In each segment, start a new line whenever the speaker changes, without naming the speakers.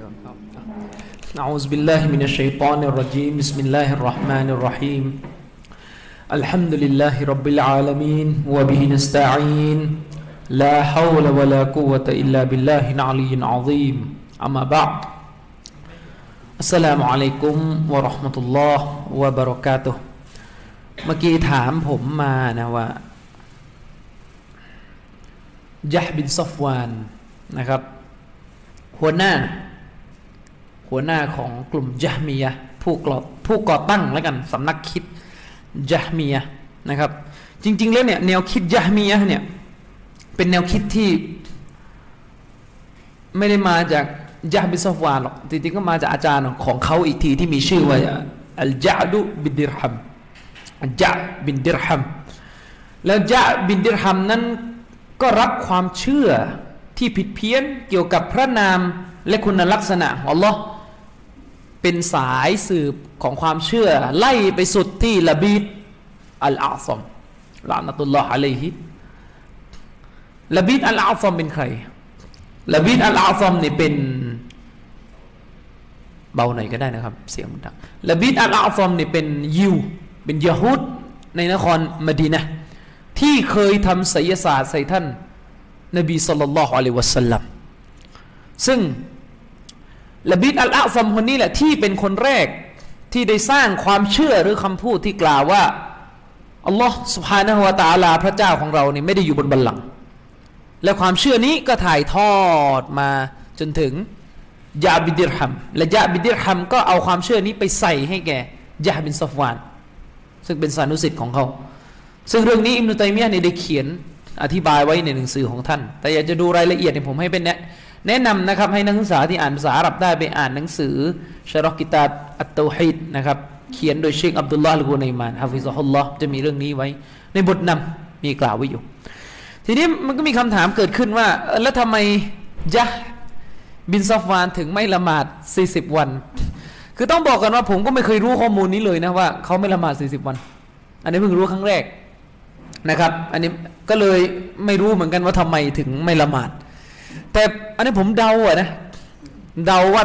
نعوذ بالله من الشيطان الرجيم. بسم الله الرحمن الرحيم. الحمد لله رب العالمين وبه نستعين. لا حول ولا قوة إلا بالله العلي العظيم. أما بعد السلام عليكم ورحمة الله وبركاته. เมื่อกี้ถามผมมานะว่ายะห์บินซอฟวานนะครับหัวหน้า หัวหน้าของกลุ่มยะมียะผู้ก่อผู้ก่อตั้งแล้วกันสำนักคิดยะมียะนะครับ จริง ๆ แล้วเนี่ยแนวคิดยะมียะเนี่ยเป็นแนวคิดที่ไม่ได้มาจากยะบิซอฟวานหรอกจริงๆก็มาจากอาจารย์ของเขาอีกทีที่มีชื่อว่าอัลจาดุบินดิรฮัมอัลจาบินดิรฮัมแล้วจาบินดิรฮัมนั้นก็รับความเชื่อที่ผิดเพี้ยนเกี่ยวกับพระนามและคุณลักษณะของ Allah เป็นสายสืบของความเชื่อ ไล่ไปสุดที่ละบีดอัลอาซอมลานะตุลลอฮ์อะลัยฮิละบีดอัลอาซอมเป็นใครละบีดอัลอาซอมนี่เป็นเบาหน่อยก็ได้นะครับ เสียงมันดังละบีดอัลอาซอมนี่เป็นยิว เป็นยะฮูดในนครมดีนะที่เคยทำศิลศาสตร์ใส่ท่าน นบีสุลต่านละฮ์อะลัยวะสัลลัมซึ่ง ละบิดอัลอาซัมคนนี้แหละที่เป็นคนแรกที่ได้สร้างความเชื่อหรือคำพูดที่กล่าวว่าอัลลอฮ์สุภาณหัวตาลาพระเจ้าของเรานี่ไม่ได้อยู่บนบัลลังก์และความเชื่อนี้ก็ถ่ายทอดมาจนถึงยาบิดิรฮัมและยาบิดิรฮัมก็เอาความเชื่อนี้ไปใส่ให้แก่ยาบินซอฟวาน ซึ่งเป็นสานุสิทธิ์ของเขา ซึ่งเรื่องนี้อิมนุตัยมียะในได้เขียนอธิบายไว้ในหนังสือของท่าน แต่อยากจะดูรายละเอียดเนี่ยผมให้เป็นเนี่ย แนะนำนะครับให้นักศึกษาที่อ่านภาษาอาหรับได้ไปอ่านหนังสือชารอกิตาอัตโตฮิดนะครับเขียนโดยเชคอับดุลลาห์ลูกูนัยมานฮะฟิซฮุลลอฮ์จะมีเรื่องนี้ไว้ ในบทนำมีกล่าวไว้อยู่ ทีนี้มันก็มีคำถามเกิดขึ้นว่า แล้วทำไมยะบินซอฟวานถึงไม่ละหมาด 40 วัน คือต้องบอกกันว่าผมก็ไม่เคยรู้ข้อมูลนี้เลยนะว่าเขาไม่ละหมาด 40 วัน อันนี้เพิ่งรู้ครั้งแรกนะครับ อันนี้ก็เลยไม่รู้เหมือนกันว่าทำไมถึงไม่ละหมาด แต่อันนี้ผมเดาอะนะเดาว่า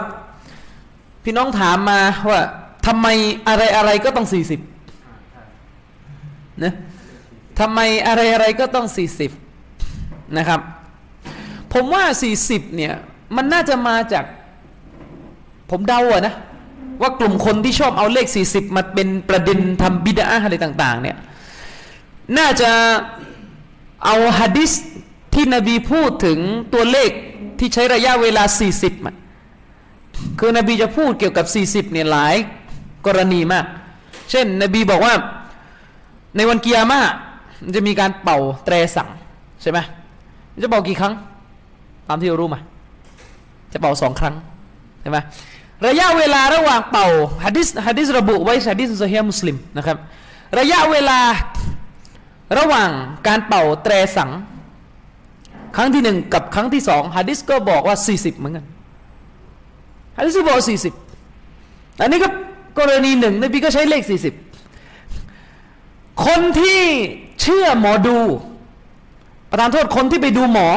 พี่น้องถามมาว่าทำไมอะไรอะไรก็ต้องสี่สิบนะทำไมอะไรอะไรก็ต้องสี่สิบนะครับ ผมว่าสี่สิบเนี่ยมันน่าจะมาจาก ผมเดาอะนะว่ากลุ่มคนที่ชอบเอาเลขสี่สิบมาเป็นประเด็นทำบิดาอะไรต่าง ๆ เนี่ย น่าจะเอาฮะดิษ ที่นบีพูดถึงตัวเลขที่ใช้ระยะเวลา 40มันคือนบีจะพูดเกี่ยวกับ 40เนี่ยหลายกรณีมาก เช่น นบีบอกว่าในวันกิยามะมันจะมีการเป่าแตรสั่งใช่ไหมจะเป่ากี่ครั้ง ตามที่เรารู้มา จะเป่าสองครั้งใช่ไหมระยะเวลาระหว่างเป่าฮะดิษฮะดิษระบุไว้ฮะดิษซอฮีมุสลิมนะครับ ระยะเวลาระหว่างการเป่าแตรสัง ครั้งที่หนึ่งกับครั้งที่สองฮะดิษก็บอกว่าสี่สิบเหมือนกันฮะดิษบอกสี่สิบอันนี้ก็กรณีหนึ่งนบีก็ใช้เลขสี่สิบคนที่เชื่อหมอดูประทานโทษคนที่ไปดูหมอ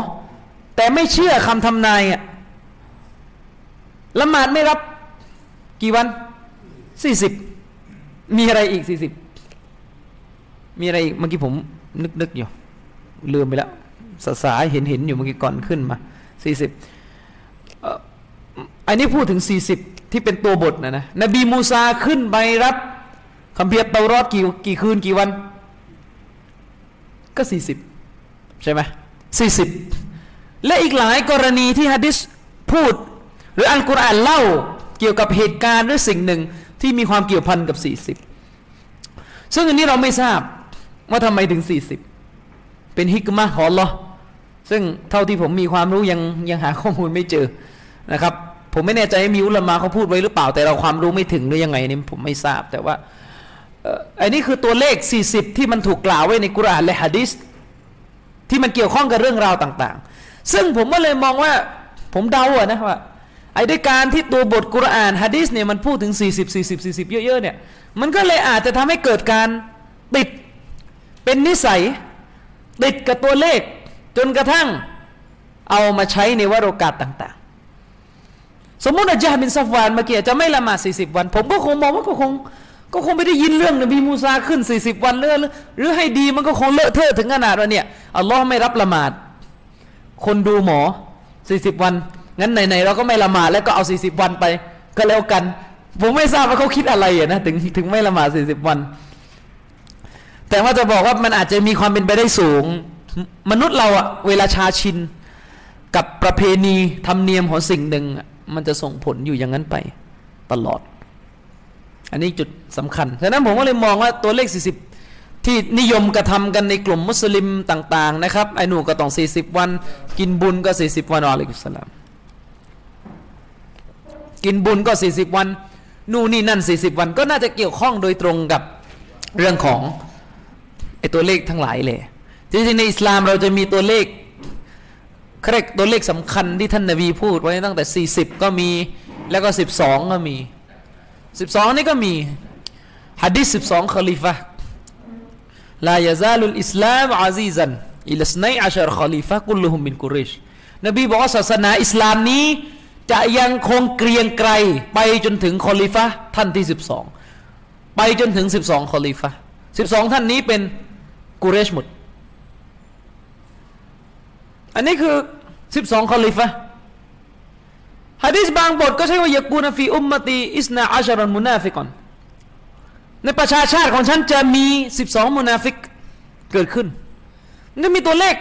แต่ไม่เชื่อคำทำนายอะละหมาดไม่รับกี่วันสี่สิบมีอะไรอีกสี่สิบมีอะไรอีกเมื่อกี้ผมนึกนึกอยู่ลืมไปแล้ว สสาเห็นเห็นอยู่เมื่อกี้ก่อนขึ้นมาสี่สิบอันนี้พูดถึงสี่สิบที่เป็นตัวบทนะนะนบีมูซาขึ้นไปรับคำเพียรเตารอดกี่กี่คืนกี่วัน ก็สี่สิบใช่ไหมสี่สิบและอีกหลายกรณีที่ฮะดิษพูด หรืออัลกุรอานเล่าเกี่ยวกับเหตุการณ์หรือสิ่งหนึ่งที่มีความเกี่ยวพันกับสี่สิบซึ่งอันนี้เราไม่ทราบว่าทำไมถึงสี่สิบเป็นฮิกมะของลอ ซึ่งเท่าที่ผมมีความรู้ยังยังหาข้อมูลไม่เจอนะครับ ผมไม่แน่ใจมีอุลามะเขาพูดไว้หรือเปล่า แต่เราความรู้ไม่ถึงหรือยังไงนี่ผมไม่ทราบแต่ว่าอันนี้คือตัวเลข 40 ที่มันถูกกล่าวไว้ในกุรอานและฮะดิษที่มันเกี่ยวข้องกับเรื่องราวต่าง ๆ ซึ่งผมก็เลยมองว่าผมเดาอะนะว่าไอ้ด้วยการที่ตัวบทกุรอานฮะดิษเนี่ยมันพูดถึง 40 40 40 เยอะๆเนี่ยมันก็เลยอาจจะทำให้เกิดการติดเป็นนิสัยติดกับตัวเลข จนกระทั่งเอามาใช้ในวโรกาสต่าง ๆ สมมติอาจารย์บินซาฟวานเมื่อกี้จะไม่ละหมาดสี่สิบวัน ผมก็คงมองว่าก็คง ก็คงไม่ได้ยินเรื่องนบีมูซาขึ้นสี่สิบวันเรื่อหรือให้ดีมันก็คงเลอะเทอะถึงขนาดว่าเนี่ยอัลลอฮ์ไม่รับละหมาด คนดูหมอสี่สิบวัน งั้นไหนๆเราก็ไม่ละหมาดแล้วก็เอาสี่สิบวันไป ก็แล้วกัน ผมไม่ทราบว่าเขาคิดอะไรอะนะถึงถึงไม่ละหมาดสี่สิบวัน แต่ว่าจะบอกว่ามันอาจจะมีความเป็นไปได้สูง มนุษย์เราอะเวลาชาชินกับประเพณีธรรมเนียมของสิ่งหนึ่ง มันจะส่งผลอยู่อย่างนั้นไปตลอด อันนี้จุดสำคัญฉะนั้นผมก็เลยมองว่าตัวเลข 40 ที่นิยมกระทำกันในกลุ่มมุสลิมต่างๆนะครับไอ้หนูก็ต้อง 40 วัน กินบุญก็ 40 วันอะลัยกุสลามกินบุญก็ 40 วัน นู่นนี่นั่น 40 วัน ก็น่าจะเกี่ยวข้องโดยตรงกับเรื่องของไอ้ตัวเลขทั้งหลายเลย จริงๆในอิสลามเราจะมีตัวเลขเครกตัวเลขสำคัญที่ท่านนาบีพูดไว้ตั้งแต่ 40 ก็มีแล้วก็ 12 ก็มี 12 นี่ก็มีฮะดิษ12คอลิฟะلا يزال الإسلام عزيزا إلى اثني عشر خليفة كلهم من قريش นบีบอกว่าศาสนาอิสลามนี้ จะยังคงเกรียงไกรไปจนถึงคอลิฟะท่านที่ 12 ไปจนถึง 12คอลิฟะ12 ท่านนี้เป็นกุเรชหมด อันนี้คือ 12คอลิฟะฮะดิษบางบทก็ใช้ว่าيكون في أمتي اثنا عشر منافقا ในประชาชาติของฉันจะมี 12 มุนาฟิกเกิดขึ้นนี่มีตัวเลข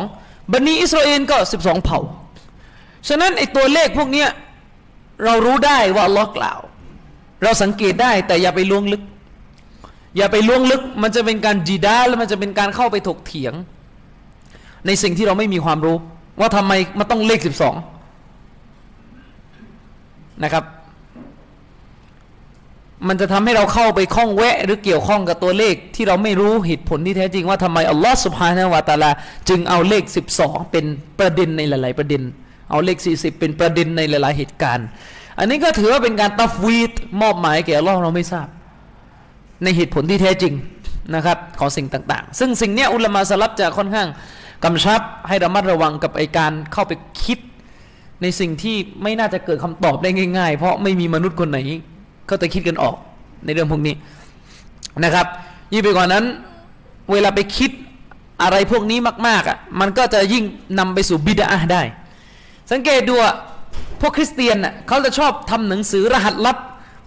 12 บันีอิสราเอลก็ 12 เผ่า ฉะนั้นไอ้ตัวเลขพวกนี้เรารู้ได้ว่าล็อกกล่าว เราสังเกตได้แต่อย่าไปล่วงลึก อย่าไปล่วงลึก มันจะเป็นการจีดาแล้วมันจะเป็นการเข้าไปถกเถียง ในสิ่งที่เราไม่มีความรู้ ว่าทำไมมันต้องเลขสิบสองนะครับ มันจะทำให้เราเข้าไปข้องแวะ หรือเกี่ยวข้องกับตัวเลขที่เราไม่รู้เหตุผลที่แท้จริงว่าทำไมอัลลอฮฺสุบฮานาวะตาลา จึงเอาเลข 12 เป็นประเด็นในหลาย ๆ ประเด็น เอาเลข 40 เป็นประเด็นในหลาย ๆ เหตุการณ์ อันนี้ก็ถือว่าเป็นการตัฟวีดมอบหมายแก่อัลลอฮ์เราไม่ทราบ ในเหตุผลที่แท้จริงนะครับของสิ่งต่าง ๆ ซึ่งสิ่งนี้อุลามะสลับจะค่อนข้าง กำชับให้ระมัดระวังกับไอการเข้าไปคิด ในสิ่งที่ไม่น่าจะเกิดคำตอบได้ง่าย ๆ เพราะไม่มีมนุษย์คนไหนเขาจะคิดกันออกในเรื่องพวกนี้นะครับยิ่งไปกว่านั้น เวลาไปคิดอะไรพวกนี้มาก ๆอะมันก็จะยิ่งนำไปสู่บิดาได้ สังเกตดูอะพวกคริสเตียนอะเขาจะชอบทำหนังสือรหัสลับ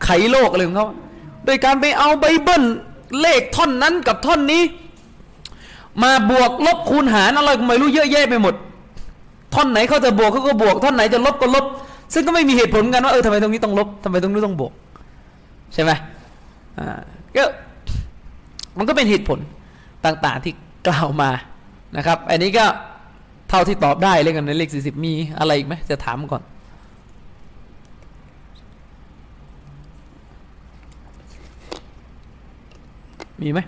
ไขโลกอะไรของเขาโดยการไปเอาไบเบิลเลขท่อนนั้นกับท่อนนี้ มาบวกลบคูณหารอะไรก็ไม่รู้เยอะแยะไปหมด ท่อนไหนเขาจะบวกเขาก็บวก ท่อนไหนจะลบก็ลบ ซึ่งก็ไม่มีเหตุผลกันว่าเออทำไมตรงนี้ต้องลบทำไมตรงนี้ต้องบวก ใช่ไหมอ่าก็มันก็เป็นเหตุผลต่างๆที่กล่าวมานะครับ อันนี้ก็เท่าที่ตอบได้เลยกันในเลขสี่สิบมีอะไรอีกไหมจะถามก่อนมีไหม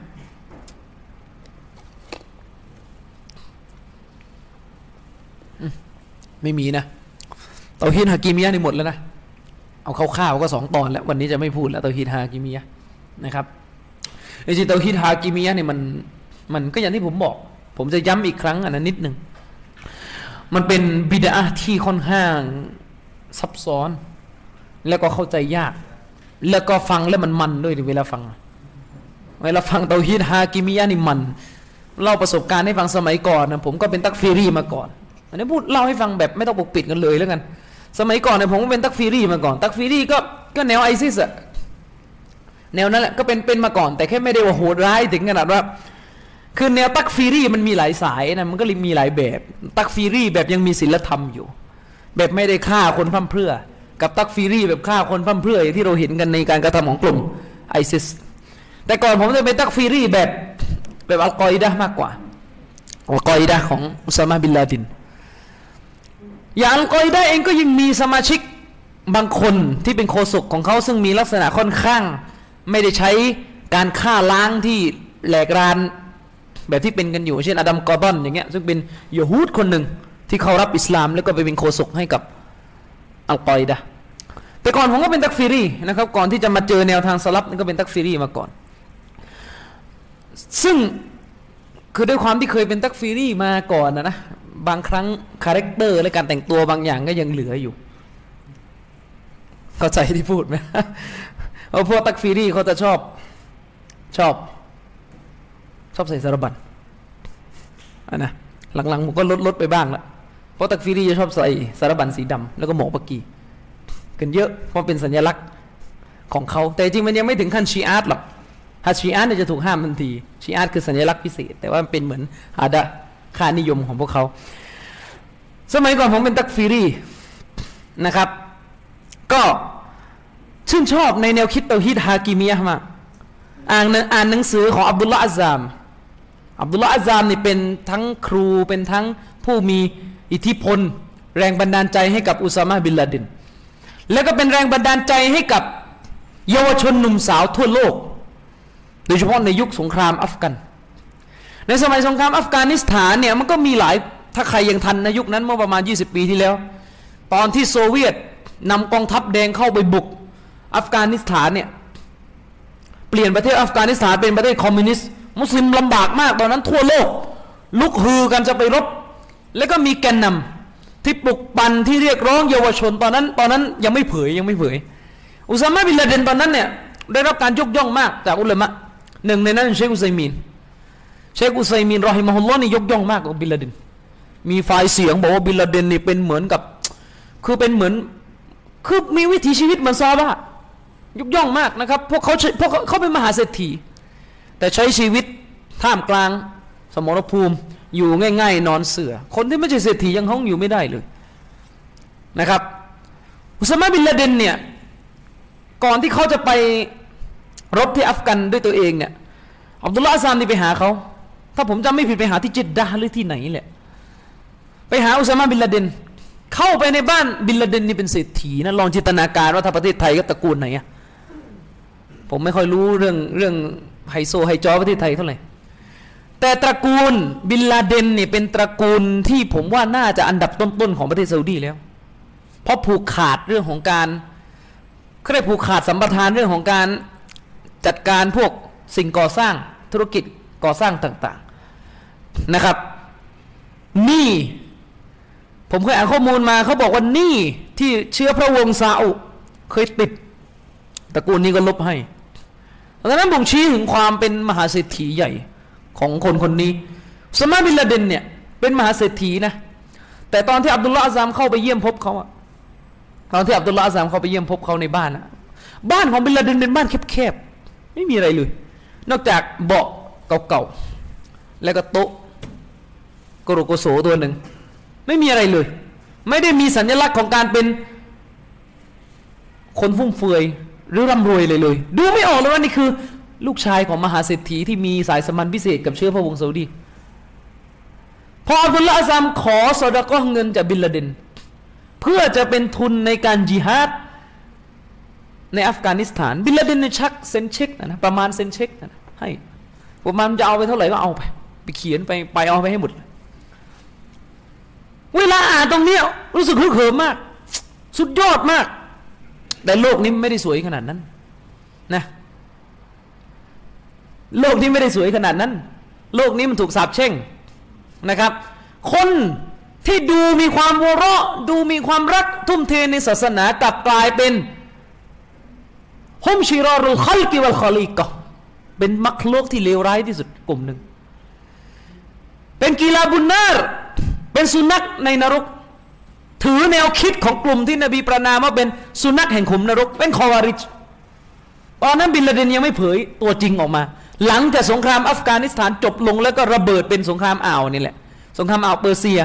ไม่มีนะเตาฮีดฮากิมียะนี่หมดแล้วนะเอาข้าวๆก็สองตอนแล้ววันนี้จะไม่พูดแล้วเตาฮีดฮากิมียะนะครับจริงๆเตาฮีดฮากิมียะนี่มันมันก็อย่างที่ผมบอก ผมจะย้ำอีกครั้งอันนั้นนิดหนึ่งมันเป็นบิดาที่ค่อนข้างซับซ้อน แล้วก็เข้าใจยาก แล้วก็ฟังแล้วมันมันด้วยเวลาฟัง เวลาฟังเตาฮีดฮากิมียะนี่มันเล่าประสบการณ์ให้ฟังสมัยก่อนนะผมก็เป็นตักฟีรีมาก่อน อันนี้พูดเล่าให้ฟังแบบไม่ต้องปกปิดกันเลยแล้วกัน สมัยก่อนเนี่ยผมก็เป็นตักฟีรี่มาก่อน ตักฟีรีก็ก็แนวไอซิสอะแนวนั้นแหละก็เป็นเป็นมาก่อน แต่แค่ไม่ได้ว่าโหดร้ายถึงขนาดว่าคือแนวตักฟีรี่มันมีหลายสายนะมันก็มีหลายแบบ ตักฟีรี่แบบยังมีศีลธรรมอยู่ แบบไม่ได้ฆ่าคนพร่ำเพรื่อ กับตักฟีรี่แบบฆ่าคนพร่ำเพรื่ออย่างที่เราเห็นกันในการกระทำของกลุ่มไอซิสแต่ก่อนผมจะเป็นตักฟีรี่แบบแบบอัลกออิดะมากกว่าอัลกออิดะของอุซามาบินลาดิน อย่างกออิดะเองก็ยังมีสมาชิกบางคนที่เป็นโฆษกของเขาซึ่งมีลักษณะค่อนข้าง ไม่ได้ใช้การฆ่าล้างที่แหลกลาญแบบที่เป็นกันอยู่ เช่นอดัมกาดาห์นอย่างเงี้ยซึ่งเป็นยะฮูดคนหนึ่งที่เขารับอิสลามแล้วก็ไปเป็นโฆษกให้กับอัลกอยดะแต่ก่อนผมก็เป็นตักฟิรีนะครับก่อนที่จะมาเจอแนวทางสะลัฟนี่ก็เป็นตักฟิรีมาก่อน ซึ่งคือด้วยความที่เคยเป็นตักฟิรีมาก่อนนะนะ บางครั้ง character และการแต่งตัวบางอย่างก็ยังเหลืออยู่ เข้าใจที่พูดไหมเพราะพวกตักฟีรีเขาจะชอบ ชอบ ชอบใส่สะระบั่นอันนะหลังๆผมก็ลดลดไปบ้างละเพราะตักฟีรีจะชอบใส่สะระบั่นสีดำแล้วก็หมวกปากี กันเยอะเพราะเป็นสัญลักษณ์ของเขา แต่จริงมันยังไม่ถึงขั้นชีอาร์ตหรอกถ้าชีอาร์ตเนี่ยจะถูกห้ามทันทีชีอาร์ตคือสัญลักษณ์พิเศษ แต่ว่ามันเป็นเหมือนอาดะ ค่านิยมของพวกเขา สมัยก่อนผมเป็นตักฟีรีนะครับ ก็ชื่นชอบในแนวคิดเตาฮิดฮากิมียะมากอ่านอ่านหนังสือของอับดุลละอัซามอับดุลละอัซามนี่เป็นทั้งครูเป็นทั้งผู้มีอิทธิพล แรงบันดาลใจให้กับอุซามะบินลาดิน แล้วก็เป็นแรงบันดาลใจให้กับเยาวชนหนุ่มสาวทั่วโลก โดยเฉพาะในยุคสงครามอัฟกัน ในสมัยสงครามอัฟกานิสถานเนี่ยมันก็มีหลายถ้าใครยังทันในยุคนั้นเมื่อประมาณ 20 ปีที่แล้ว ตอนที่โซเวียตนำกองทัพแดงเข้าไปบุกอัฟกานิสถานเนี่ยเปลี่ยนประเทศอัฟกานิสถานเป็นประเทศคอมมิวนิสต์มุสลิมลำบากมากตอนนั้นทั่วโลก ลุกฮือกันจะไปรบ แล้วก็มีแกนนำที่ปลุกปั่นที่เรียกร้องเยาวชนตอนนั้น ตอนนั้นยังไม่เผยยังไม่เผย อุซามะบินลาเดนตอนนั้นเนี่ยได้รับการยกย่องมากจากอุลามะหนึ่งในนั้นเชคอุซัยมีน เชคอุซัยมีนرحمه اللهนี่ยกย่องมากกับบินลาเดนมีไฟล์เสียงบอกว่าบินลาเดนนี่เป็นเหมือนกับ คือเป็นเหมือน คือมีวิถีชีวิตเหมือนซอบ้ายกย่องมากนะครับ พวกเขาพวกเขาเป็นมหาเศรษฐี แต่ใช้ชีวิตท่ามกลางสมรภูมิอยู่ง่าย ๆ นอนเสือ คนที่ไม่ใช่เศรษฐียังห้องอยู่ไม่ได้เลยนะครับอุสมาบินลาเดนเนี่ยก่อนที่เขาจะไปรบที่อัฟกันด้วยตัวเองเนี่ยอับดุลลาห์ซามนี่ไปหาเขา ถ้าผมจำไม่ผิดไปหาที่จิดดาหรือที่ไหนแหละไปหาอุสมาบินลาเดน เข้าไปในบ้านบินลาเดนนี่เป็นเศรษฐีนะลองจินตนาการว่าถ้าประเทศไทยก็ตระกูลไหนอะผมไม่ค่อยรู้เรื่องเรื่องไฮโซไฮจอประเทศไทยเท่าไหร่แต่ตระกูลบินลาเดนนี่เป็นตระกูลที่ผมว่าน่าจะอันดับต้นๆของประเทศซาอุดีแล้ว เพราะผูกขาดเรื่องของการเขาเรียกผูกขาดสัมปทานเรื่องของการจัดการพวกสิ่งก่อสร้างธุรกิจก่อสร้างต่างๆ นะครับนี่ผมเคยอ่านข้อมูลมาเขาบอกว่านี่ที่เชื้อพระวงศ์ซาอุเคยติดตระกูลนี้ก็ลบให้ดังนั้นบ่งชี้ถึงความเป็นมหาเศรษฐีใหญ่ของคนคนนี้สมาบินลาเดนเนี่ยเป็นมหาเศรษฐีนะแต่ตอนที่อับดุลลาห์อาซามเข้าไปเยี่ยมพบเขาอะตอนที่อับดุลลาห์อาซามเข้าไปเยี่ยมพบเขาในบ้านอะบ้านของบินลาเดนเป็นบ้านแคบๆไม่มีอะไรเลย นอกจากเบาะเก่าๆ แล้วก็โต๊ะกโรโกโสตัวหนึ่ง ไม่มีอะไรเลย ไม่ได้มีสัญลักษณ์ของการเป็น คนฟุ่มเฟือยหรือร่ำรวยเลยเลย ดูไม่ออกเลยว่านี่คือ ลูกชายของมหาเศรษฐีที่มีสายสมันพิเศษกับเชื้อพระวงศ์ซาอุดีพออับดุลละอัซามขอสอดก็เงินจากบินลาเดนเพื่อจะเป็นทุนในการจิฮาดในอัฟกานิสถาน บินลาเดนในชักเซ็นเช็คนะประมาณเซ็นเช็คนะให้ประมาณจะเอาไปเท่าไหร่ก็เอาไป เขียนไปไปเอาไปให้หมด เวลาอ่านตรงนี้รู้สึกฮึกเหิมมาก สุดยอดมาก แต่โลกนี้ไม่ได้สวยขนาดนั้น นะ โลกนี้ไม่ได้สวยขนาดนั้น โลกนี้มันถูกสาปแช่งนะครับ คนที่ดูมีความวเราะ ดูมีความรักทุ่มเทในศาสนากลับกลายเป็นฮุมชิรอรุคัลกิวัลคอลีกเป็นมักโลกที่เลวร้ายที่สุดกลุ่มหนึ่ง เป็นกีฬาบุญนารเป็นสุนัขในนรก ถือแนวคิดของกลุ่มที่นบีประนามว่าเป็นสุนัขแห่งขุมนรก เป็นคอวาริชตอนนั้นบินลาเดนยังไม่เผยตัวจริงออกมา หลังจากสงครามอัฟกานิสถานจบลงแล้วก็ระเบิดเป็นสงครามอ่าวนี่แหละ สงครามอ่าวเปอร์เซีย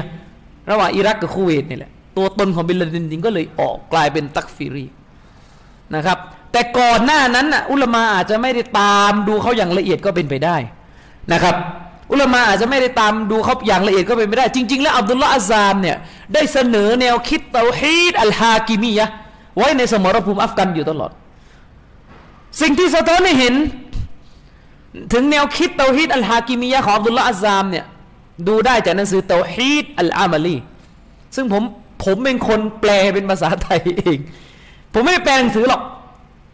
ระหว่างอิรักกับคูเวตนี่แหละ ตัวตนของบินลาเดนจริงก็เลยออกกลายเป็นตักฟิรีนะครับ แต่ก่อนหน้านั้นอุลามะอาจจะไม่ได้ตามดูเขาอย่างละเอียดก็เป็นไปได้นะครับ อุลามะอาจจะไม่ได้ตามดูเขาอย่างละเอียดก็เป็นไปได้ จริง ๆ แล้วอับดุลลอฮ์อัซซามเนี่ยได้เสนอแนวคิดเตาฮีดอัลฮากิมียะไว้ในสมรภูมิอัฟกันอยู่ตลอด สิ่งที่สะท้อนให้เห็น ถึงแนวคิดเตาฮีดอัลฮากิมียะของอับดุลละอัซามเนี่ยดูได้จากหนังสือเตาฮีดอัลอามาลีซึ่งผมผมเป็นคนแปลเป็นภาษาไทยเอง ผมไม่ได้แปลหนังสือหรอก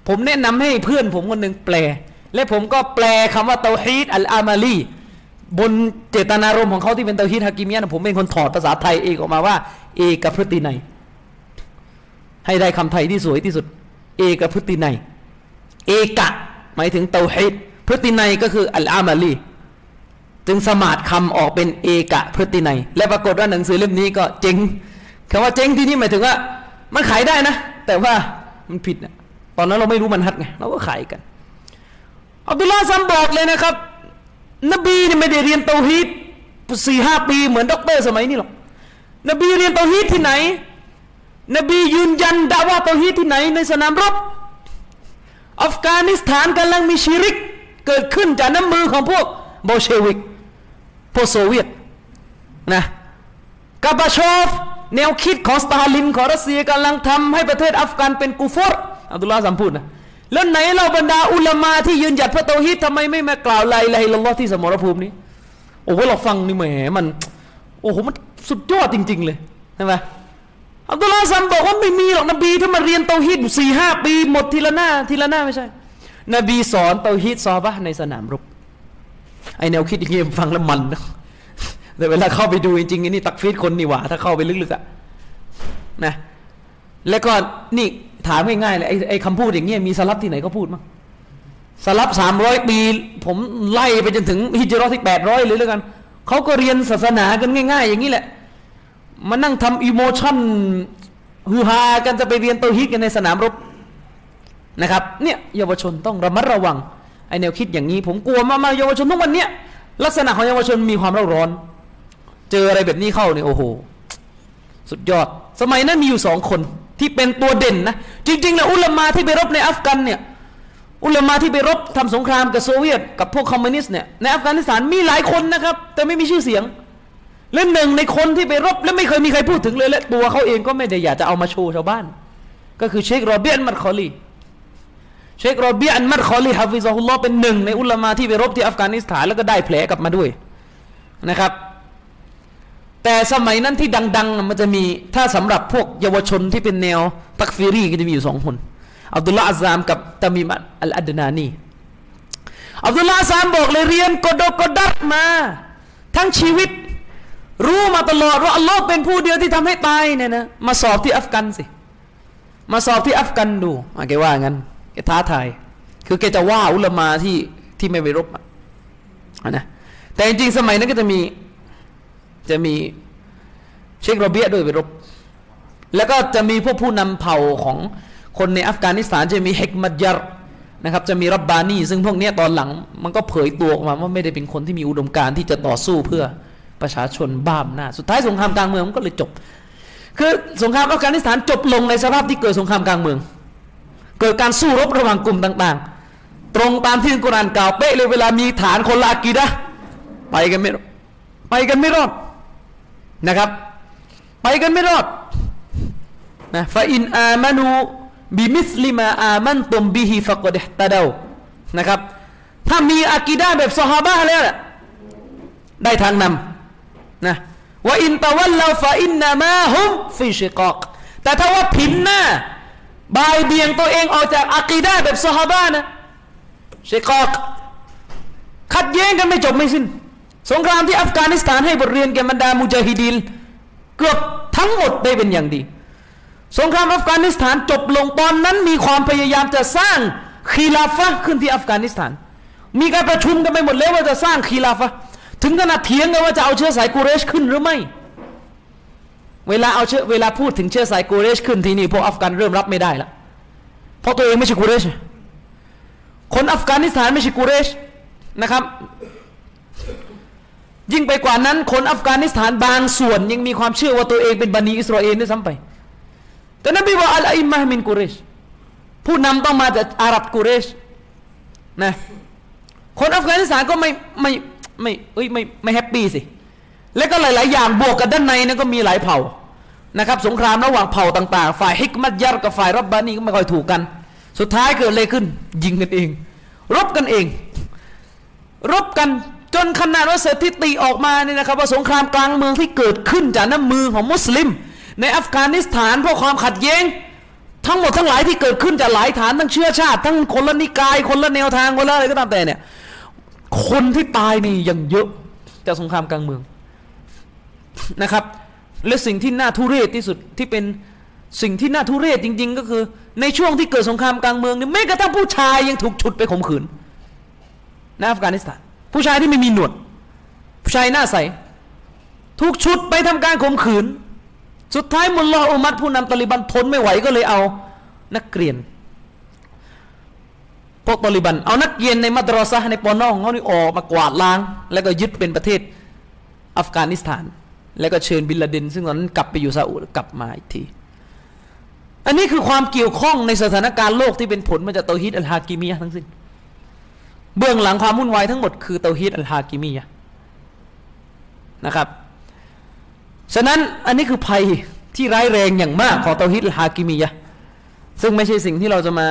ผมแนะนำให้เพื่อนผมคนหนึ่งแปล และผมก็แปลคำว่าเตาฮีดอัลอามาลี บนเจตนารมณ์ของเขาที่เป็นเตาฮีดฮากิมียะผมเป็นคนถอดภาษาไทยเองออกมาว่า เอกพฤติในให้ได้คำไทยที่สวยที่สุด เอกพฤตินัยเอกะ หมายถึงเตาฮิดพฤตินัยก็คืออัลอามาลีจึงสมาดคำออกเป็นเอกะพฤตินัยและปรากฏว่าหนังสือเล่มนี้ก็เจ๊งคำว่าเจ๊งที่นี่หมายถึงว่า มันขายได้นะ แต่ว่ามันผิดนะตอนนั้นเราไม่รู้มันฮัดไงเราก็ขายกันอับดุลลาซัมบอกเลยนะครับ นบีเนี่ยไม่ได้เรียนเตาฮีดสี่ห้าปีเหมือนด็อกเตอร์สมัยนี้หรอกนบีเรียนเตาฮีดที่ไหน นบียืนยันด่าว่าเตาฮีดที่ไหน ในสนามรบ อัฟกานิสถานกำลังมีชีริก เกิดขึ้นจากน้ำมือของพวกโบเชวิกพวกโซเวียตนะกาบาชอฟแนวคิดของสตาลินของรัสเซียกำลังทำให้ประเทศอัฟกานเป็นกูฟอร์อับดุลลาห์สัมพูดนะ แล้วไหนเราบรรดาอุลามาที่ยืนหยัดพระโตฮิตทำไมไม่มากล่าวไลลาฮิลลอที่สมรภูมินี้โอ้โหเราฟังนี่แหมมันโอ้โหมันสุดยอดจริง ๆ เลยใช่ไหมอับดุลลาซัมบอกว่าไม่มีหรอกนบีถ้ามาเรียนเตาฮีดสี่ห้าปีหมดทีละหน้าทีละหน้าไม่ใช่ นบีสอนเตาฮีดซอบะในสนามรบไอแนวคิดอย่างนี้ยฟังแล้วมันนะแต่เวลาเข้าไปดูจริงๆนี่ตักฟีดคนนี่หว่าถ้าเข้าไปลึกๆอะนะแล้วก็นี่ ถามง่ายๆเลยไอ้ไอ้คำพูดอย่างเงี้ยมีสลับที่ไหนก็พูดมั้งสลับสามร้อยปี ผมไล่ไปจนถึงฮิจรัตที่แปดร้อยเลยแล้วกันเขาก็เรียนศาสนากันง่าย ๆ อย่างนี้แหละมานั่งทำอิโมชั่นฮือฮากันจะไปเรียนตัวฮิตกันในสนามรบนะครับเนี่ยเยาวชนต้องระมัดระวังไอแนวคิดอย่างนี้ ผมกลัวมากๆเยาวชนทุกวันเนี้ยลักษณะของเยาวชนมีความเร่าร้อน เจออะไรแบบนี้เข้าเนี่ยโอ้โห สุดยอด สมัยนั้นมีอยู่สองคน ที่เป็นตัวเด่นนะ จริง ๆ แล้วอุลามาที่ไปรบในอัฟกันเนี่ยอุลามาที่ไปรบทำสงครามกับโซเวียต กับพวกคอมมิวนิสต์เนี่ยในอัฟกานิสถานมีหลายคนนะครับ แต่ไม่มีชื่อเสียงและหนึ่งในคนที่ไปรบและไม่เคยมีใครพูดถึงเลยและตัวเขาเองก็ไม่ได้อยากจะเอามาโชว์ชาวบ้าน ก็คือเชครอเบียะอ์มัดคอลีเชครอเบียะอ์มัดคอลีحفظه اللهเป็นหนึ่งในอุลามาที่ไปรบที่อัฟกานิสถานแล้วก็ได้แผลกลับมาด้วยนะครับ แต่สมัยนั้นที่ดังๆ มันจะมีถ้าสำหรับพวกเยาวชนที่เป็นแนวตักฟิรีก็จะมีอยู่สองคนอับดุลลาอัซามกับตามิมัดอัลอัดนานีอับดุลลาอัซามบอกเลยเรียนกดกดัดมา ทั้งชีวิต รู้มาตลอดว่าอัลลอฮ์เป็นผู้เดียวที่ทำให้ตายเนี่ยนะมาสอบที่อัฟกันสิมาสอบที่อัฟกันดูแกว่างั้นแกท้าทาย คือแกจะว่าอุลามาที่ที่ไม่ไปรบนะแต่จริงๆสมัยนั้นก็จะมี จะมีเชคโรเบียด้วยไปรบ แล้วก็จะมีพวกผู้นำเผ่าของคนในอัฟกานิสถานจะมีเฮกมัดยารนะครับจะมีรับบานีซึ่งพวกนี้ตอนหลัง มันก็เผยตัวออกมาว่าไม่ได้เป็นคนที่มีอุดมการณ์ที่จะต่อสู้เพื่อประชาชนบ้ามหน้า สุดท้ายสงครามกลางเมืองมันก็เลยจบ คือสงครามอัฟกานิสถานจบลงในสภาพที่เกิดสงครามกลางเมือง เกิดการสู้รบระหว่างกลุ่มต่าง ๆ ตรงตามที่กุรานกล่าวเป๊ะเลยเวลามีฐานคนละอากีดะไปกันไม่ไปกันไม่รอด นะครับ ไปกันไม่รอดนะفإن آمنوا بمثل ما آمنتم به فقد اهتدواนะครับ ถ้ามีอากีดาแบบซอฮาบะแล้วได้ทางนำนะوإن تولوا فإنما هم في شقاقแต่ถ้าว่าผินหน้าบ่ายเบี่ยงตัวเองออกจากอากีดาแบบซอฮาบะนะشقاقขัดแย้งกันไม่จบไม่สิ้น สงครามที่อัฟกานิสถานให้บทเรียนแก่บรรดามุจาฮิดีนเกือบทั้งหมดได้เป็นอย่างดี สงครามอัฟกานิสถานจบลงตอนนั้นมีความพยายามจะสร้างคีลาฟะขึ้นที่อัฟกานิสถาน มีการประชุมกันไปหมดแล้วว่าจะสร้างคีลาฟะถึงขนาดเถียงกันว่าจะเอาเชื้อสายกูเรชขึ้นหรือไม่ เวลาเอาเชื้อเวลาพูดถึงเชื้อสายกูเรชขึ้นทีนี้พวกอัฟกันเริ่มรับไม่ได้ละเพราะตัวเองไม่ใช่กูเรช คนอัฟกานิสถานไม่ใช่กูเรชนะครับ ยิ่งไปกว่านั้น คนอัฟกานิสถานบางส่วน ยังมีความเชื่อว่าตัวเองเป็นบันีอิสราเอลด้วยซ้ำไป แต่นบีว่าอัลอิมมะมินกุเรชผู้นำต้องมาจากอาหรับกุเรชนะคนอัฟกานิสถานก็ไม่ไม่ไม่เอ้ยไม่ไม่แฮปปี้สิ แล้วก็หลาย ๆ อย่างบวกกันด้านในนั้นก็มีหลายเผ่านะครับ สงครามระหว่างเผ่าต่าง ๆ ฝ่ายฮิกมัตยัรกับฝ่ายรับบานีก็ไม่ค่อยถูกกัน สุดท้ายเกิดอะไรขึ้น ยิงกันเอง รบกันเอง รบกัน จนขนาดว่าสถิติออกมาเนี่ยนะครับว่าสงครามกลางเมืองที่เกิดขึ้นจากน้ำมือของมุสลิม ในอัฟกานิสถานเพราะความขัดแย้ง ทั้งหมดทั้งหลายที่เกิดขึ้นจากหลายฐานทั้งเชื้อชาติ ทั้งคนละนิกาย คนละแนวทางคนละอะไรก็ตามแต่เนี่ยคนที่ตายนี่ยังเยอะจากสงครามกลางเมืองนะครับ และสิ่งที่น่าทุเรศที่สุดที่เป็นสิ่งที่น่าทุเรศจริง ๆ ก็คือ ในช่วงที่เกิดสงครามกลางเมืองเนี่ยแม้กระทั่งผู้ชายยังถูกฉุดไปข่มขืนในอัฟกานิสถาน ผู้ชายที่ไม่มีหนวด ผู้ชายหน้าใส ถูกฉุดไปทำการข่มขืน สุดท้ายมุลลออุมัดผู้นำตาลิบันทนไม่ไหวก็เลยเอานักเรียนพวกตาลิบัน เอานักเรียนในมัตรอซะในปอนองเขานี่ออกมากวาดล้าง แล้วก็ยึดเป็นประเทศอัฟกานิสถาน แล้วก็เชิญบินลาเดนซึ่งตอนนั้นกลับไปอยู่ซาอุดกลับมาอีกทีอันนี้คือความเกี่ยวข้องในสถานการณ์โลกที่เป็นผลมาจากเตาฮิดอัลฮากิมียะทั้งสิ้น เบื้องหลังความวุ่นวายทั้งหมดคือเตาฮิดอัลฮากิมียะนะครับ ฉะนั้นอันนี้คือภัยที่ร้ายแรงอย่างมากของเตาฮิดอัลฮากิมียะซึ่งไม่ใช่สิ่งที่เราจะมา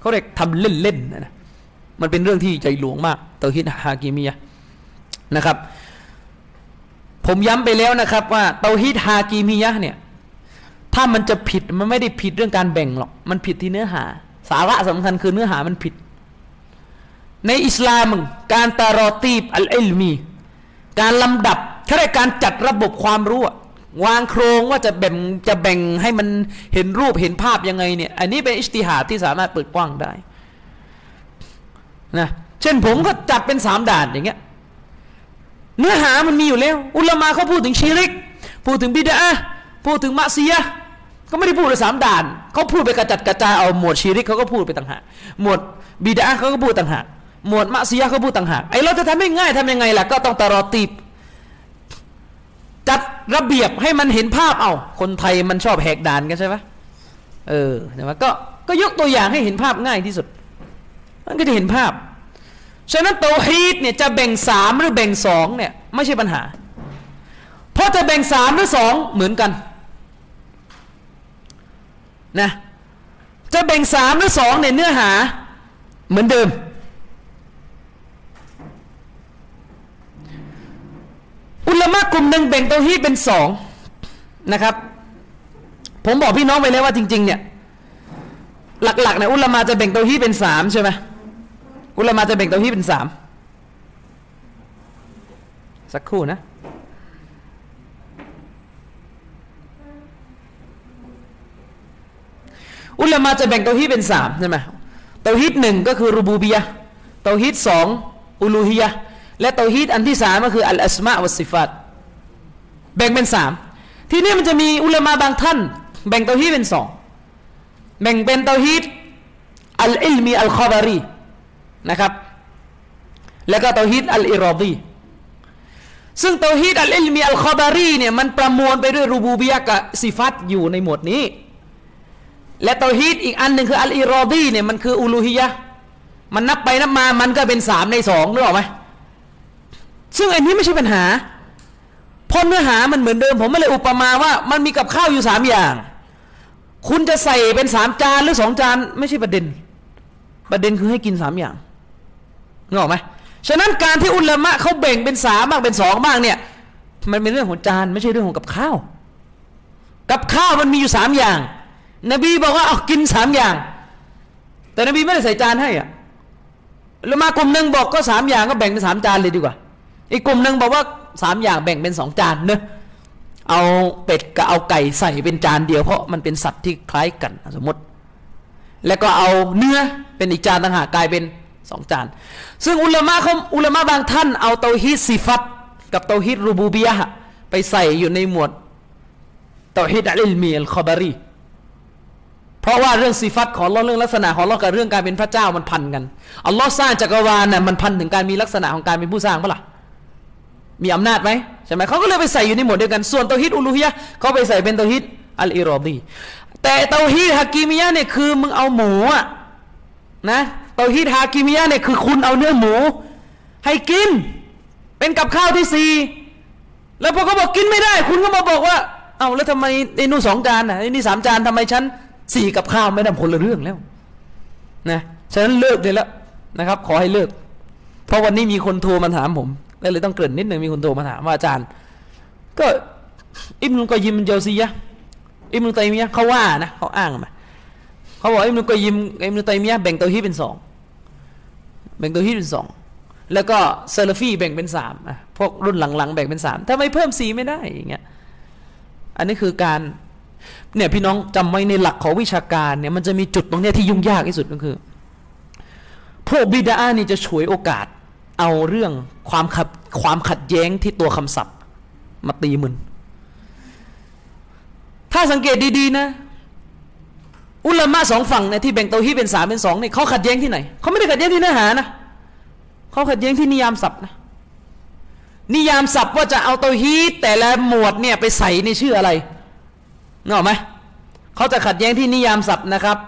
เขาเรียกทำเล่นๆนะมันเป็นเรื่องที่ใจหลวงมากเตาฮิดฮากิมียะนะครับ ผมย้ำไปแล้วนะครับว่าเตาฮิดฮากิมียะเนี่ยถ้ามันจะผิดมันไม่ได้ผิดเรื่องการแบ่งหรอก มันผิดที่เนื้อหา สาระสำคัญคือเนื้อหามันผิด ในอิสลามการตารอตีบอัลอิลมี การลำดับแค่การจัดระบบความรู้วางโครงว่าจะแบ่งจะแบ่งให้มันเห็นรูปเห็นภาพยังไงเนี่ย อันนี้เป็นอิสติฮาที่สามารถเปิดกว้างได้นะเช่นผมก็จัดเป็นสามด่านอย่างเงี้ยเนื้อหามันมีอยู่แล้ว อุลามาเขาพูดถึงชีริก พูดถึงบิดาพูดถึงมะซียะก็ไม่ได้พูดเลยสามด่านเขาพูดไปกระจัดกระจายเอาหมวดชีริกเขาก็พูดไปต่างหากหมวดบิดาเขาก็พูดต่างหาก หมวดมะซียะเขาพูดต่างหากไอเราจะทำให้ง่ายทำยังไงล่ะก็ต้องตรอตีบจัดระเบียบให้มันเห็นภาพเอาคนไทยมันชอบแหกด่านกันใช่ไหมเออใช่ไหมก็ก็ยกตัวอย่างให้เห็นภาพง่ายที่สุด มันก็จะเห็นภาพ ฉะนั้นโตฮีดเนี่ยจะแบ่งสามหรือแบ่งสองเนี่ยไม่ใช่ปัญหา เพราะจะแบ่งสามหรือสองเหมือนกันนะจะแบ่งสามหรือสองเนี่ยเนื้อหาเหมือนเดิม อุลามะกลุ่มหนึ่งแบ่งเตาฮีดเป็นสองนะครับ ผมบอกพี่น้องไปแล้วว่าจริง ๆ เนี่ย หลักๆเนี่ยอุลามะจะแบ่งเตาฮีดเป็นสามใช่ไหมอุลามะจะแบ่งเตาฮีดเป็นสามสักครู่นะอุลามะจะแบ่งเตาฮีดเป็นสามใช่ไหมเตาฮีดหนึ่งก็คือรูบูบียะเตาฮีดสองอุลูฮียะ และเตาฮีดอันที่สามก็คืออัลอัสมาวัสิฟัตแบ่งเป็นสามทีนี้มันจะมีอุลามะบางท่าน แบ่งเตาฮีดเป็นสองแบ่งเป็นเตาฮีดอัลอิลมีอัลคอบารีนะครับแล้วก็เตาฮีดอัลอิรอดีซึ่งเตาฮีดอัลอิลมีอัลคอบารีเนี่ยมันประมวลไปด้วยรูบูบียะกับสิฟัตอยู่ในหมวดนี้ และเตาฮีดอีกอันหนึ่งคืออัลอิรอดีเนี่ยมันคืออูลูฮียะมันนับไปนับมามันก็เป็นสามในสองหรือเปล่าไหม ซึ่งอันนี้ไม่ใช่ปัญหาเพราะเนื้อหามันเหมือนเดิม ผมไม่เลยอุปมาว่า มันมีกับข้าวอยู่สามอย่าง คุณจะใส่เป็นสามจานหรือสองจาน ไม่ใช่ประเด็น ประเด็นคือให้กินสามอย่างนึกออกไหมฉะนั้นการที่อุลามะเขาแบ่งเป็นสามบ้างเป็นสองบ้างเนี่ย มันเป็นเรื่องของจาน ไม่ใช่เรื่องของกับข้าว กับข้าวมันมีอยู่สามอย่าง นบีบอกว่าเอากินสามอย่าง แต่นบีไม่ได้ใส่จานให้อะแล้วมากลุ่มหนึ่งบอกก็สามอย่างก็แบ่งเป็นสามจานเลยดีกว่า อีกกลุ่มหนึ่งบอกว่าสามอย่างแบ่งเป็นสองจานเนอะเอาเป็ดกับเอาไก่ใส่เป็นจานเดียวเพราะมันเป็นสัตว์ที่คล้ายกันสมมติ แล้วก็เอาเนื้อเป็นอีกจานต่างหากกลายเป็นสองจาน ซึ่งอุลามะเขาอุลามะบางท่านเอาเตาฮิดซิฟัตกับเตาฮิดรูบูบียะไปใส่อยู่ในหมวดเตาฮิดอัลลมีอัลคอบารีเพราะว่าเรื่องสิฟัตของเราเรื่องลักษณะของเรากับเรื่องการเป็นพระเจ้ามันพันกันอัลลอฮ์สร้างจักรวาลน่ะมันพันถึงการมีลักษณะของการเป็นผู้สร้างปะล่ะ มีอำนาจไหมใช่ไหมเขาก็เลยไปใส่อยู่ในหมวดเดียวกัน ส่วนเตาฮิดอุลูฮียะเขาไปใส่เป็นเตาฮิดอัลอิรอดีแต่เตาฮิดฮากิมิยะเนี่ยคือมึงเอาหมูอะนะเตาฮิดฮากิมิยะเนี่ยคือคุณเอาเนื้อหมู ให้กิน เป็นกับข้าวที่สี่แล้วพอเขาบอกกินไม่ได้ คุณก็มาบอกว่า เอาแล้วทำไมไอ้นู่นสองจานอะไอ้นี่สามจานทำไมฉันสี่กับข้าวไม่ได้คนละเรื่องแล้วนะฉะนั้นเลิกเลยแล้วนะครับ ขอให้เลิก เพราะวันนี้มีคนโทรมาถามผม ก็เลยต้องเกริ่นนิดหนึ่งมีคนโทรมาถามว่าอาจารย์ ก็อิมนุกอยิมเจลซียะอิมนุตัยมียะเขาว่านะเขาอ้างมาเขาบอกอิมนุกอยิมอิมนุตัยมียะแบ่งตัวฮีเป็นสองแบ่งตัวฮีเป็นสองแล้วก็เซลฟี่แบ่งเป็นสามพวกรุ่นหลังๆ แบ่งเป็นสามทำไมเพิ่มสีไม่ได้อย่างเงี้ยอันนี้คือการเนี่ยพี่น้องจำไว้ในหลักของวิชาการเนี่ยมันจะมีจุดตรงเนี้ยที่ยุ่งยากที่สุดก็คือพวกบิดานี่จะฉวยโอกาส เอาเรื่องความขัดความขัดแย้งที่ตัวคำศัพท์ มาตีมึน ถ้าสังเกตดีๆนะ อุลามะสองฝั่งเนี่ยที่แบ่งเตาฮีเป็นสามเป็นสองเนี่ยเขาขัดแย้งที่ไหนเขาไม่ได้ขัดแย้งที่เนื้อหานะเขาขัดแย้งที่นิยามศัพท์นะนิยามศัพท์ว่าจะเอาเตาฮีแต่ละหมวดเนี่ยไปใส่ในชื่ออะไรเงาไหมเขาจะขัดแย้งที่นิยามศัพท์นะครับ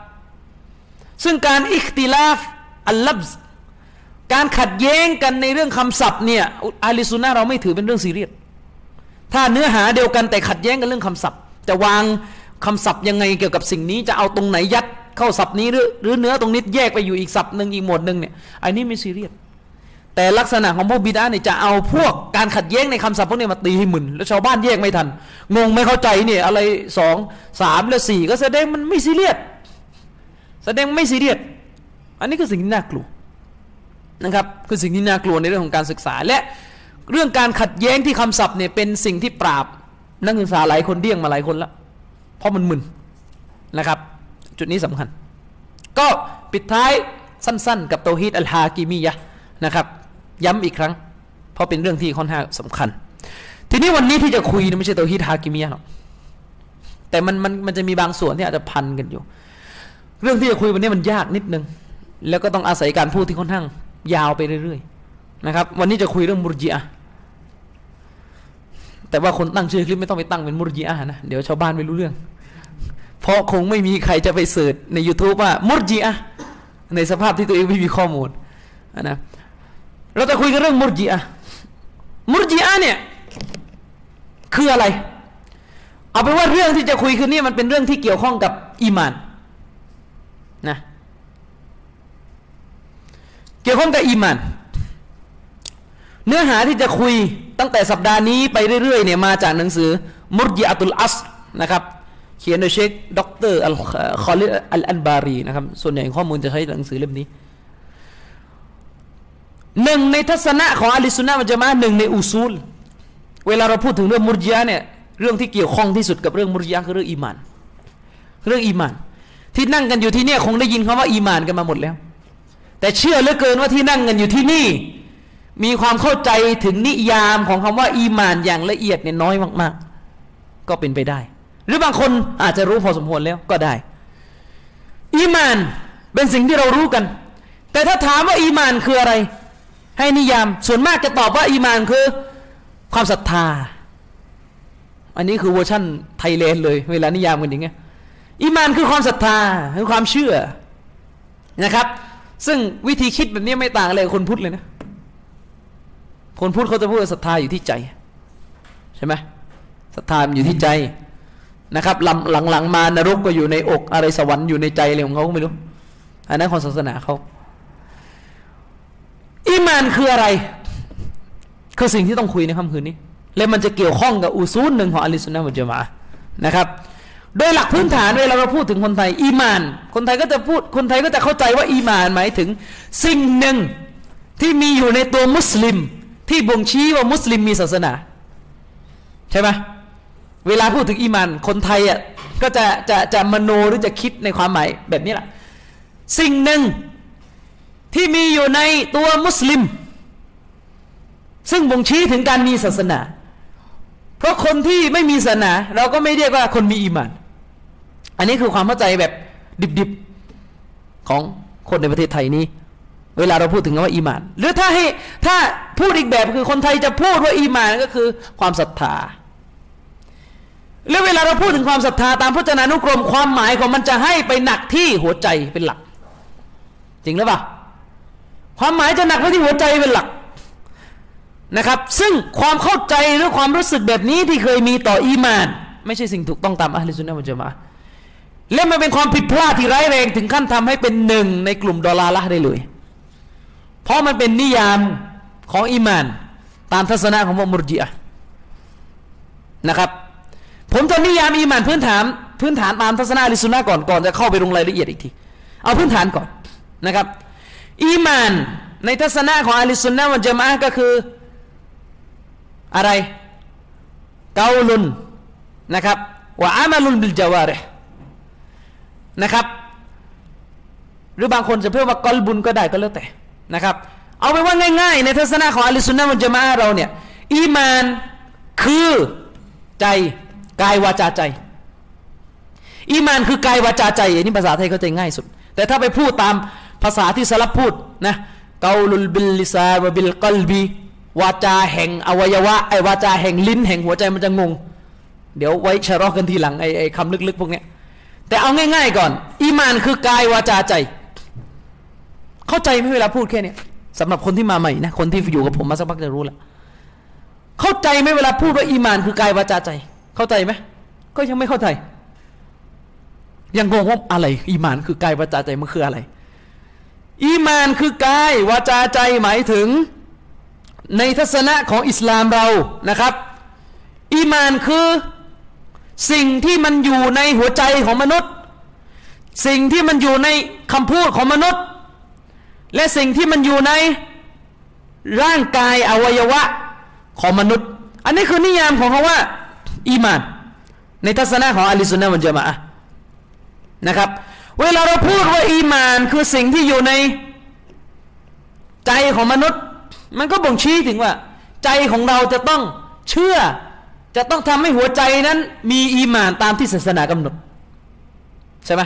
ซึ่งการอิคติลาฟอัลลับ การขัดแย้งกันในเรื่องคำศัพท์เนี่ยอาลิซุนนะเราไม่ถือเป็นเรื่องซีเรียสถ้าเนื้อหาเดียวกันแต่ขัดแย้งกันเรื่องคำศัพท์จะวางคำศัพท์ยังไงเกี่ยวกับสิ่งนี้จะเอาตรงไหนยัดเข้าศัพท์นี้หรือหรือเนื้อตรงนี้แยกไปอยู่อีกศัพท์หนึ่งอีกหมวดหนึ่งเนี่ยอันนี้ไม่ซีเรียสแต่ลักษณะของพวกบิดาเนี่ยจะเอาพวกการขัดแย้งในคำศัพท์พวกนี้มาตีให้หมึนแล้วชาวบ้านแยกไม่ทันงงไม่เข้าใจเนี่ยอะไรสองสามและสี่ก็แสดงมันไม่ซีเรียสแสดงไม่ซีเรียสอันนี้คือสิ่งที่น่ากลัว นะครับคือสิ่งที่น่ากลัวในเรื่องของการศึกษา และเรื่องการขัดแย้งที่คำศัพท์เนี่ยเป็นสิ่งที่ปราบนักศึกษาหลายคนเดี่ยงมาหลายคนแล้วเพราะมันมึนนะครับ จุดนี้สำคัญ ก็ปิดท้ายสั้น ๆ กับโตฮิดอัลฮากิมียะนะครับ ย้ำอีกครั้ง เพราะเป็นเรื่องที่ค่อนข้างสำคัญ ทีนี้วันนี้ที่จะคุยไม่ใช่โตฮิดฮากิมียะหรอกแต่มันมันมันจะมีบางส่วนที่อาจจะพันกันอยู่ เรื่องที่จะคุยวันนี้มันยากนิดนึง แล้วก็ต้องอาศัยการพูดที่ค่อนข้าง ยาวไปเรื่อยๆนะครับ วันนี้จะคุยเรื่องมุรจิอะแต่ว่าคนตั้งชื่อคลิปไม่ต้องไปตั้งเป็นมุรจิอะนะเดี๋ยวชาวบ้านไม่รู้เรื่อง เพราะคงไม่มีใครจะไปเสิร์ชใน YouTube ว่ามุรจิอะในสภาพที่ตัวเองไม่มีข้อมูลนะเราจะคุยกันเรื่องมุรจิอะมุรจิอะเนี่ยคืออะไร เอาเป็นว่าเรื่องที่จะคุยคืนนี้มันเป็นเรื่องที่เกี่ยวข้องกับอีมานนะเกี่ยวข้องกับอีมานเนื้อหาที่จะคุยตั้งแต่สัปดาห์นี้ไปเรื่อยๆเนี่ยมาจากหนังสือมุรญิอะตุลอัศร์นะครับเขียนโดยเชคด็อกเตอร์อัลคอลิอัลอันบารีนะครับส่วนใหญ่ข้อมูลจะใช้หนังสือเล่มนี้หนึ่งในทัศนะของอะห์ลิสซุนนะห์มันจะมาหนึ่งในأصول เวลาเราพูดถึงเรื่องมุรญิอะห์เนี่ยเรื่องที่เกี่ยวข้องที่สุดกับเรื่องมุรจิยะคือเรื่องอีมาน เรื่องอีมาน ที่นั่งกันอยู่ที่นี่คงได้ยินคำว่าอีมานกันมาหมดแล้ว แต่เชื่อเหลือเกินว่าที่นั่งกันอยู่ที่นี่ มีความเข้าใจถึงนิยามของคำว่า อีมานอย่างละเอียดเนี่ยน้อยมาก ๆ ก็เป็นไปได้ หรือบางคนอาจจะรู้พอสมควรแล้วก็ได้ อีมานเป็นสิ่งที่เรารู้กัน แต่ถ้าถามว่าอีมานคืออะไร ให้นิยามส่วนมากจะตอบว่าอีมานคือ ความศรัทธา อันนี้คือ version Thailand เลย เวลานิยามกันอย่างเงี้ยอีมานคือความศรัทธาคือความเชื่อนะครับ ซึ่งวิธีคิดแบบนี้ไม่ต่างอะไรคนพุทธเลยนะ คนพุทธเขาจะพูดศรัทธาอยู่ที่ใจ ใช่ไหมศรัทธามันอยู่ที่ใจนะครับหลังหลังๆมานรกก็อยู่ในอกอะไรสวรรค์อยู่ในใจอะไรของเขาไม่รู้ อันนั้นของศาสนาเขาอีมานคืออะไร คือสิ่งที่ต้องคุยในค่ำคืนนี้ และมันจะเกี่ยวข้องกับอุซูลหนึ่งของอัลิสุนนะมุจมานะครับ โดยหลักพื้นฐานเวลาเราพูดถึงคนไทย อีมาน คนไทยก็จะพูดคนไทยก็จะเข้าใจว่าอีมานหมายถึง สิ่งหนึ่งที่มีอยู่ในตัวมุสลิม ที่บ่งชี้ว่ามุสลิมมีศาสนา ใช่ไหมเวลาพูดถึงอีมาน คนไทยอะก็จะจะจะมโนหรือจะคิดในความหมายแบบนี้แหละสิ่งหนึ่งที่มีอยู่ในตัวมุสลิม ซึ่งบ่งชี้ถึงการมีศาสนา เพราะคนที่ไม่มีศาสนา เราก็ไม่เรียกว่าคนมีอีมาน อันนี้คือความเข้าใจแบบดิบๆของคนในประเทศไทยนี้ เวลาเราพูดถึงคำว่าอีมาน หรือถ้าให้ถ้าพูดอีกแบบคือคนไทยจะพูดว่าอีมานก็คือความศรัทธาแล้วเวลาเราพูดถึงความศรัทธาตามพจนานุกรมความหมายของมันจะให้ไปหนักที่หัวใจเป็นหลัก จริงหรือเปล่าความหมายจะหนักไว้ที่หัวใจเป็นหลักนะครับ ซึ่งความเข้าใจหรือความรู้สึกแบบนี้ที่เคยมีต่ออีมาน ไม่ใช่สิ่งถูกต้องตามอัลลอฮฺสุนนะมุจมา และมันเป็นความผิดพลาดที่ร้ายแรงถึงขั้นทำให้เป็นหนึ่งในกลุ่มดอลลาร์ได้เลย เพราะมันเป็นนิยามของอีมาน ตามทัศนะของมุรจิอะนะครับ ผมจะนิยามอีมานพื้นฐานพื้นฐานตามทัศนะลิสุนนะก่อนก่อนจะเข้าไปลงรายละเอียดอีกที เอาพื้นฐานก่อนนะครับอีมานในทัศนะของอาลิสุนนะวันจามะก็คืออะไรเกาลุนนะครับวะอามัลุลบิลจาวาริ นะครับ หรือบางคนจะเพิ่มว่ากอลบุญก็ได้ก็แล้วแต่นะครับ เอาไปว่าง่าย ๆ ในทัศนะของอัลลอฮฺสุนนะมันจะมาเราเนี่ยอีมานคือใจกายวาจาใจ อีมานคือกายวาจาใจอันนี้ภาษาไทยเข้าใจง่ายสุด แต่ถ้าไปพูดตามภาษาที่สลับพูดนะเกาลุลบิลลิซาวบิลกลบีวาจาแห่งอวัยวะไอวาจาแห่งลิ้นแห่งหัวใจมันจะงง เดี๋ยวไว้شرح กันทีหลังไอไอคำลึกๆ พวกนี้ แต่เอาง่าย ๆ ก่อน อีมานคือกายวาจาใจ เข้าใจไหมเวลาพูดแค่นี้สำหรับคนที่มาใหม่นะคนที่อยู่กับผมมาสักพักจะรู้แล้วเข้าใจไหมเวลาพูดว่าอีมานคือกายวาจาใจ เข้าใจไหมก็ยังไม่เข้าใจ ยังงงว่าอะไร อีมานคือกายวาจาใจมันคืออะไร อีมานคือกายวาจาใจหมายถึง ในทัศนะของอิสลามเรานะครับ อีมานคือ สิ่งที่มันอยู่ในหัวใจของมนุษย์ สิ่งที่มันอยู่ในคำพูดของมนุษย์ และสิ่งที่มันอยู่ในร่างกายอวัยวะของมนุษย์ อันนี้คือนิยามของเขาว่าอีมาน ในทัศนะของอัลิสุนนะมันจะมานะครับ เวลาเราพูดว่าอีมานคือสิ่งที่อยู่ในใจของมนุษย์ มันก็บ่งชี้ถึงว่า ใจของเราจะต้องเชื่อ จะต้องทำให้หัวใจนั้น มีอีมานตามที่ศาสนากำหนดใช่ไหม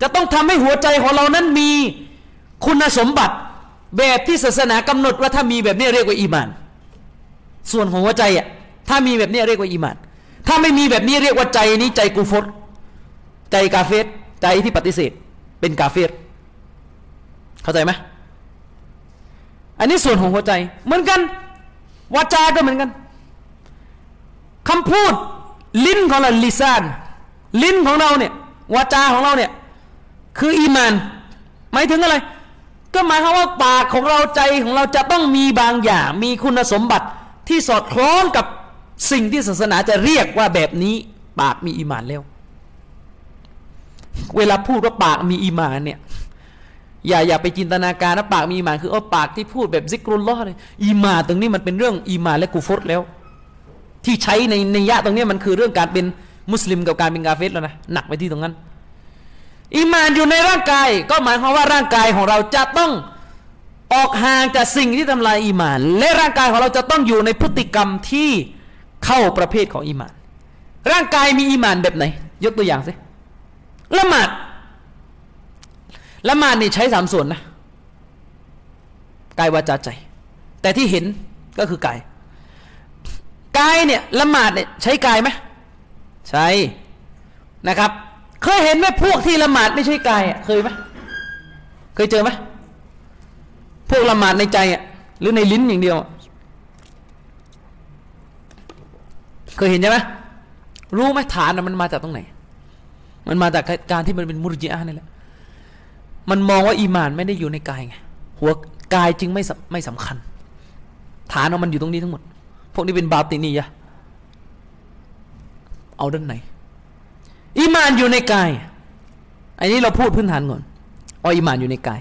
จะต้องทำให้หัวใจของเรานั้นมีคุณสมบัติแบบที่ศาสนากำหนดว่าถ้ามีแบบนี้เรียกว่าอีมาน ส่วนของหัวใจอะถ้ามีแบบนี้เรียกว่าอีมาน ถ้าไม่มีแบบนี้เรียกว่าใจนี้ใจกูฟรใจกาเฟตใจที่ปฏิเสธ เป็นกาเฟตเข้าใจไหมอันนี้ส่วนของหัวใจเหมือนกันวาจาก็เหมือนกัน คำพูดลิ้นของเราلسان ลิ้นของเราเนี่ยวาจาของเราเนี่ย คืออีมานหมายถึงอะไร ก็หมายความว่าปากของเราใจของเราจะต้องมีบางอย่าง มีคุณสมบัติที่สอดคล้องกับสิ่งที่ศาสนาจะเรียกว่าแบบนี้ ปากมีอีมานแล้ว เวลาพูดว่าปากมีอีมานเนี่ยอย่าอย่าไปจินตนาการนะปากมีอีมานคือเอาปากที่พูดแบบذكر الله เลยอีมานตรงนี้มันเป็นเรื่องอีมานและกูฟตแล้ว ที่ใช้ในในยะตรงนี้มันคือเรื่องการเป็นมุสลิมกับการเป็นกาเฟรแล้วนะหนักไปที่ตรงนั้นอีมานอยู่ในร่างกาย ก็หมายความว่าร่างกายของเราจะต้องออกห่างจากสิ่งที่ทำลายอีมาน และร่างกายของเราจะต้องอยู่ในพฤติกรรมที่เข้าประเภทของอีมาน ร่างกายมีอีมานแบบไหน ยกตัวอย่างสิละหมาดละหมาดนี่ใช้สามส่วนนะกายวาจาใจ แต่ที่เห็นก็คือกาย กายเนี่ยละหมาดเนี่ยใช้กายไหมใช่นะครับ เคยเห็นไหมพวกที่ละหมาดไม่ใช่กายอะเคยไหมเคยเจอไหมพวกละหมาดในใจอะหรือในลิ้นอย่างเดียว เคยเห็นใช่ไหมรู้ไหมฐานมันมาจากตรงไหน มันมาจากการที่มันเป็นมุรจิอานี่แหละมันมองว่าอีมานไม่ได้อยู่ในกายไงหัวกายจึงไม่ไม่สำคัญ ฐานของมันอยู่ตรงนี้ทั้งหมด พวกนี้เป็นบาตินียะเอาด้านไหนอีมานอยู่ในกาย อันนี้เราพูดพื้นฐานก่อนเอาอีมานอยู่ในกาย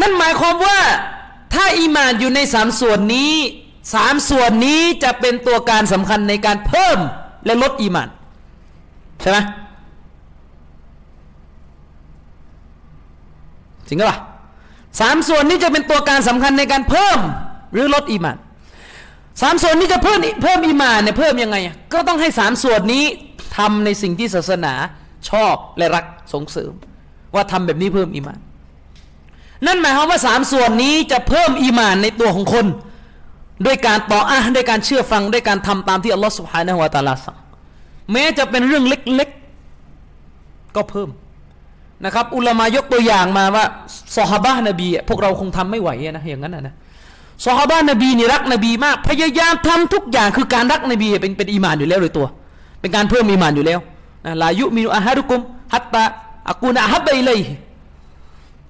นั่นหมายความว่าถ้าอีมานอยู่ในสามส่วนนี้สามส่วนนี้จะเป็นตัวการสำคัญในการเพิ่มและลดอีมานใช่ไหมจริงหรือเปล่าสามส่วนนี้จะเป็นตัวการสำคัญในการเพิ่มหรือลดอีมาน สามส่วนนี้จะเพิ่มเพิ่มอีมานเนี่ยเพิ่มยังไง ก็ต้องให้สามส่วนนี้ทำในสิ่งที่ศาสนาชอบและรักส่งเสริม ว่าทำแบบนี้เพิ่มอีมาน นั่นหมายความว่าสามส่วนนี้จะเพิ่มอีมานในตัวของคน ด้วยการต่ออะด้วยการเชื่อฟังด้วยการทำตามที่อัลลอฮฺสุบฮานะฮุวาตาลาสั่งแม้จะเป็นเรื่องเล็กๆ ก็เพิ่มนะครับ อุลามายกตัวอย่างมาว่าสฮาบะนบีพวกเราคงทำไม่ไหวนะอย่างนั้นนะ สฮาบะนบีนี่รักนบีมาก พยายามทำทุกอย่างคือการรักนบีเป็นเป็นอีมานอยู่แล้วโดยตัว เป็นการเพิ่มอีมานอยู่แล้วลายุมินุอาฮารุกุมฮัตตาอากูนะฮับไปเลย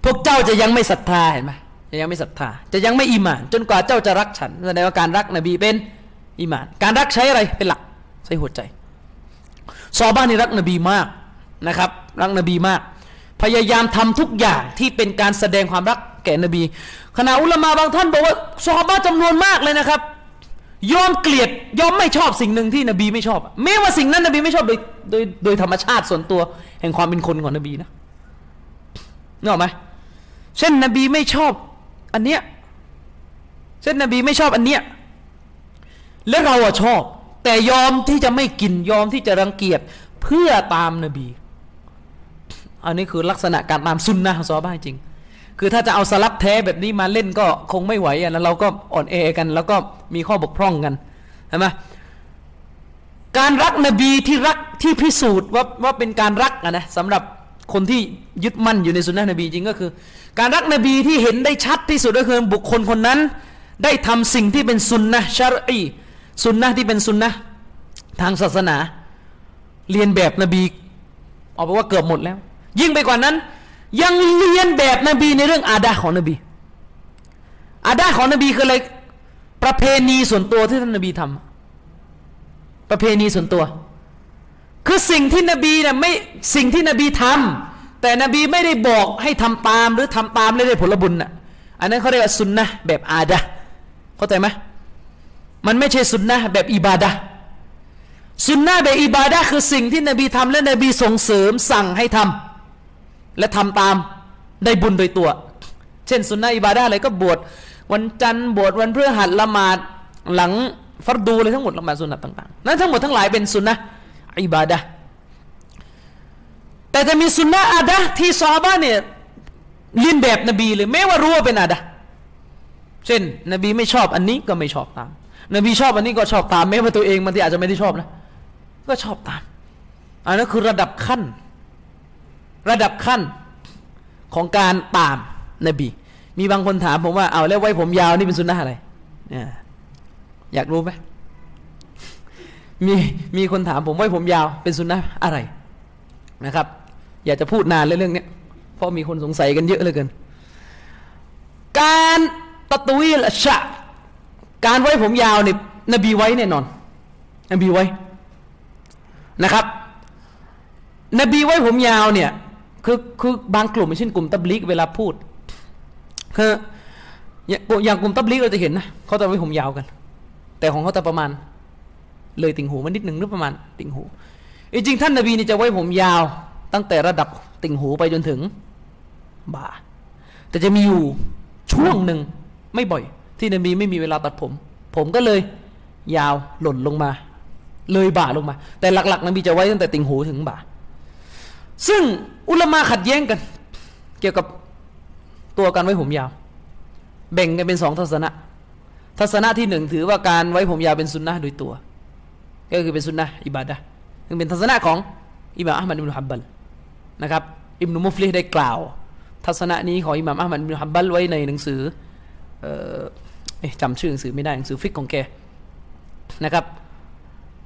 พวกเจ้าจะยังไม่ศรัทธาเห็นไหมจะยังไม่ศรัทธา จะยังไม่อีมาน จนกว่าเจ้าจะรักฉันแสดงว่าการรักนบีเป็นอีมาน การรักใช้อะไรเป็นหลักใช้หัวใจซอบ้านนี่รักนบีมากนะครับ รักนบีมาก พยายามทำทุกอย่างที่เป็นการแสดงความรัก ก่นบีขณะอุลามาบางท่านบอกว่าซอบ้าจำนวนมากเลยนะครับ ยอมเกลียดยอมไม่ชอบสิ่งหนึ่งที่นบีไม่ชอบแม้ว่าสิ่งนั้นนบีไม่ชอบโดยโดยโดยธรรมชาติส่วนตัวแห่งความเป็นคนของนบีนะนึกออกไหมเช่นนบีไม่ชอบอันเนี้ยเช่นนบีไม่ชอบอันเนี้ยและเราอะชอบ แต่ยอมที่จะไม่กินยอมที่จะรังเกียจเพื่อตามนบี อันนี้คือลักษณะการตามซุนนะของซอบ้าจริง คือถ้าจะเอาสลับแท้แบบนี้มาเล่นก็คงไม่ไหวอะแล้วเราก็อ่อนแอกัน แล้วก็มีข้อบกพร่องกันใช่ไหมการรักนบีที่รักที่พิสูจน์ว่าว่าเป็นการรักอะนะสำหรับคนที่ยึดมั่นอยู่ในสุนนะนบีจริงก็คือ การรักนบีที่เห็นได้ชัดที่สุดก็คือบุคคลคนนั้น ได้ทำสิ่งที่เป็นสุนนะชารีสุนนะที่เป็นสุนนะทางศาสนา เรียนแบบนบีเอาไปว่าเกือบหมดแล้ว ยิ่งไปกว่านั้น ยังเรียนแบบนบีในเรื่องอาดาของนบี อาดาของนบีคืออะไรประเพณีส่วนตัวที่ท่านนบีทำประเพณีส่วนตัว คือสิ่งที่นบีเนี่ยไม่สิ่งที่นบีทำแต่นบีไม่ได้บอกให้ทำตามหรือทำตามเลยได้ผลบุญน่ะอันนั้นเขาเรียกว่าสุนนะแบบอาดะเข้าใจไหมมันไม่ใช่สุนนะแบบอิบาดะสุนนะแบบอิบาดะคือสิ่งที่นบีทำและนบีส่งเสริมสั่งให้ทำ และทำตามได้บุญโดยตัว เช่นสุนนะอิบาดะอะไรก็บวชวันจันทร์บวชวันพฤหัสละหมาดหลังฟัรดูเลยทั้งหมดละหมาดสุนนะต่างๆนั้นทั้งหมดทั้งหลายเป็นสุนนะอิบาดะแต่จะมีสุนนะอาดะที่ซอบ้าเนี่ยเลียนแบบนบีเลยแม้ว่ารู้ว่าเป็นอาดะเช่น นบีไม่ชอบอันนี้ก็ไม่ชอบตาม นบีชอบอันนี้ก็ชอบตามแม้ว่าตัวเองบางทีอาจจะไม่ได้ชอบนะ ก็ชอบตาม อันนั้นคือระดับขั้น ระดับขั้นของการตามนบี มีบางคนถามผมว่าเอาแล้วไว้ผมยาวนี่เป็นสุนนะอะไรเนี่ยอยากรู้ไหมมีมีคนถามผมไว้ผมยาวเป็นสุนนะอะไรนะครับ อยากจะพูดนานเรื่องนี้เพราะมีคนสงสัยกันเยอะเหลือเกิน การตะตุยละชะ การไว้ผมยาวเนี่ยนบีไว้แน่นอน นบีไว้นะครับ นบีไว้ผมยาวเนี่ย คือคือบางกลุ่มเช่นกลุ่มตับลิกเวลาพูดคืออย่างกลุ่มตับลิกเราจะเห็นนะเขาจะไว้ผมยาวกัน แต่ของเขาจะประมาณ เลยติ่งหูมันนิดหนึ่งหรือประมาณ ติ่งหูจริงท่านนบีนี่จะไว้ผมยาว ตั้งแต่ระดับติ่งหูไปจนถึงบ่า แต่จะมีอยู่ช่วงหนึ่งไม่บ่อย ที่นบีไม่มีเวลาตัดผม ผมก็เลยยาวหล่นลงมา เลยบ่าลงมา แต่หลักๆนบีจะไว้ตั้งแต่ติ่งหูถึงบ่า ซึ่งอุลมะขัดแย้งกัน เกี่ยวกับตัวการไว้ผมยาว แบ่งกันเป็นสองทัศนะ ทัศนะที่หนึ่งถือว่าการไว้ผมยาวเป็นสุนนะโดยตัว ก็คือเป็นสุนนะอิบาดะซึ่งเป็นทัศนะของอิบามอัลมัดอิบนุฮับบัลนะครับอิบนุมุฟลิได้กล่าว ทัศนะนี้ของอิหม่ามอัลมัดอิบนุฮับบัลไว้ในหนังสือเอ่อจำชื่อหนังสือไม่ได้หนังสือฟิกของแกนะครับ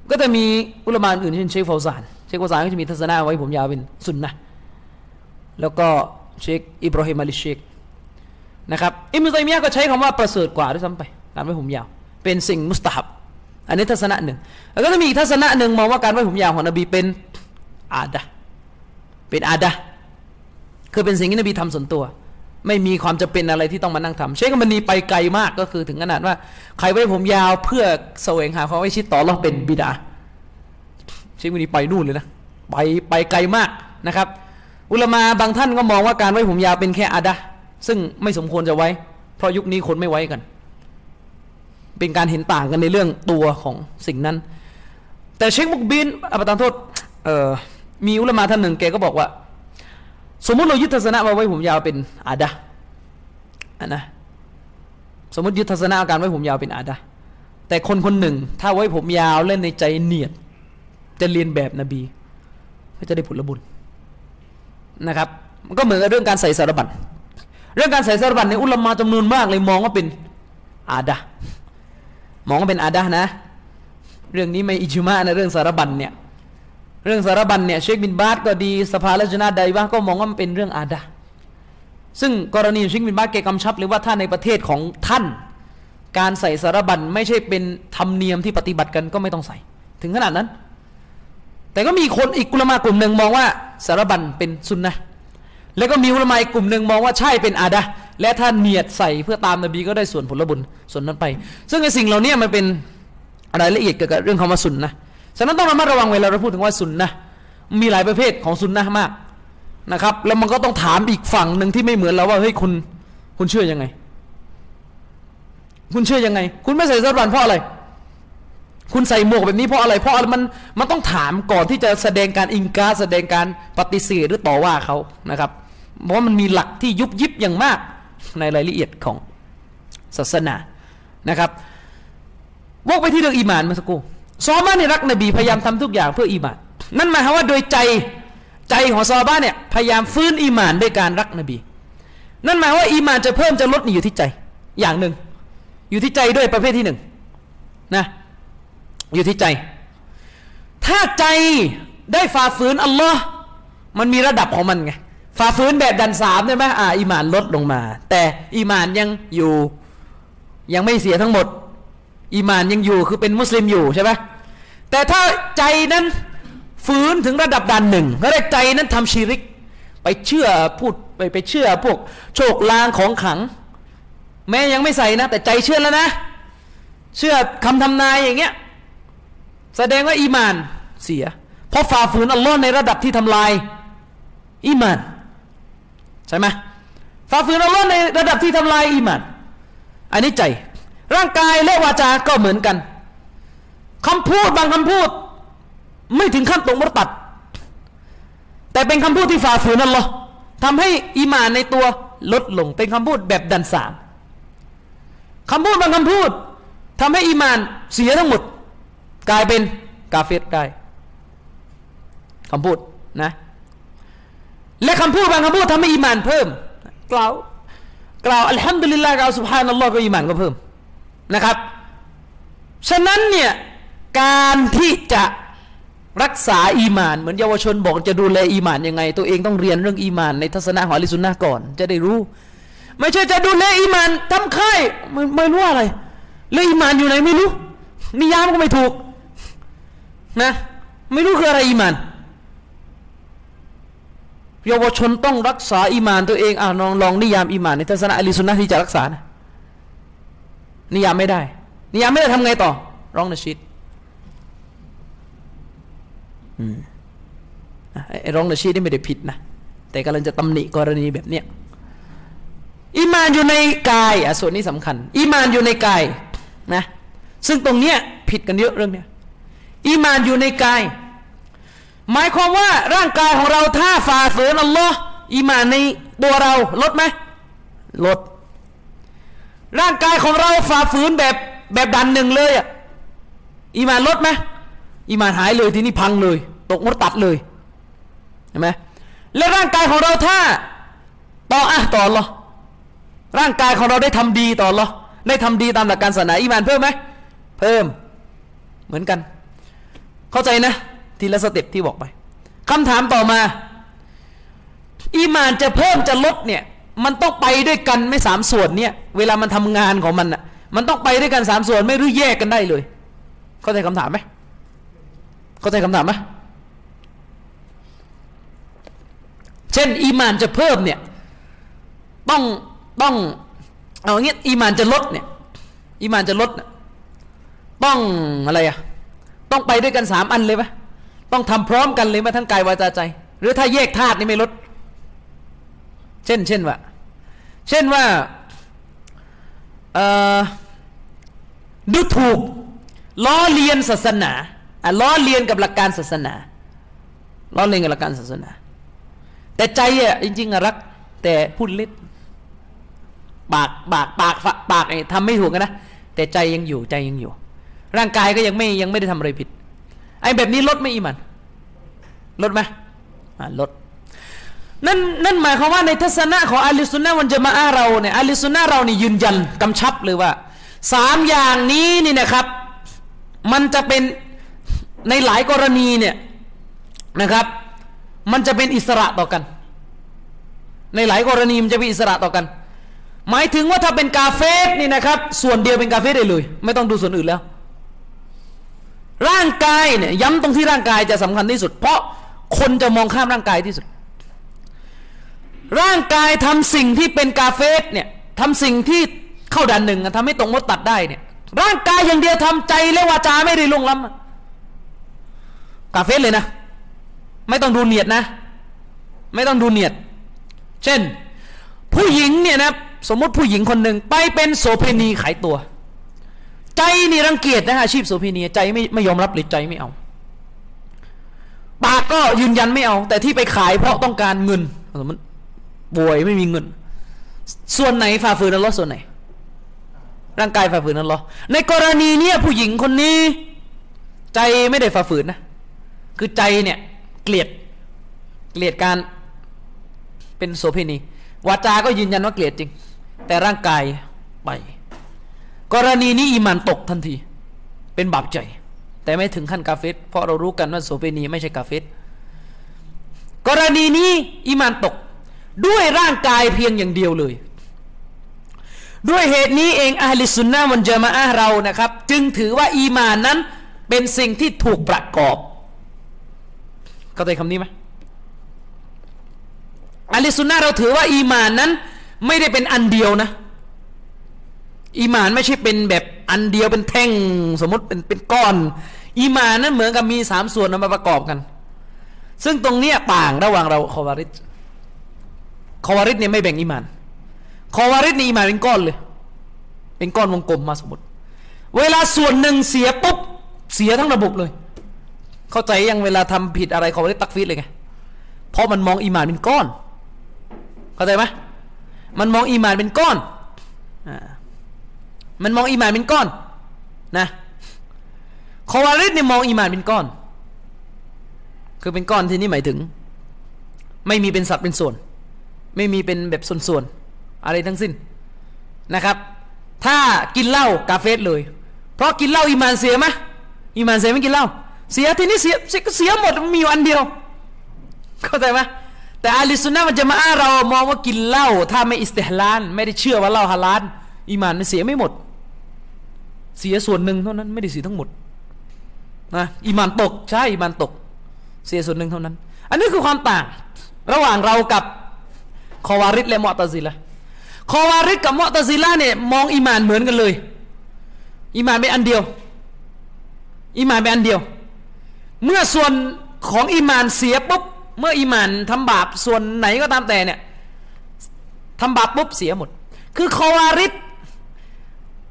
ก็จะมีอุลามะอื่นเช่นเชคฟาวซาน ชคฟาวซาก็จะมีทัศนะไว้ผมยาวเป็นสุนนะแล้วก็เชคอิบราฮิมอัลิเชคนะครับอิมตัยมียะก็ใช้คำว่าประเสริฐกว่าด้วยซ้ำไปการไว้ผมยาว เป็นสิ่งมุสตาบอันนี้ทัศนะหนึ่งแล้วก็จะมีอีกทัศนะหนึ่งมองว่าการไว้ผมยาวของนบีเป็นอาดะเป็นอาดะคือเป็นสิ่งที่นบีทำส่วนตัว ไม่มีความจะเป็นอะไรที่ต้องมานั่งทำเชคมันนีไปไกลมากก็คือถึงขนาดว่า ใครไว้ผมยาวเพื่อแสวงหาความไว้ชิดต่อเราเป็นบิดา ชคมันนีไปนู่นเลยนะไปไปไกลมากนะครับ อุลมาบางท่านก็มองว่าการไว้ผมยาวเป็นแค่อาดะซึ่งไม่สมควรจะไว้ เพราะยุคนี้คนไม่ไว้กัน เป็นการเห็นต่างกันในเรื่องตัวของสิ่งนั้น แต่เชคมุกบินอภิธานโทษมีอุลมาท่านหนึ่งแกก็บอกว่า สมมติเรายึดทัศนะมาไว้ผมยาวเป็นอาดะนะสมมติยึดทัศนะการไว้ผมยาวเป็นอาดะแต่คนคนหนึ่ง ถ้าไว้ผมยาวเล่นในใจเนียด จะเรียนแบบนบี ก็จะได้ผลบุญนะครับ มันก็เหมือนกับเรื่องการใส่สารบัญเรื่องการใส่สารบัญในอุลมาจำนวนมากเลยมองว่าเป็นอาดะมองว่าเป็นอาดะนะ เรื่องนี้ไม่อิจมานะเรื่องสารบัญเนี่ยเรื่องสารบัญเนี่ยเชคบินบาสก็ดีสภาลัชนาใดว่าก็มองว่ามันเป็นเรื่องอาดะซึ่งกรณีเชคบินบาสแกกำชับเลยว่าถ้าในประเทศของท่าน การใส่สารบัญไม่ใช่เป็นธรรมเนียมที่ปฏิบัติกันก็ไม่ต้องใส่ ถึงขนาดนั้น แต่ก็มีคนอีกกลุ่มากลุ่มหนึ่งมองว่าสารบัญเป็นสุนนะแล้วก็มีอุลามะกลุ่มหนึ่งมองว่าใช่เป็นอาดะและถ้าเนียดใส่เพื่อตามนบีก็ได้ส่วนผลบุญส่วนนั้นไป ซึ่งในสิ่งเหล่านี้มันเป็นรายละเอียดเกี่ยวกับเรื่องคำว่าสุนนะฉะนั้นต้องระมัดระวังเวลาเราพูดถึงว่าสุนนะมีหลายประเภทของสุนนะมากนะครับ แล้วมันก็ต้องถามอีกฝั่งหนึ่งที่ไม่เหมือนเราว่าเฮ้ยคุณคุณเชื่อยังไง คุณเชื่อยังไง คุณไม่ใส่สื้อรันเพราะอะไร คุณใส่หมวกแบบนี้เพราะอะไรเพราะมันมันต้องถามก่อนที่จะแสดงการอิงกาแสดงการปฏิเสธหรือต่อว่าเขานะครับ เพราะมันมีหลักที่ยุบยิบอย่างมากในรายละเอียดของศาสนานะครับวกไปที่เรื่องอีมานมื่อสักครู่ซอบ้านเนี่ยรักนบีพยายามทำทุกอย่างเพื่ออีมานนั่นหมายความว่าโดยใจใจของซอบ้านเนี่ยพยายามฟื้นอีมานด้วยการรักนบี นั่นหมายว่าอีมานจะเพิ่มจะลดนี่อยู่ที่ใจอย่างหนึ่งอยู่ที่ใจด้วยประเภทที่หนึ่งนะ อยู่ที่ใจ ถ้าใจได้ฝ่าฝืนอัลลอฮ์มันมีระดับของมันไงฝ่าฝืนแบบดันสามใช่ไหมอ่าอีมานลดลงมา แต่อีมานยังอยู่ยังไม่เสียทั้งหมดอีมานยังอยู่คือเป็นมุสลิมอยู่ใช่ไหมแต่ถ้าใจนั้นฝืนถึงระดับดันหนึ่งก็ได้ใจนั้นทำชีริก ไปเชื่อพูดไปไปเชื่อพวกโชคลางของขัง แม้ยังไม่ใส่นะ แต่ใจเชื่อแล้วนะ เชื่อคำทำนายอย่างเงี้ย แสดงว่าอีมานเสีย เพราะฝ่าฝืนอัลลอฮ์ในระดับที่ทำลายอีมานใช่ไหมฝ่าฝืนอัลลอฮ์ในระดับที่ทำลายอีมานอันนี้ใจ ร่างกายและวาจาก็เหมือนกันคำพูดบางคำพูด ไม่ถึงขั้นตรงمرتد แต่เป็นคำพูดที่ฝ่าฝืนอัลลอฮ์ทำให้อีมานในตัวลดลงเป็นคำพูดแบบดันสามคำพูดบางคำพูดทำให้อีมานเสียทั้งหมด กลายเป็นกาเฟรได้คำพูดนะ และคำพูดบางคำพูดทำให้อีมานเพิ่ม กล่าวกล่าว الحمد لله กล่าว سبحان الله ก็อีมานก็เพิ่มนะครับ ฉะนั้นเนี่ยการที่จะรักษาอีมาน เหมือนเยาวชนบอกจะดูแลอีมานยังไง ตัวเองต้องเรียนเรื่องอีมาน ในทัศนะของอะห์ลิสซุนนะห์ก่อน จะได้รู้ ไม่ใช่จะดูแลอีมานทำค่ายไม่ไม่รู้อะไรเรื่องอีมานอยู่ไหนไม่รู้นิยามก็ไม่ถูก นะ ไม่รู้คืออะไรอีมานเยาวชนต้องรักษาอีมานตัวเองอ่าลองลองนิยามอีมานในทัศนะอะห์ลิสซุนนะห์ที่จะรักษานะนิยามไม่ได้ นิยามไม่ได้ทำไงต่อ ร้องนชีดไอ้ร้องนชีดนี่ไม่ได้ผิดนะ แต่กำลังจะตำหนิกรณีแบบเนี้ยอีมานอยู่ในกายอะส่วนนี้สำคัญอีมานอยู่ในกายนะ ซึ่งตรงเนี้ยผิดกันเยอะเรื่องเนี้ย อีมานอยู่ในกาย หมายความว่าร่างกายของเราถ้าฝ่าฝืนอัลลอฮ์อีมานในตัวเราลดไหมลด ร่างกายของเราฝ่าฝืนแบบแบบดันหนึ่งเลยอะอีมานลดไหมอีมานหายเลยทีนี้พังเลย ตกمرتد เลยเห็นไหมและร่างกายของเราถ้าطاعة طاعة ร่างกายของเราได้ทำดี طاعة ได้ทำดีตามหลักการศาสนาอีมานเพิ่มไหมเพิ่มเหมือนกัน เข้าใจนะ ทีละ step ที่บอกไปคำถามต่อมา อีมานจะเพิ่มจะลดเนี่ย มันต้องไปด้วยกันไม่สามส่วนเนี่ย เวลามันทำงานของมันอะมันต้องไปด้วยกันสามส่วนไม่รู้แยกกันได้เลย เข้าใจคำถามไหมเข้าใจคำถามไหมเช่น อีมานจะเพิ่มเนี่ยต้องต้องเอางี้อีมานจะลดเนี่ยอีมานจะลดต้องอะไรอะ ต้องไปด้วยกันสามอันเลยไหมต้องทำพร้อมกันเลยไหมทั้งกายวาจาใจ หรือถ้าแยกธาตุนี่ไม่ลด เช่น เช่นว่า เช่นว่าดูถูกล้อเลียนศาสนาล้อเลียนกับหลักการศาสนาล้อเลียนกับหลักการศาสนา แต่ใจอะจริงๆรัก แต่พูดเล็ดปากปากปากปากไอ้ทำไม่ถูกนะแต่ใจยังอยู่ใจยังอยู่ ร่างกายก็ยังไม่ยังไม่ได้ทำอะไรผิดไอ้แบบนี้ลดไหมอีมันลดไหมลดนั่นนั่นหมายความว่าในทัศนะของอาลิสุนนะวันจะมาอาเราเนี่ยอาลิสุนนะเรานี่ยืนยันกำชับเลยว่าสามอย่างนี้นี่นะครับ มันจะเป็นในหลายกรณีเนี่ยนะครับ มันจะเป็นอิสระต่อกัน ในหลายกรณีมันจะเป็นอิสระต่อกัน หมายถึงว่าถ้าเป็นกาเฟสนี่นะครับ ส่วนเดียวเป็นกาเฟสได้เลย ไม่ต้องดูส่วนอื่นแล้ว ร่างกายเนี่ยย้ำตรงที่ร่างกายจะสำคัญที่สุด เพราะคนจะมองข้ามร่างกายที่สุด ร่างกายทำสิ่งที่เป็นกาเฟสเนี่ยทำสิ่งที่เข้าดันหนึ่งทำให้ตรงมดตัดได้เนี่ย ร่างกายอย่างเดียวทำใจและวาจาไม่ได้ลงล้ำกาเฟสเลยนะ ไม่ต้องดูเนียดนะ ไม่ต้องดูเนียด เช่น ผู้หญิงเนี่ยนะสมมติผู้หญิงคนหนึ่งไปเป็นโสเภณีขายตัว ใจนี่รังเกียจนะอาชีพโสเภณีใจไม่ไม่ยอมรับหรือใจไม่เอาปากก็ยืนยันไม่เอา แต่ที่ไปขายเพราะต้องการเงินสมมติป่วยไม่มีเงิน ส่วนไหนฝ่าฝืนอัลลอฮ์ส่วนไหน ร่างกายฝ่าฝืนอัลลอฮ์ในกรณีเนี้ยผู้หญิงคนนี้ ใจไม่ได้ฝ่าฝืนนะ คือใจเนี่ยเกลียดเกลียดการเป็นโสเภณีวาจาก็ยืนยันว่าเกลียดจริง แต่ร่างกายไป กรณีนี้อีมานตกทันที เป็นบาปใจ แต่ไม่ถึงขั้นกาเฟตเพราะเรารู้กันว่าโสเภณีไม่ใช่กาเฟตกรณีนี้อีมานตกด้วยร่างกายเพียงอย่างเดียวเลย ด้วยเหตุนี้เองอาลิสุนนะมันจะมาอาเรานะครับ จึงถือว่าอีมานนั้นเป็นสิ่งที่ถูกประกอบ เข้าใจคำนี้ไหมอะห์ลิสซุนนะห์เราถือว่าอีมานนั้น ไม่ได้เป็นอันเดียวนะ อีมานไม่ใช่เป็นแบบอันเดียวเป็นแท่งสมมติเป็นเป็นก้อนอีมานนั้นเหมือนกับมีสามส่วนมาประกอบกัน ซึ่งตรงเนี้ยต่างระหว่างเราคอวาริจญ์คอวาริจญ์เนี่ยไม่แบ่งอีมานคอวาริจญ์นี่อีมานเป็นก้อนเลย เป็นก้อนวงกลมมาสมมติ เวลาส่วนหนึ่งเสียปุ๊บเสียทั้งระบบเลย เข้าใจยังเวลาทำผิดอะไรคอวาริจญ์ تكفير เลยไงเพราะมันมองอีมานเป็นก้อน เข้าใจไหมมันมองอีมานเป็นก้อนอ่า มันมองอีมานเป็นก้อนนะคอวาริจญ์เนี่ยมองอีมานเป็นก้อน คือเป็นก้อนที่นี่หมายถึง ไม่มีเป็นสัตว์เป็นส่วน ไม่มีเป็นแบบส่วนๆอะไรทั้งสิ้นนะครับ ถ้ากินเหล้ากาเฟรเลย เพราะกินเหล้าอีมานเสียไหมอีมานเสียไม่กินเหล้าเสียทีนี้เสียเสียหมดมีอยู่อันเดียวเข้าใจไหมแต่อะห์ลิสซุนนะห์มันจะมาอ้าเรามองว่ากินเหล้าถ้าไม่استحلال ไม่ได้เชื่อว่าเหล้าฮาลาลอีมานมันเสียไม่หมด เสียส่วนหนึ่งเท่านั้นไม่ได้เสียทั้งหมดนะอีมานตกใช่อีมานตก เสียส่วนหนึ่งเท่านั้น อันนี้คือความต่าง ระหว่างเรากับคอวาริจญ์และมัวะตะซิละห์คอวาริจญ์กับมัวะตะซิละห์เนี่ยมองอีมานเหมือนกันเลยอีมานเป็นอันเดียวอีมานเป็นอันเดียว เมื่อส่วนของอีมานเสียปุ๊บเมื่ออีมานทำบาปส่วนไหนก็ตามแต่เนี่ยทำบาปปุ๊บเสียหมด คือคอวาริจญ์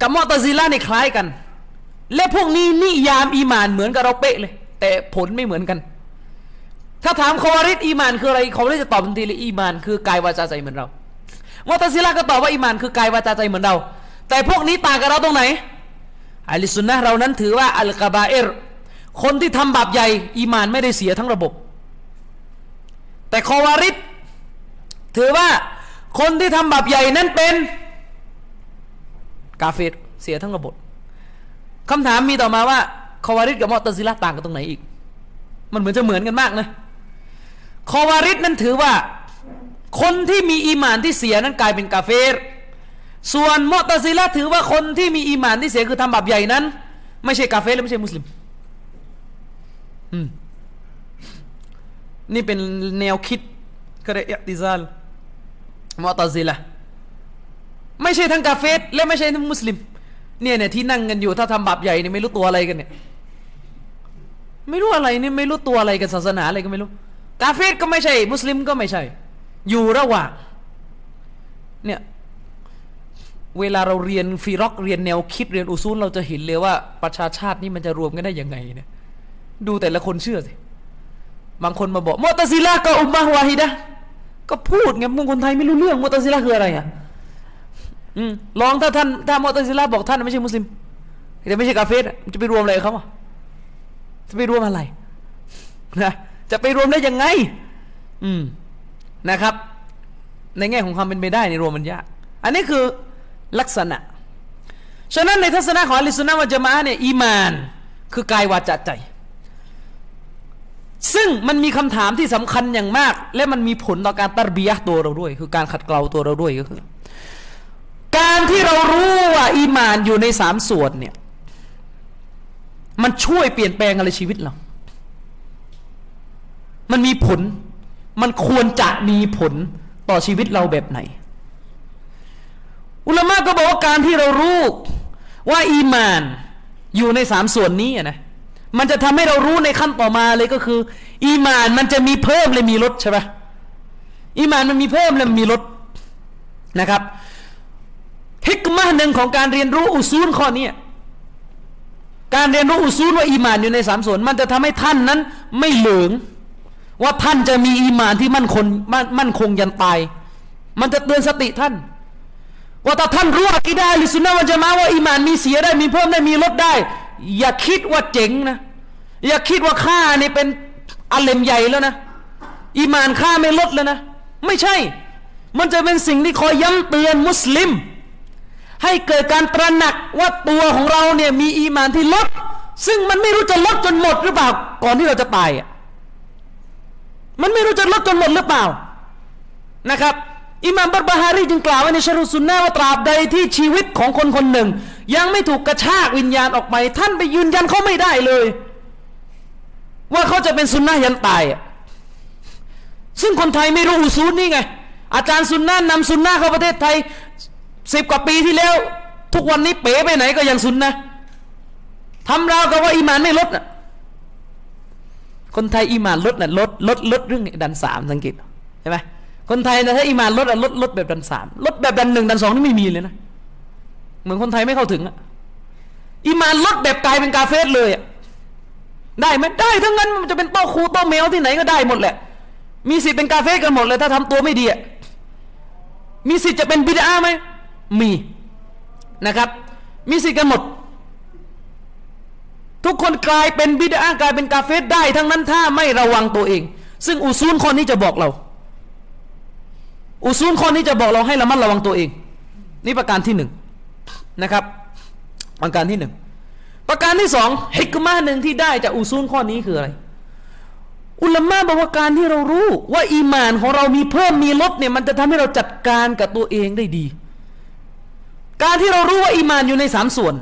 กับมัวะตะซิละห์เนี่ยคล้ายกัน และพวกนี้นิยามอีมานเหมือนกับเราเป๊ะเลย แต่ผลไม่เหมือนกัน ถ้าถามคอวาริจอีมานคืออะไรเขาเลยจะตอบทันทีเลยอีมาน คือกายวาจาใจเหมือนเรามัวะตะซิละฮ์ก็ตอบว่าอีมานคือกายวาจาใจเหมือนเรา แต่พวกนี้ต่างกับเราตรงไหนอัลิสุนนะเรานั้นถือว่าالكبائرคนที่ทำบาปใหญ่ อีมานไม่ได้เสียทั้งระบบ แต่คอวาริจถือว่าคนที่ทำบาปใหญ่นั้นเป็น กาเฟตเสียทั้งระบบคำถามมีต่อมาว่าคอวาริดกับมอตซิละต่างกันตรงไหนอีก มันเหมือนจะเหมือนกันมากนะคอวาริดนั้นถือว่า คนที่มีอีมานที่เสียนั้นกลายเป็นกาเฟรส่วนมอตซิละถือว่าคนที่มีอีมานที่เสียคือทำบาปใหญ่นั้น ไม่ใช่กาเฟรและไม่ใช่มุสลิมอืมนี่เป็นแนวคิดก็ได้อิติซาลมอตซิละ ไม่ใช่ทั้งกาเฟสและไม่ใช่ทั้งมุสลิม เนี่ยเนี่ยที่นั่งกันอยู่ถ้าทำบาปใหญ่เนี่ยไม่รู้ตัวอะไรกันเนี่ย ไม่รู้อะไรเนี่ยไม่รู้ตัวอะไรกันศาสนาอะไรก็ไม่รู้ กาเฟสก็ไม่ใช่ มุสลิมก็ไม่ใช่ อยู่ระหว่างเนี่ยเวลาเราเรียนฟีร็อกเรียนแนวคิดเรียนอุซูลเราจะเห็นเลยว่าประชาชาตินี่มันจะรวมกันได้ยังไงเนี่ยดูแต่ละคนเชื่อสิบางคนมาบอกมอตซิลาก็อุมมะวาฮิดะก็พูดไงมึงคนไทยไม่รู้เรื่องมอตซิลาคืออะไรอะ ลองถ้าท่านถ้ามอตซิลาบอกท่านไม่ใช่มุสลิมแต่ไม่ใช่กาเฟสจะไปรวมอะไรเขาอะจะไปรวมอะไรนะจะไปรวมได้ยังไง อืมนะครับ ในแง่ของความเป็นไปได้ในรวมมันยากอันนี้คือลักษณะฉะนั้นในทัศนะของอลลอฮฺสุนนะวะจามะเนี่ยอีมาน คือกายวาจาใจ ซึ่งมันมีคำถามที่สำคัญอย่างมาก และมันมีผลต่อการตัรบียะตัวเราด้วย คือการขัดเกลาตัวเราด้วยก็คือ การที่เรารู้ว่าอีมานอยู่ในสามส่วนเนี่ยมันช่วยเปลี่ยนแปลงอะไรชีวิตเรา มันมีผล มันควรจะมีผลต่อชีวิตเราแบบไหน อุลามะก็บอกว่าการที่เรารู้ว่าอีมานอยู่ในสามส่วนนี้นะ มันจะทำให้เรารู้ในขั้นต่อมาเลยก็คือ อีมานมันจะมีเพิ่มและมีลดใช่ปะอีมานมันมีเพิ่มและมีลดนะครับ ฮิกมาหนึ่งของการเรียนรู้อุซูลข้อนี้การเรียนรู้อุซูลว่าอีมานอยู่ในสามส่วน มันจะทำให้ท่านนั้นไม่เหลืองว่าท่านจะมีอีมานที่มั่นคงมั่นคงยันตาย มันจะเตือนสติท่าน ว่าถ้าท่านรู้อักีดาลิสุนนะวันจะมาว่าอีมานมีเสียได้มีเพิ่มได้มีลดได้ อย่าคิดว่าเจ๋งนะ อย่าคิดว่าข้านี่เป็นอัลเลมใหญ่แล้วนะอีมานข้าไม่ลดแล้วนะ ไม่ใช่ มันจะเป็นสิ่งที่คอยย้ำเตือนมุสลิม ให้เกิดการตระหนักว่าตัวของเราเนี่ยมีอีมานที่ลด ซึ่งมันไม่รู้จะลดจนหมดหรือเปล่า ก่อนที่เราจะตายอะมันไม่รู้จะลดจนหมดหรือเปล่านะครับอิหม่ามบัรบาฮารีจึงกล่าวไว้ในชรุสุนนะว่าตราบใดที่ชีวิตของคนคนหนึ่ง ยังไม่ถูกกระชากวิญญาณออกไป ท่านไปยืนยันเขาไม่ได้เลย ว่าเขาจะเป็นสุนนะยันตาย ซึ่งคนไทยไม่รู้อุซูลนี่ไง อาจารย์สุนนะนำสุนนะเข้าประเทศไทย สิบกว่าปีที่แล้ว ทุกวันนี้เป๋ไปไหนก็ยังสุนนะทำราวกับว่าอิมานไม่ลดนะคนไทยอีมานลดนะ่ะลดลดลดเรื่องดันสามสังเกตใช่ไหมคนไทยนะถ้าอีมานลดอะลดลดแบบดันสามลดแบบดันหนึ่งดันสองนี่ไม่มีเลยนะเหมือนคนไทยไม่เข้าถึงอะอีมานลดแบบกลายเป็นกาเฟสเลยอะได้ไหมได้ทั้งนั้นมันจะเป็นโต๊ะครูโต๊ะเมลที่ไหนก็ได้หมดแหละ มีสิทธิ์เป็นกาเฟสกันหมดเลย ถ้าทำตัวไม่ดีอะมีสิทธิ์จะเป็นบิดาไหม มีนะครับ มีสิทธิ์กันหมด ทุกคนกลายเป็นบิดากลายเป็นกาเฟสได้ ทั้งนั้นถ้าไม่ระวังตัวเอง ซึ่งอุซูลคนนี้จะบอกเรา อุซูลคนนี้จะบอกเราให้ระมัดระวังตัวเอง นี่ประการที่หนึ่งนะครับ ประการที่หนึ่งประการที่สองฮิกมาหนึ่งที่ได้จากอุซูลข้อนี้คืออะไรอุลามะบอกว่าการที่เรารู้ว่าอีมานของเรามีเพิ่มมีลดเนี่ยมันจะทำให้เราจัดการกับตัวเองได้ดี การที่เรารู้ว่าอีมานอยู่ในสามส่วน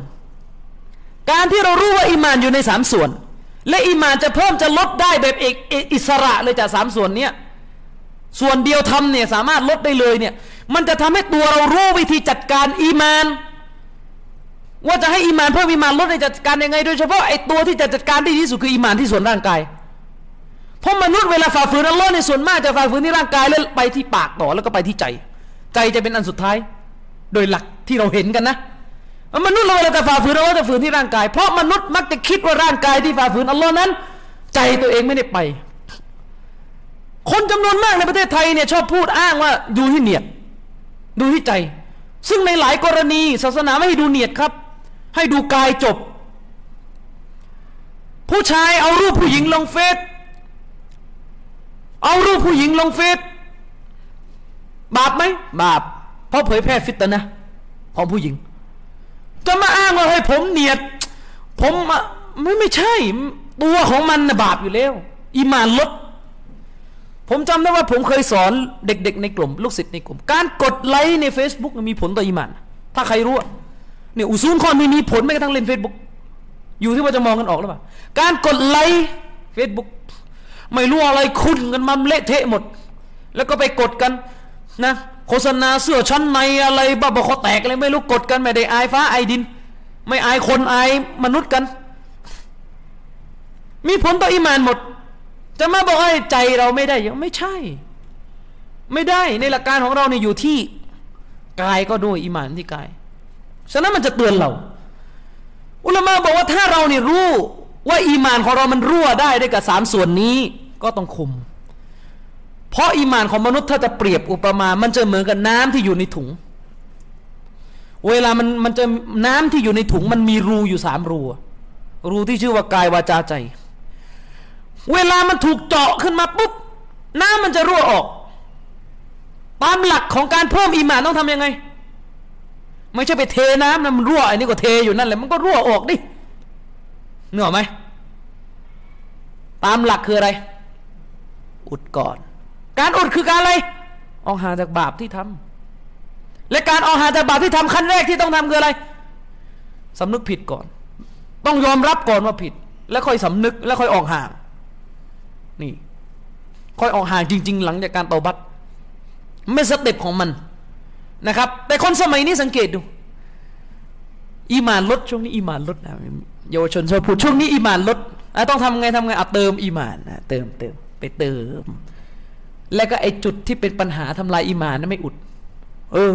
การที่เรารู้ว่าอิมานอยู่ในสามส่วน และอิมานจะเพิ่มจะลดได้แบบเอกอิสระเลยจากสามส่วนเนี้ยส่วนเดียวทำเนี่ยสามารถลดได้เลยเนี่ยมันจะทำให้ตัวเรารู้วิธีจัดการอีมาน ว่าจะให้อีมานเพิ่มอีมานลดในจัดการยังไง โดยเฉพาะไอ้ตัวที่จะจัดการได้ที่สุดคืออีมานที่ส่วนร่างกายเพราะมนุษย์เวลาฝ่าฝืนอัลลอฮ์ในส่วนมากจะฝ่าฝืนที่ร่างกายแล้วไปที่ปากต่อแล้วก็ไปที่ใจ ใจจะเป็นอันสุดท้าย โดยหลักที่เราเห็นกันนะมนุษย์เราเวลาจะฝ่าฝืนเราจะฝืนที่ร่างกาย เพราะมนุษย์มักจะคิดว่าร่างกายที่ฝ่าฝืนอัลลอฮ์นั้น ใจตัวเองไม่ได้ไป คนจำนวนมากในประเทศไทยเนี่ยชอบพูดอ้างว่าดูที่เนียด ดูที่ใจ ซึ่งในหลายกรณีศาสนาไม่ให้ดูเนียดครับ ให้ดูกายจบ ผู้ชายเอารูปผู้หญิงลงเฟซเอารูปผู้หญิงลงเฟซบาปไหมบาป เพราะเผยแพร่ฟิตนะของผู้หญิงจะมาอ้างว่าให้ผมเนียด ผมไม่ไม่ใช่ ตัวของมันนะบาปอยู่แล้ว อิมานลด ผมจำได้ว่าผมเคยสอนเด็กๆ ในกลุ่ม ลูกศิษย์ในกลุ่ม การกดไลค์ใน Facebook มีผลต่ออิมาน ถ้าใครรู้เนี่ยอุซูลข้อนี้มีผลไม่กระทั่งเล่น Facebook อยู่ที่ว่าจะมองกันออกหรือเปล่า การกดไลค์ Facebook ไม่รู้อะไรคุณกันมาเละเทะหมด แล้วก็ไปกดกันนะ โฆษณาเสื้อชั้นในอะไรบ้าบอคอแตกอะไรไม่รู้กดกันไม่ได้อายฟ้าอายดิน ไม่อายคนอายมนุษย์กัน มีผลต่ออิมานหมด จะมาบอกให้ใจเราไม่ได้ยังไม่ใช่ ไม่ได้ในหลักการของเราเนี่ยอยู่ที่กายก็ด้วยอิมานที่กายฉะนั้นมันจะเตือนเรา อุลามะบอกว่าถ้าเราเนี่ยรู้ว่าอีมานของเรามันรั่วได้ด้วยกับสามส่วนนี้ก็ต้องคุม เพราะอีมานของมนุษย์ถ้าจะเปรียบอุปมา มันจะเหมือนกับน้ำที่อยู่ในถุง เวลามันมันจะน้ำที่อยู่ในถุง มันมีรูอยู่สามรู รูที่ชื่อว่ากายวาจาใจ เวลามันถูกเจาะขึ้นมาปุ๊บน้ำมันจะรั่วออก ตามหลักของการเพิ่มอีมานต้องทํำยังไง ไม่ใช่ไปเทน้ำนะมันรั่วอันนี้ก็เทอยู่นั่นแหละมันก็รั่วออกดิเหนือไหมตามหลักคืออะไร อุดก่อน การอดคือการอะไร ออกห่างจากบาปที่ทำและการออกห่างจากบาปที่ทำขั้นแรกที่ต้องทำคืออะไรสำนึกผิดก่อน ต้องยอมรับก่อนว่าผิด แล้วค่อยสำนึกแล้วค่อยออกห่าง นี่ ค่อยออกห่างจริง ๆ หลังจากการเตาบัตมี step ของมันนะครับ แต่คนสมัยนี้สังเกตดูอีมานลดช่วงนี้อีมานลดนะเยาวชนชอบพูดช่วงนี้อีมานลดต้องทำไงทำไงอะเติมอีมานนะเติมเติมไปเติม แล้วก็ไอจุดที่เป็นปัญหาทำลายอีมานนั้นไม่อุด เออ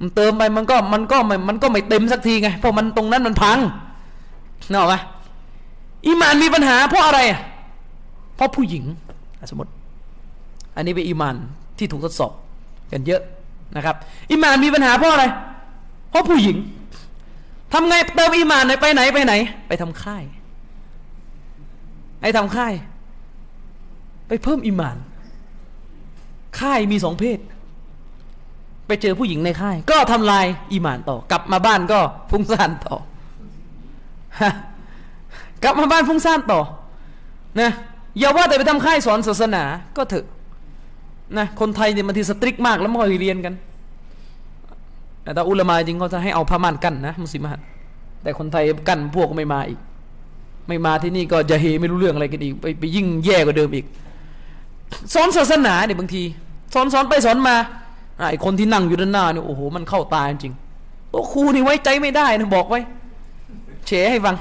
มันเติมไปมันก็มันก็มันก็ไม่เต็มสักทีไงเพราะมันตรงนั้นมันพังเนอะไหมอีมานมีปัญหาเพราะอะไร เพราะผู้หญิงสมมติ อันนี้เป็นอีมานที่ถูกทดสอบกันเยอะนะครับอีมานมีปัญหาเพราะอะไร เพราะผู้หญิงทำไงเติมอีมานไหนไปไหนไปไหน ไปทำค่ายไอ้ทำค่าย ไปเพิ่มอีมาน ค่ายมีสองเพศ ไปเจอผู้หญิงในค่าย ก็ทำลายอีมานต่อ กลับมาบ้านก็ฟุ้งซ่านต่อกลับมาบ้านฟุ้งซ่านต่อนะอย่าว่าแต่ไปทำค่ายสอนศาสนาก็เถอะนะคนไทยเนี่ยบางทีสตริกมากแล้วไม่ค่อยเรียนกัน แต่อุลมาจริงเขาจะให้เอาพม่านกั้นนะมุสลิมแต่คนไทยกั้นพวกไม่มาอีก ไม่มาที่นี่ก็จะเฮไม่รู้เรื่องอะไรกันอีก ไปไปยิ่งแย่กว่าเดิมอีกสอนศาสนาเนี่ยบางที สอนสอนไปสอนมาไอ้คนที่นั่งอยู่ด้านหน้าเนี่ยโอ้โหมันเข้าตาจริงโต๊ะครูนี่ไว้ใจไม่ได้นะบอกไว้เฉให้ฟัง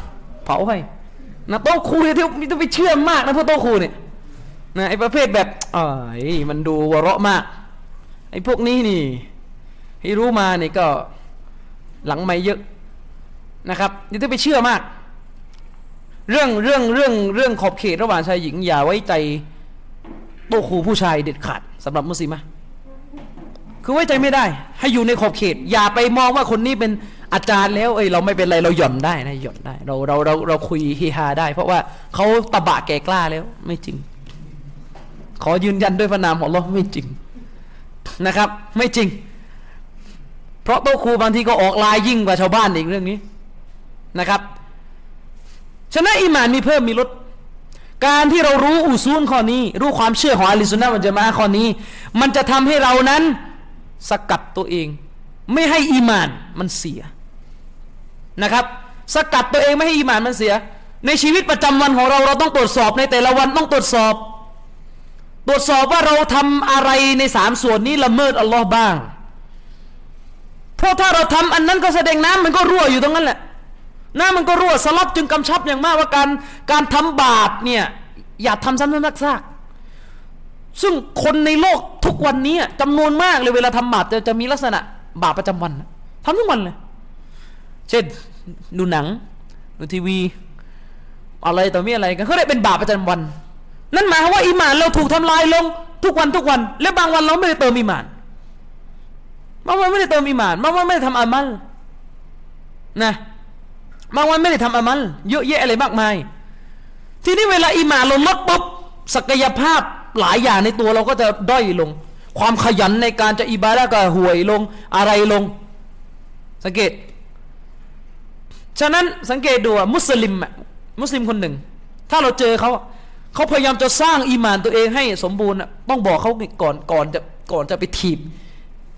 เผาให้นะโต๊ะครูเนี่ยที่ต้องไปเชื่อมากนะพราะโต๊ะครูเนี่ยนะไอ้ประเภทแบบอ๋อมันดูวเราะมากไอ้พวกนี้นี่ให้รู้มาเนี่ยก็หลังไม่เยอะนะครับนี่ต้องไปเชื่อมาก เรื่องเรื่องเรื่องเรื่องขอบเขตระหว่างชายหญิงอย่าไว้ใจโต๊ะครูผู้ชายเด็ดขาด สำหรับมุสลิมะคือไว้ใจไม่ได้ ให้อยู่ในขอบเขต อย่าไปมองว่าคนนี้เป็นอาจารย์แล้ว เอ้ยเราไม่เป็นไรเราหย่อนได้นะหย่อนได้ เราเราเราเราคุยเฮฮาได้ เพราะว่าเขาตะบะแก่กล้าแล้ว ไม่จริง ขอยืนยันด้วยพระนามของเราไม่จริงนะครับ ไม่จริง เพราะโต๊ะครูบางทีก็ออกลายยิ่งกว่าชาวบ้านอีกเรื่องนี้นะครับ ฉะนั้นอิมานมีเพิ่มมีลด การที่เรารู้อุซูลข้อนี้ รู้ความเชื่อของอาลิสุนนะมันจะมาข้อนี้ มันจะทำให้เรานั้นสกัดตัวเอง ไม่ให้อีมานมันเสียนะครับ สกัดตัวเองไม่ให้อีมานมันเสีย ในชีวิตประจำวันของเราเราต้องตรวจสอบในแต่ละวันต้องตรวจสอบ ตรวจสอบว่าเราทำอะไรในสามส่วนนี้ละเมิดอัลลอฮ์บ้าง เพราะถ้าเราทำอันนั้นก็แสดงน้ำมันก็รั่วอยู่ตรงนั้นแหละ น้ำมันก็รั่วสลับจึงกำชับอย่างมากว่าการการทำบาปเนี่ยอย่าทำซ้ำๆซากๆซึ่งคนในโลกทุกวันนี้จำนวนมากเลยเวลาทำบาปจะจะมีลักษณะบาปประจำวันทำทุกวันเลย เช่นดูหนังดูทีวี อะไรต่อมีอะไรกันเขาได้เป็นบาปประจำวัน นั่นหมายความว่าอิมานเราถูกทำลายลงทุกวันทุกวัน และบางวันเราไม่ได้เติมอิมานบางวันไม่ได้เติมอิมานบางวันไม่ได้ทำอามัลนะ บางวันไม่ได้ทำอามัลเยอะแยะอะไรมากมาย ทีนี้เวลาอิมานเราลดปุ๊บศักยภาพหลายอย่างในตัวเราก็จะด้อยลง ความขยันในการจะอิบาดะก็ห่วยลงอะไรลง สังเกต ฉะนั้นสังเกตดูมุสลิมมุสลิมคนหนึ่ง ถ้าเราเจอเขาเขาพยายามจะสร้างอีมานตัวเองให้สมบูรณ์ต้องบอกเขาก่อนก่อนจะก่อนจะไปถีบ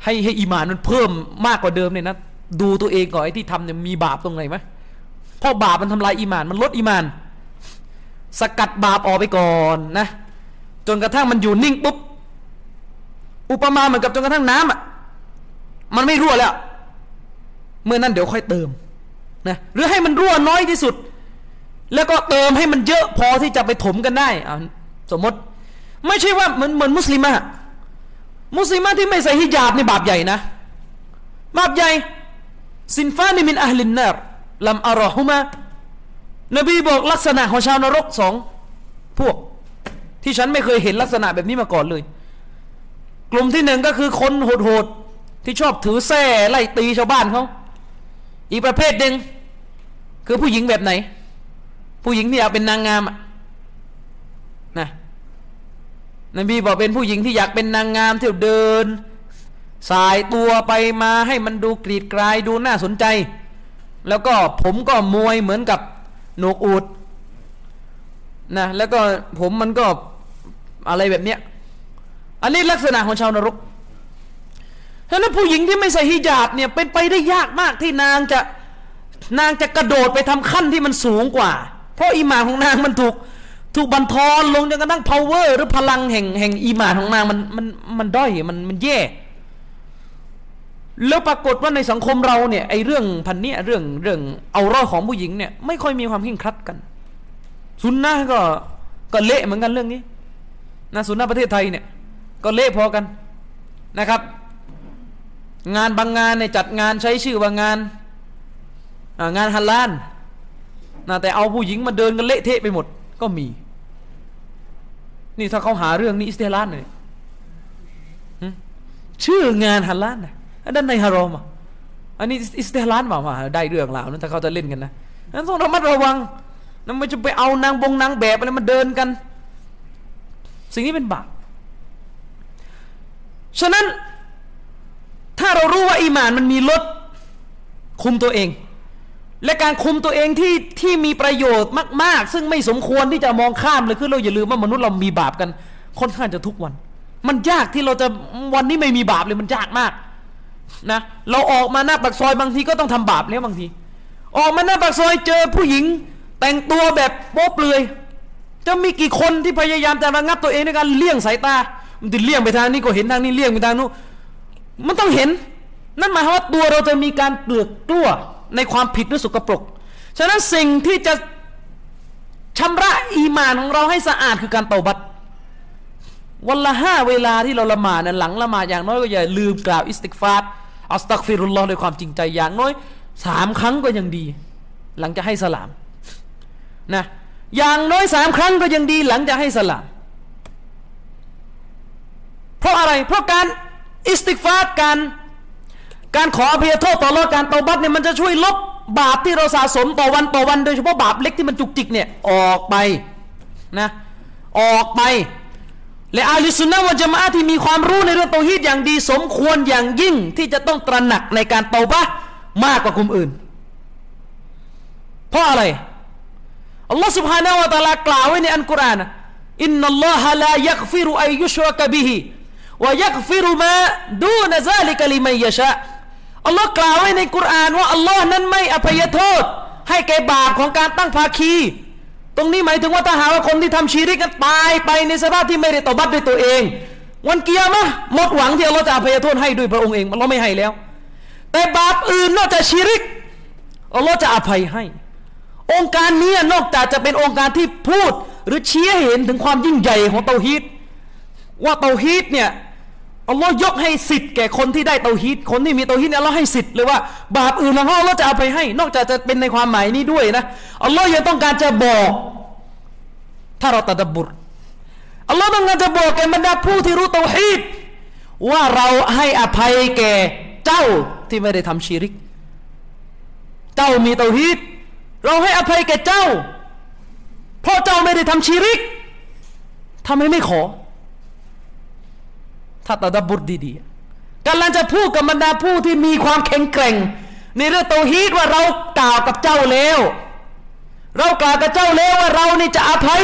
ให้ให้อีมานมันเพิ่มมากกว่าเดิมเนี่ยนะดูตัวเองก่อนไอ้ที่ทำเนี่ยมีบาปตรงไหนไหม เพราะบาปมันทำลายอีมาน มันลดอีมาน สกัดบาปออกไปก่อนนะ จนกระทั่งมันอยู่นิ่งปุ๊บ อุปมาเหมือนกับจนกระทั่งน้ำอะ มันไม่รั่วแล้ว เมื่อนั้นเดี๋ยวค่อยเติมนะหรือให้มันรั่วน้อยที่สุด แล้วก็เติมให้มันเยอะพอที่จะไปถมกันได้สมมติ ไม่ใช่ว่าเหมือนเหมือนมุสลิมะมุสลิมะที่ไม่ใส่ฮิญาบนี่บาปใหญ่นะบาปใหญ่ สินฟ้านี่มินอัลลินนาร ลัมอารอฮุมะนบีบอกลักษณะของชาวนรกสองพวก ที่ฉันไม่เคยเห็นลักษณะแบบนี้มาก่อนเลย กลุ่มที่หนึ่งก็คือคนโหดๆที่ชอบถือแส้ไล่ตีชาวบ้านเขาอีกประเภทหนึ่งคือผู้หญิงแบบไหน ผู้หญิงที่อยากเป็นนางงามนะนบีบอกเป็นผู้หญิงที่อยากเป็นนางงามที่เดิน สายตัวไปมาให้มันดูกรีดกลายดูน่าสนใจ แล้วก็ผมก็มวยเหมือนกับหนกอูดนะแล้วก็ผมมันก็อะไรแบบเนี้ยอันนี้ลักษณะของชาวนรกฉะนั้นผู้หญิงที่ไม่ใส่ฮิญาบเนี่ยเป็นไปได้ยากมากที่นางจะนางจะกระโดดไปทำขั้นที่มันสูงกว่า เพราะอิหมาของนางมันถูกถูกบันทอนลงจนกระทั่ง power หรือพลังแห่งแห่งอิหมาของนางมันมันมันด้อยมันมันแย่ แล้วปรากฏว่าในสังคมเราเนี่ยไอเรื่องพันเนี้ยเรื่องเรื่องเอารอดของผู้หญิงเนี่ยไม่ค่อยมีความข่งครัดกันสุนนะก็ก็เละเหมือนกันเรื่องนี้นะสุนนะประเทศไทยเนี่ยก็เละพอกันนะครับ งานบางงานเนี่ยจัดงานใช้ชื่อว่างานงานฮัลลานนะแต่เอาผู้หญิงมาเดินกันเละเทะไปหมดก็มี นี่ถ้าเขาหาเรื่องนี้อิสเตลานเลยชื่องานฮัลลานนะ อันนั้นในฮารอมอะอันนี้อิสเตลานเปล่ามาได้เรื่องแล้วนั้นถ้าเขาจะเล่นกันนะนั้นต้องระมัดระวังนั่นไม่จะไปเอานางบงนางแบบอะไรมาเดินกัน สิ่งนี้เป็นบาปฉะนั้นถ้าเรารู้ว่าอีมานมันมีลดคุมตัวเอง และการคุมตัวเองที่ที่มีประโยชน์มาก ๆ ซึ่งไม่สมควรที่จะมองข้ามเลยคือเราอย่าลืมว่ามนุษย์เรามีบาปกันค่อนข้างจะทุกวัน มันยากที่เราจะวันนี้ไม่มีบาปเลยมันยากมาก นะเราออกมาหน้าปากซอยบางทีก็ต้องทำบาปแล้วบางที ออกมาหน้าปากซอยเจอผู้หญิง แต่งตัวแบบโป๊เปลือยจะมีกี่คนที่พยายามจะระงับตัวเองในการเลี่ยงสายตา มันจะเลี่ยงไปทางนี้ก็เห็นทางนี้เลี่ยงไปทางนู้นมันต้องเห็น นั่นหมายความว่าตัวเราจะมีการเปลือกกลัวในความผิดหรือสุกปรก ฉะนั้นสิ่งที่จะชำระอีมานของเราให้สะอาดคือการเตาบัต วันละห้าเวลาที่เราละหมาดนั้นหลังละหมาดอย่างน้อยก็อย่าลืมกล่าวอิสติกฟาร์أستغفر اللهด้วยความจริงใจอย่างน้อยสามครั้งก็ยังดี หลังจะให้สลามนะอย่างน้อยสามครั้งก็ยังดีหลังจะให้สลาม เพราะอะไรเพราะการ استغفارการการขออภัยโทษต่ออัลลอฮ์การเตาบัตเนี่ยมันจะช่วยลบบาปที่เราสะสมต่อวันต่อวัน โดยเฉพาะบาปเล็กที่มันจุกจิกเนี่ยออกไปนะออกไป และอาลิสุนนะวะจามะที่มีความรู้ในเรื่องเตาฮีดอย่างดี สมควรอย่างยิ่งที่จะต้องตระหนักในการเตาบะมากกว่ากลุ่มอื่น เพราะอะไรอัลลอฮ์ سبحانه และ تعالى กล่าวไว้ในอัลกุรอานอินนัลลอฮะลายักฟิรุอัยยุชรกบิฮิวะยักฟิรุมาดูนซาลิกลิมัยยะชะอัลลอฮ์กล่าวไว้ในกุรอานว่าอัลลอฮ์นั้นไม่อภัยโทษ ให้แก่บาปของการตั้งภาคี ตรงนี้หมายถึงว่าถ้าหาว่าคนที่ทำชีริกันตายไปในสภาพที่ไม่ได้ตบัดด้วยตัวเอง วันเกียร์มะหมดหวังที่อัลลอฮ์จะอภัยโทษให้ด้วยพระองค์เองอัลลอฮ์ไม่ให้แล้ว แต่บาปอื่นนอกจากชีริกอัลลอฮ์จะอภัยให้ องค์การนี้นอกจากจะเป็นองค์การที่พูด หรือชี้เห็นถึงความยิ่งใหญ่ของเตาฮีดว่าเตาฮีดเนี่ย อัลลอฮ์ยกให้สิทธิ์แก่คนที่ได้เตาฮีดคนที่มีเตาฮีดเนี่ยอัลลอฮ์ให้สิทธิ์เลยว่าบาปอื่นอัลลอฮ์จะเอาไปให้ นอกจากจะเป็นในความหมายนี้ด้วยนะอัลลอฮ์ยังต้องการจะบอก ถ้าเราตัดบุรอัลลอฮ์ต้องการจะบอกแก่บรรดาผู้ที่รู้เตาฮีดว่าเราให้อภัยแก่เจ้าที่ไม่ได้ทำชีริก เจ้ามีเตาฮีดเราให้อภัยแก่เจ้า เพราะเจ้าไม่ได้ทำชีริกทำไมไม่ขอ ถ้าตาดับบุตรดีๆกำลังจะพูดกับบรรดาผู้ที่มีความแข็งแกร่ง ในเรื่องโตฮีตว่าเรากล่าวกับเจ้าแล้ว เรากล่าวกับเจ้าแล้วว่าเรานี่จะอภัย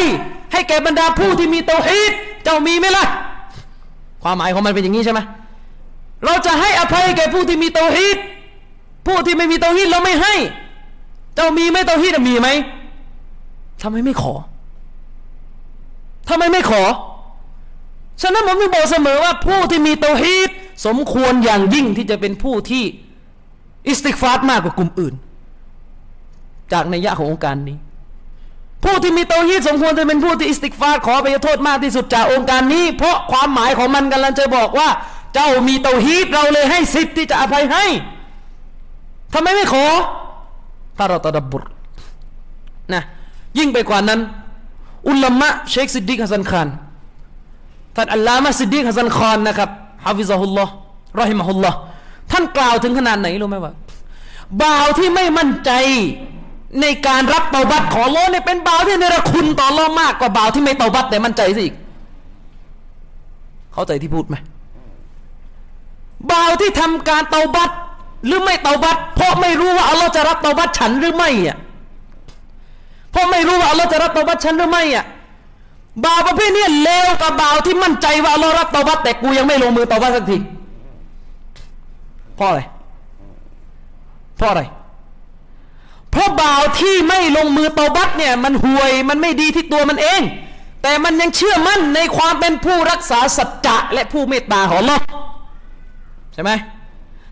ให้แก่บรรดาผู้ที่มีโตฮีตเจ้ามีไหมล่ะ ความหมายของมันเป็นอย่างนี้ใช่ไหมเราจะให้อภัยแก่ผู้ที่มีโตฮีตผู้ที่ไม่มีโตฮีตเราไม่ให้ เจ้ามีไหมเตาฮีดมีไหมทำไมไม่ขอทำไมไม่ขอ ฉะนั้นผมถึงบอกเสมอว่าผู้ที่มีเตาฮีดสมควรอย่างยิ่งที่จะเป็นผู้ที่استغفار มากกว่ากลุ่มอื่น จากนัยยะของโองการนี้ ผู้ที่มีเตาฮีดสมควรจะเป็นผู้ที่استغفار ขออภัยโทษมากที่สุดจากโองการนี้ เพราะความหมายของมันกำลังจะบอกว่า เจ้ามีเตาฮีดเราเลยให้สิทธิ์ที่จะอภัยให้ทำไมไม่ขอถ้าเราتدبرนะยิ่งไปกว่านั้น อุลามะเชคซิดดิกฮัสซันคาน ท่านอัลลามะซิดดิกฮัสซันคานนะครับحفظه الله رحمه اللهท่านกล่าวถึงขนาดไหนรู้ไหมว่าบ่าวที่ไม่มั่นใจในการรับเตาบัตของอัลลอฮ์เนี่ยเป็นบ่าวที่เนรคุณต่ออัลลอฮ์มากกว่าบ่าวที่ไม่เตาบัตแต่มั่นใจสิเข้าใจที่พูดไหมบ่าวที่ทำการเตาบัตหรือไม่เตาบัตเพราะไม่รู้ว่าอัลลอฮ์จะรับเตาบัตฉันหรือไม่อะเพราะไม่รู้ว่าอัลลอฮ์จะรับเตาบัตฉันหรือไม่อะ บ่าวประเภทนี้เลวกับบ่าวที่มั่นใจว่าอัลลอฮ์รับเตาบัตแต่กูยังไม่ลงมือเตาบัตสักทีเพราะอะไรเพราะอะไรเพราะบ่าวที่ไม่ลงมือเตาบัตเนี่ยมันห่วยมันไม่ดีที่ตัวมันเอง แต่มันยังเชื่อมั่นในความเป็นผู้รักษาสัจจะและผู้เมตตาของอัลลอฮ์ใช่ไหม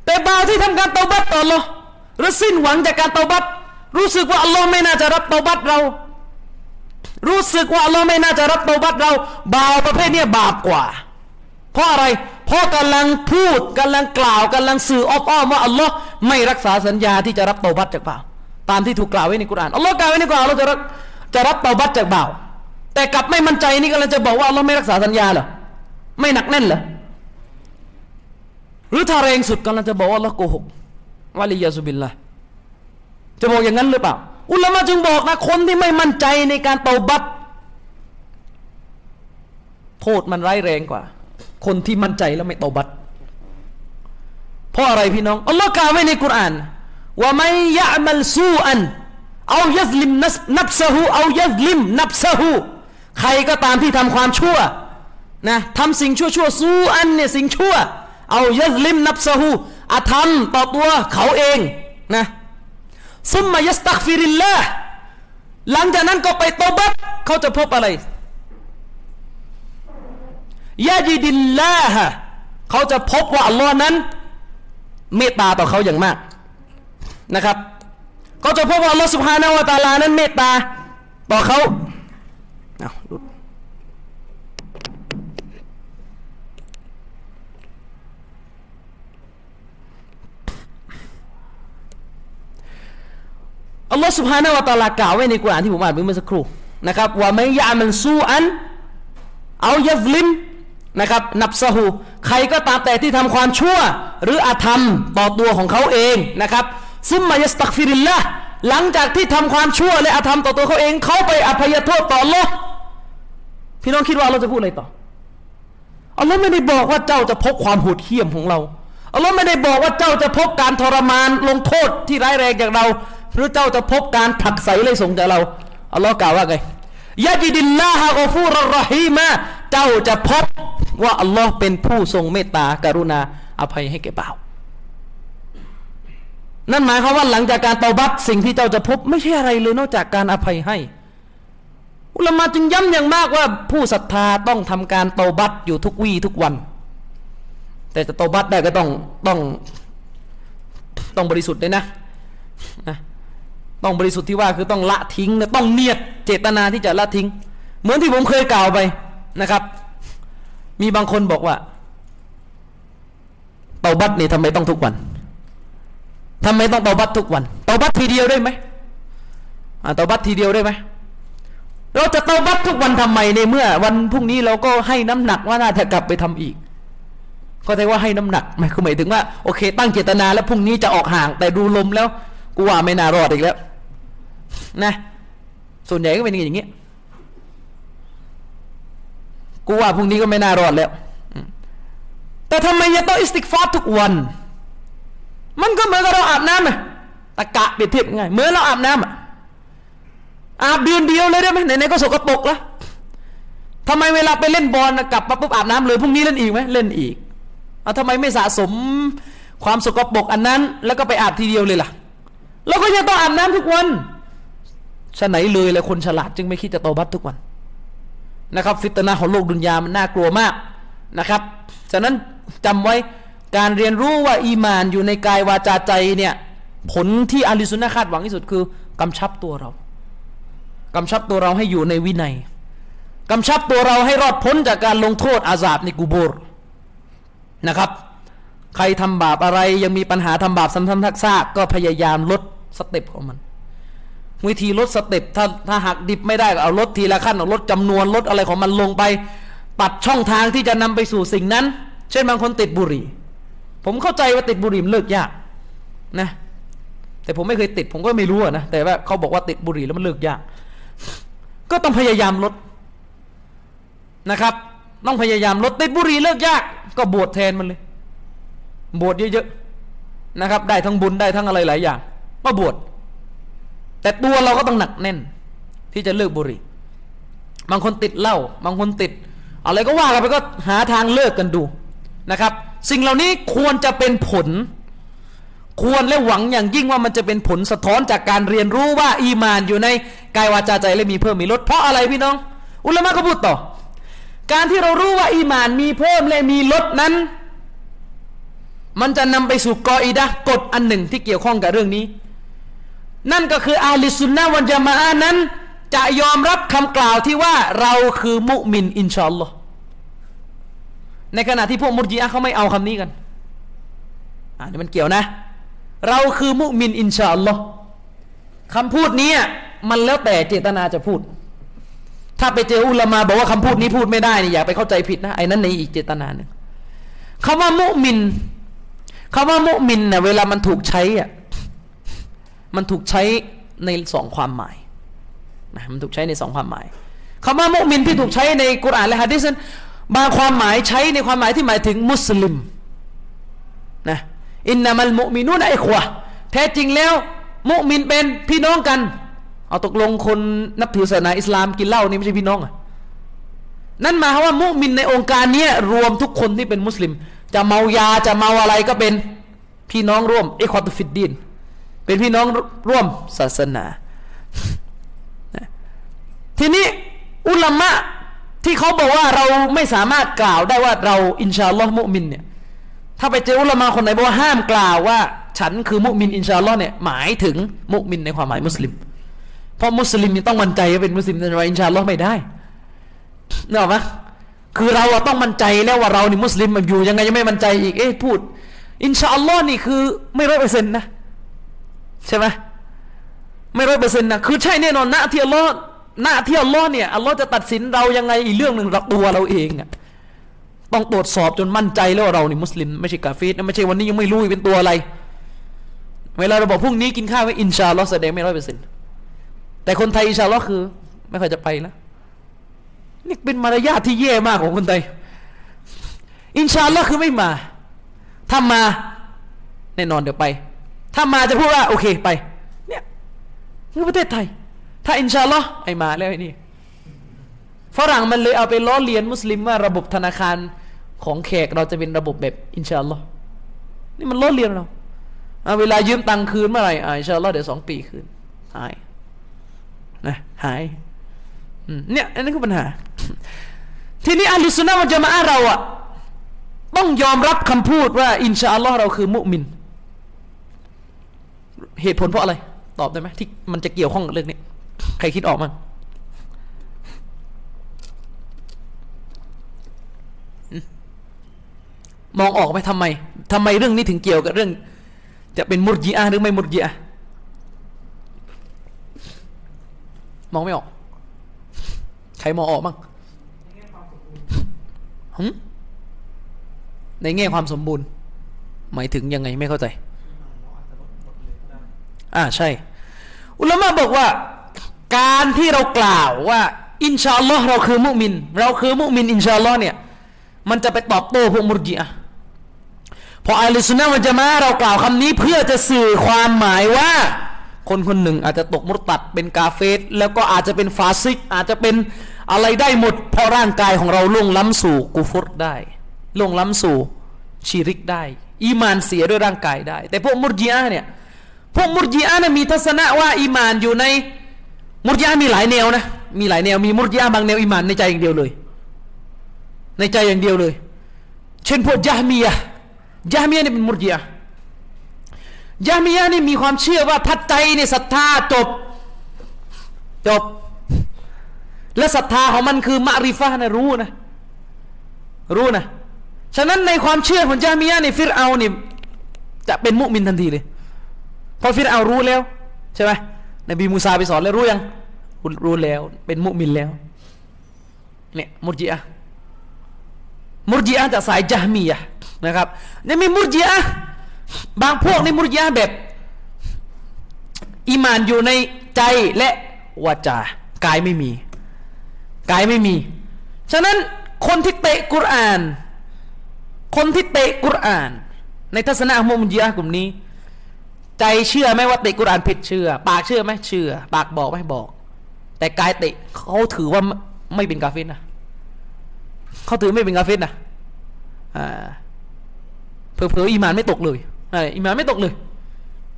แต่บ่าวที่ทำการเตาบัตต่ออัลอหรือสิ้นหวังจากการเตาบัตรู้สึกว่าอัลลอฮ์ไม่น่าจะรับเตาบัตเรา รู้สึกว่าอัลลอฮ์ไม่น่าจะรับเตาบัตเราบาวประเภทนี้บาปกว่า เพราะอะไร เพราะกำลังพูดกำลังกล่าวกำลังสื่ออ้อมว่าอัลลอฮ์ไม่รักษาสัญญาที่จะรับเตาบัตจากบ่าวตามที่ถูกกล่าวไว้ในกุรอานอัลลอฮ์กล่าวไว้ในกุรอานเราจะรับจะรับเตาบัตจากบ่าว แต่กลับไม่มั่นใจนี่กำลังจะบอกว่าอัลลอฮ์ไม่รักษาสัญญาเหรอไม่หนักแน่นเหรอหรือถ้าแรงสุดกำลังจะบอกว่าเราโกหกวะลิยาสุบิลละจะบอกอย่างนั้นหรือเปล่า อุลามะจึงบอกนะคนที่ไม่มั่นใจในการเตาบัตโทษมันร้ายแรงกว่า คนที่มั่นใจแล้วไม่เตาบัตเพราะอะไรพี่น้องอัลลอฮ์กล่าวไว้ในกุรานว่าไม่ยะมัลซูอันเอายัซลิมนับซะฮูเอายัซลิมนับซะฮูใครก็ตามที่ทำความชั่วนะทำสิ่งชั่วชั่วซูอันเนี่ยสิ่งชั่ว เอายัซลิมนับซะฮูอาธรรมต่อตัวเขาเองนะ ซุมมายัสตักฟิริลละหลังจากนั้นก็ไปตบัตเขาจะพบอะไรยาจิดิลลาฮะเขาจะพบว่าอัลลอฮ์นั้น เมตตาต่อเขาอย่างมากนะครับเขาจะพบว่าอัลลอฮ์สุบฮานาวะตาลานั้นเมตตาต่อเขาเอาลุด อัลลอฮ์สุบฮานาวะตาลากล่าวไว้ในกุรอานที่ผมอ่านเมื่อสักครู่นะครับว่าไม่ยามันสู้อัน เอายัฟลิมนะครับนับสหูใครก็ตามแต่ที่ทำความชั่ว หรืออาธรรมต่อตัวของเขาเองนะครับซุมมายสตักฟิริลละหลังจากที่ทำความชั่วและอาธรรมต่อตัวเขาเอง เขาไปอภัยโทษต่อโลกพี่น้องคิดว่าเราจะพูดอะไรต่ออัลลอฮ์ไม่ได้บอกว่าเจ้าจะพบความโหดเหี้ยมของเราอัลลอฮ์ไม่ได้บอกว่าเจ้าจะพบการทรมานลงโทษที่ร้ายแรงจากเรา หรือเจ้าจะพบการผักใสเลยส่งจากเราอัลลอฮ์กล่าวว่าไงยาจิดิลลาฮะกฟูรรฮีมาเจ้าจะพบว่าอัลลอฮ์เป็นผู้ทรงเมตตากรุณาอภัยให้แก่บ่าวนั่นหมายความว่าหลังจากการเตาบัตสิ่งที่เจ้าจะพบ ไม่ใช่อะไรเลยนอกจากการอภัยให้ อุลามาจึงย้ำอย่างมากว่าผู้ศรัทธาต้องทำการเตาบัตอยู่ทุกวี่ทุกวัน แต่จะเตาบัตได้ก็ต้องต้องต้องบริสุทธิ์เลยนะ ต้องบริสุทธิ์ที่ว่าคือต้องละทิ้งนะต้องเนียดเจตนาที่จะละทิ้ง เหมือนที่ผมเคยกล่าวไปนะครับ มีบางคนบอกว่าเตาบัตเนี่ยทำไมต้องทุกวันทำไมต้องเตาบัตทุกวันเตาบัตทีเดียวได้ไหมเตาบัตทีเดียวได้ไหมเราจะเตาบัตทุกวันทำไมในเมื่อ วันพรุ่งนี้เราก็ให้น้ำหนักว่าน่าจะกลับไปทำอีกก็แต่ว่าให้น้ำหนักหมายคือหมายถึงว่าโอเค ตั้งเจตนาแล้วพรุ่งนี้จะออกห่าง แต่ดูลมแล้วกูว่าไม่น่ารอดอีกแล้ว นะส่วนใหญ่ก็เป็นอย่างนี้กูว่าพรุ่งนี้ก็ไม่น่ารอดแล้ว แต่ทำไมยังต้องاستغفارทุกวัน มันก็เหมือนกับเราอาบน้ำอะถ้าจะเปรียบเทียบง่ายเหมือนเราอาบน้ำอะอาบเดือนเดียวเลยได้ไหมไหนๆก็สกปรกแล้วทำไมเวลาไปเล่นบอลกลับมาปุ๊บอาบน้ำเลยพรุ่งนี้เล่นอีกไหมเล่นอีกเอาทำไมไม่สะสมความสกปรกอันนั้น แล้วก็ไปอาบทีเดียวเลยล่ะเราก็ยังต้องอาบน้ำทุกวัน ฉะไหนเลยเลยคนฉลาดจึงไม่คิดจะโตบัตทุกวันนะครับ ฟิตนาของโลกดุนยามันน่ากลัวมากนะครับฉะนั้นจำไว้การเรียนรู้ว่าอีมานอยู่ในกายวาจาใจเนี่ยผลที่อาลิสุนนะคาดหวังที่สุดคือกำชับตัวเรากำชับตัวเราให้อยู่ในวินัยกำชับตัวเราให้รอดพ้นจากการลงโทษอาซาบในกูโบรนะครับ ใครทำบาปอะไรยังมีปัญหาทำบาปซ้ำๆทักซากก็พยายามลด step ของมัน วิธีลด step ถ้าถ้าหักดิบไม่ได้ก็เอาลดทีละขั้นเอาลดจำนวนลดอะไรของมันลงไป ตัดช่องทางที่จะนำไปสู่สิ่งนั้น เช่นบางคนติดบุหรี่ ผมเข้าใจว่าติดบุหรี่มันเลิกยากนะ แต่ผมไม่เคยติด ผมก็ไม่รู้นะแต่ว่าเขาบอกว่าติดบุหรี่แล้วมันเลิกยาก ก็ต้องพยายามลดนะครับ ต้องพยายามลดติดบุหรี่เลิกยาก ก็บวชแทนมันเลย บวชเยอะๆนะครับ ได้ทั้งบุญได้ทั้งอะไรหลายอย่างมาบวช แต่ตัวเราก็ต้องหนักแน่น ที่จะเลิกบุหรี่ บางคนติดเหล้าบางคนติด อะไรก็ว่ากันไปก็หาทางเลิกกันดูนะครับ สิ่งเหล่านี้ควรจะเป็นผล ควรและหวังอย่างยิ่งว่ามันจะเป็นผลสะท้อนจากการเรียนรู้ว่าอีมานอยู่ในกายวาจาใจและมีเพิ่มมีลดเพราะอะไรพี่น้อง อุลามะก็พูดต่อ การที่เรารู้ว่าอีมานมีเพิ่มและมีลดนั้น มันจะนำไปสู่กออิดะกฎอันหนึ่งที่เกี่ยวข้องกับเรื่องนี้ นั่นก็คืออาลิสุนนะวันจามาอานั้น จะยอมรับคำกล่าวที่ว่าเราคือมุมินอินชาอัลลอฮ์ในขณะที่พวกมุจีอะเขาไม่เอาคำนี้กันอันนี้มันเกี่ยวนะ เราคือมุมินอินชาอัลลอฮ์คำพูดนี้มันแล้วแต่เจตนาจะพูด ถ้าไปเจออุลามาบอกว่าคำพูดนี้พูดไม่ได้นี่อย่าไปเข้าใจผิดนะไอ้นั้นในอีกเจตนาหนึ่งคำว่ามุมินคำว่ามุมินเนี่ยเวลามันถูกใช้อะ มันถูกใช้ในสองความหมายนะมันถูกใช้ในสองความหมายคำว่ามุมินที่ถูกใช้ในกุรอานและฮะดิษนั้นบางความหมายใช้ในความหมายที่หมายถึงมุสลิมนะอินนามัลมุมินุนไอขวะแท้จริงแล้ว มุมินเป็นพี่น้องกัน เอาตกลงคนนับถือศาสนาอิสลามกินเหล้านี่ไม่ใช่พี่น้องอะนั่นหมายความว่ามุมินในองค์การนี้รวมทุกคนที่เป็นมุสลิม จะเมายาจะเมาอะไรก็เป็นพี่น้องร่วมเอควอตฟิดดิน เป็นพี่น้องร่วมศาสนาทีนี้อุลามะที่เขาบอกว่าเราไม่สามารถกล่าวได้ว่าเราإن شاء الله มุมินเนี่ยถ้าไปเจออุลามะคนไหนบอกว่าห้ามกล่าวว่า ฉันคือมุมิน إن شاء اللهเนี่ยหมายถึงมุมินในความหมายมุสลิม เพราะมุสลิมนี่ต้องมั่นใจว่าเป็นมุสลิมแต่ว่าإن شاء الله ไม่ได้เนอะไหมคือเราต้องมั่นใจแล้วว่าเรานี่มุสลิมมันอยู่ยังไงยังไม่มั่นใจอีกเอ๊ะพูด إن شاء الله นี่คือไม่ร้อยเปอร์เซ็นต์นะ ใช่ไหมไม่ร้อยเปอร์เซ็นต์นะคือใช่แน่นอนนะที่อัลลอฮ์หน้าที่อัลลอฮ์เนี่ยอัลลอฮ์จะตัดสินเรายังไงอีกเรื่องหนึ่งรักตัวเราเองอะต้องตรวจสอบจนมั่นใจแล้วว่าเรานี่มุสลิมไม่ใช่กาเฟสไม่ใช่วันนี้ยังไม่รู้เป็นตัวอะไร เวลาเราบอกพรุ่งนี้กินข้าวไว้อินชาลอฮ์แสดงไม่ร้อยเปอร์เซ็นต์แต่คนไทยอินชาลอคือ ไม่ค่อยจะไปแล้วนี่เป็นมารยาทที่แย่มากของคนไทย อินชาลอคือไม่มาถ้ามา แน่นอนเดี๋ยวไป ถ้ามาจะพูดว่าโอเคไป เนี่ยนี่ประเทศไทย ถ้าอินชาลอไอมาแล้วไอ้นี่ฝรั่งมันเลยเอาไปล้อเลียนมุสลิมว่าระบบธนาคารของแขกเราจะเป็นระบบแบบอินชาลอนี่มันล้อเลียนเราเอาเวลายืมตังค์คืนเมื่อไหร่อินชาลอเดี๋ยวสองปีคืนหายนะหายเนี่ยอันนี้คือปัญหา ทีนี้อัลลอฮฺสุนนะมันจะมาเราอะต้องยอมรับคำพูดว่า อินชาอัลลอฮ์เราคือมุมิน เหตุผลเพราะอะไร ตอบได้ไหมที่มันจะเกี่ยวข้องกับเรื่องนี้ ใครคิดออกมั้งมองออกไหมทำไมทำไมเรื่องนี้ถึงเกี่ยวกับเรื่อง จะเป็นมุรจีอาหรือไม่มุรจีอามองไม่ออก ใครมองออกมั้งในแง่ความสมบูรณ์ หมายถึงยังไงไม่เข้าใจ อ่าใช่ อุลามะบอกว่า การที่เรากล่าวว่า อินชาอัลลอฮ์เราคือมุมิน เราคือมุมินอินชาอัลลอฮ์เนี่ยมันจะไปตอบโต้พวกมุรจิอะพออัลลสุนนะมันจะมาเรากล่าวคำนี้เพื่อจะสื่อความหมายว่า คนคนหนึ่งอาจจะตกมุตัดเป็นกาเฟสแล้วก็อาจจะเป็นฟาซิก อาจจะเป็นอะไรได้หมด เพราะร่างกายของเราล่วงล้ำสู่กูฟุตได้ล่วงล้ำสู่ชีริกได้ อีมานเสียด้วยร่างกายได้ แต่พวกมุรจิอะเนี่ย พวกมุรจิอะเนี่ยมีทัศนะว่าอีมานอยู่ในมุรยามีหลายแนวนะมีหลายแนวมีมุรยาบางแนวอิมานในใจอย่างเดียวเลย ในใจอย่างเดียวเลย เช่นพวกยามียะยามียะนี่เป็นมุรยายามียะนี่มีความเชื่อว่าทัดใจในศรัทธาจบจบ และศรัทธาของมันคือมาริฟะนะรู้นะ รู้นะ ฉะนั้นในความเชื่อของยามียะนี่ฟิรเอานี่จะเป็นมุมินทันทีเลย พอฟิรเอารู้แล้ว ใช่ไหมนบีมูซาไปสอนแล้วรู้ยังรู้แล้ว เป็นมุมินแล้วเนี่ยมุรจิอะมุรจิอะจากสายจามีอะนะครับยังมีมุรจิอะบางพวกในมุรจิอะแบบอิมานอยู่ในใจและวาจากายไม่มี กายไม่มี ฉะนั้นคนที่เตะกุรอาน คนที่เตะกุรอาน ในทัศนะมุรจิอะกลุ่มนี้ ใจเชื่อไหมว่าตะกุรอานผิดเชื่อ ปากเชื่อไหมเชื่อ ปากบอกไหมบอก แต่กายตะเขาถือว่าไม่เป็นกาเฟนนะเขาถือไม่เป็นกาเฟนนะอ่าเผลอๆอีมานไม่ตกเลยอีมานไม่ตกเลย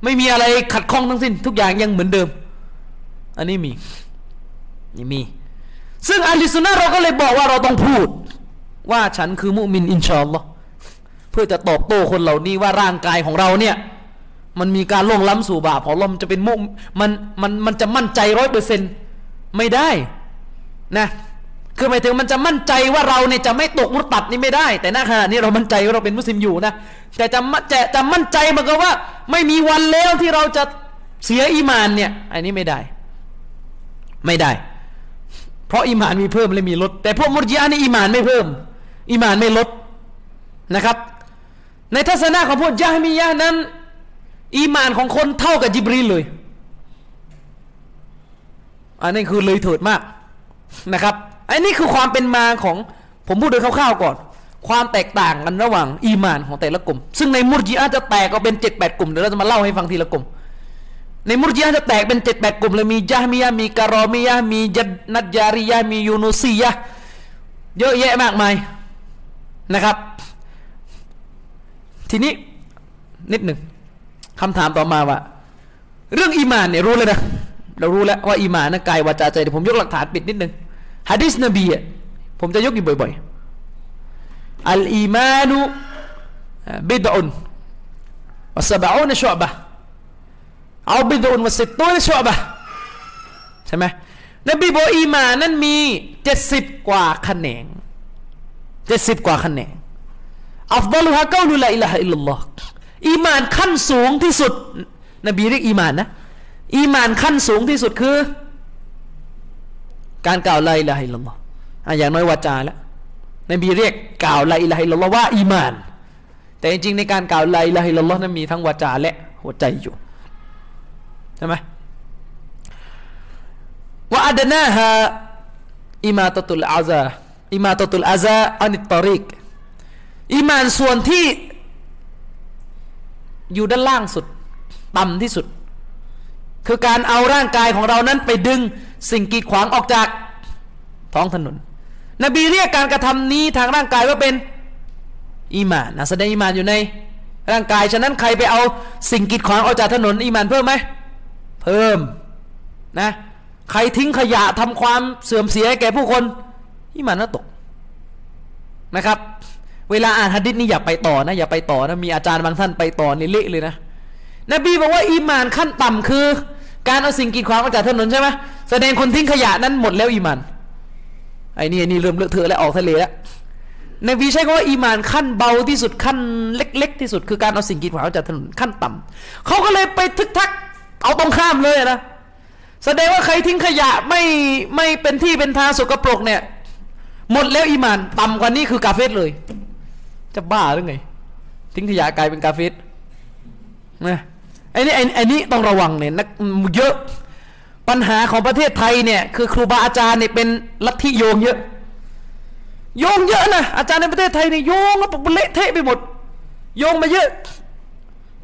ไม่มีอะไรขัดข้องทั้งสิ้น ทุกอย่างยังเหมือนเดิม อันนี้มีนี่มี ซึ่งอัลลิสุนนะเราก็เลยบอกว่าเราต้องพูด ว่าฉันคือมุมินอินชาอัลลอฮ์เพื่อจะตอบโต้คนเหล่านี้ว่าร่างกายของเราเนี่ย มันมีการล่วงล้ำสู่บาปของเรามันจะเป็นมุมมันมันมันจะมั่นใจร้อยเปอร์เซ็นต์ไม่ได้นะคือหมายถึงมันจะมั่นใจว่าเราเนี่ยจะไม่ตกมุรตัดนี่ไม่ได้ แต่ณขณะนี้เรามั่นใจว่าเราเป็นมุสลิมอยู่นะแต่จะจะจะมั่นใจมันก็ว่า ไม่มีวันแล้วที่เราจะเสียอีมานเนี่ย อันนี้ไม่ได้ ไม่ได้ เพราะอีมานมีเพิ่มและมีลด แต่พวกมุรจิอานี่อีมานไม่เพิ่ม อีมานไม่ลดนะครับ ในทัศนะของพวกยะฮมียะนั้น อีมานของคนเท่ากับจิบรีลเลย อันนี้คือเลยเถิดมากนะครับอันนี้คือความเป็นมาของผมพูดโดยคร่าวๆก่อน ความแตกต่างกันระหว่าง อีมานของแต่ละกลุ่ม ซึ่งในมุรจิอาจะแตกก็เป็นเจ็ดแปดกลุ่มเดี๋ยวเราจะมาเล่าให้ฟังทีละกลุ่ม ในมุรจิอาจะแตกเป็นเจ็ดแปดกลุ่มเลยมีจามียะมีการอมียะมีจัดนัดยาริยะมียูนุซียะเยอะแยะมากมายนะครับ ทีนี้นิดหนึ่ง คำถามต่อมาว่า เรื่องอีมานเนี่ยรู้เลยนะเรารู้แล้วว่าอีมานนะกายวาจาใจเดี๋ยวผมยกหลักฐานปิดนิดนึงฮะดิษนบีอะผมจะยกอยู่บ่อยๆอัลอีมานุบิดอุนวสบะอุนชุบะเอาบิดอุนวสิบตัวนชุบะใช่ไหมนบีบอกอีมานั้นมีเจ็ดสิบกว่าแขนงเจ็ดสิบกว่าแขนงأفضلها قول لا إله إلا الله อีมานขั้นสูงที่สุด นบีเรียกอีมานนะอีมานขั้นสูงที่สุดคือ การกล่าวلا إله إلا الله อย่างน้อยวาจาแล้วนบีเรียกกล่าวلا إله إلا الله ว่าอีมาน แต่จริงๆในการกล่าวلا إله إلا الله นั้นมีทั้งวาจาและหัวใจอยู่ใช่ไหมوأدناها إماطة الأذى إماطة الأذى عن الطريقอิมานส่วนที่ อยู่ด้านล่างสุด ต่ำที่สุด คือการเอาร่างกายของเรานั้นไปดึงสิ่งกีดขวางออกจากท้องถนน นบีเรียกการกระทำนี้ทางร่างกายว่าเป็นอีมานนะแสดงอีมานอยู่ใน ร่างกายฉะนั้นใครไปเอาสิ่งกีดขวางออกจากถนนอีมานเพิ่มไหมเพิ่มนะใครทิ้งขยะทำความเสื่อมเสียแก่ผู้คนอีมานน่าตกนะครับ เวลาอ่านฮะดิษนี่อย่าไปต่อนะ อย่าไปต่อนะ มีอาจารย์บางท่านไปต่อนี่เละเลยนะ นบีบอกว่าอีมานขั้นต่ำคือ การเอาสิ่งกีดขวางออกจากถนนใช่ไหมแสดงคนทิ้งขยะนั้นหมดแล้วอีมานไอ้นี่ไอ้นี่เริ่มเลอะเทอะแล้วออกทะเลแล้วนวีใช้คำว่าอีมานขั้นเบาที่สุดขั้นเล็ก ๆ ที่สุดคือการเอาสิ่งกีดขวางออกจากถนนขั้นต่ำเขาก็เลยไปทึกทักเอาตรงข้ามเลยนะแสดงว่าใครทิ้งขยะไม่ไม่เป็นที่เป็นทางสกปรกเนี่ย หมดแล้วอีมาน ต่ำกว่านี้คือกาเฟสเลย จะบ้าหรือไง ทิ้งขยะกลายเป็นกาเฟสนะไอ้นี่ไอ้นี่ต้องระวังเนี่ยนักเยอะ ปัญหาของประเทศไทยเนี่ย คือครูบาอาจารย์เนี่ยเป็นลัทธิโยงเยอะ โยงเยอะนะอาจารย์ในประเทศไทยเนี่ยโยงแล้วเละเทะไปหมด โยงมาเยอะ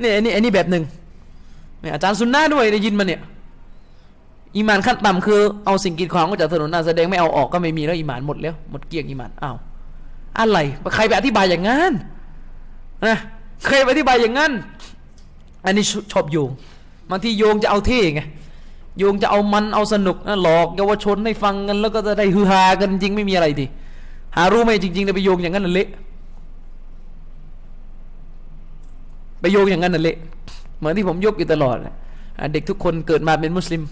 เนี่ยไอ้นี่ไอ้นี่แบบหนึ่งเนี่ยอาจารย์ซุนน่าด้วยได้ยินมาเนี่ยอีมานขั้นต่ำคือเอาสิ่งกีดขวางออกจากถนนนาแสดงไม่เอาออกก็ไม่มีแล้วอีมานหมดแล้วหมดเกลี้ยงอีมานอ้าว อะไรใครไปอธิบายอย่างนั้นนะใครไปอธิบายอย่างนั้นอันนี้ชอบโยงบางทีโยงจะเอาเท่ไงโยงจะเอามันเอาสนุกนะหลอกเยาวชนให้ฟังกันแล้วก็จะได้ฮือฮากันจริงไม่มีอะไรดีหารู้ไหมจริงๆไปโยงอย่างนั้นน่ะเละไปโยงอย่างนั้นน่ะเละเหมือนที่ผมยกอยู่ตลอดเด็กทุกคนเกิดมาเป็นมุสลิม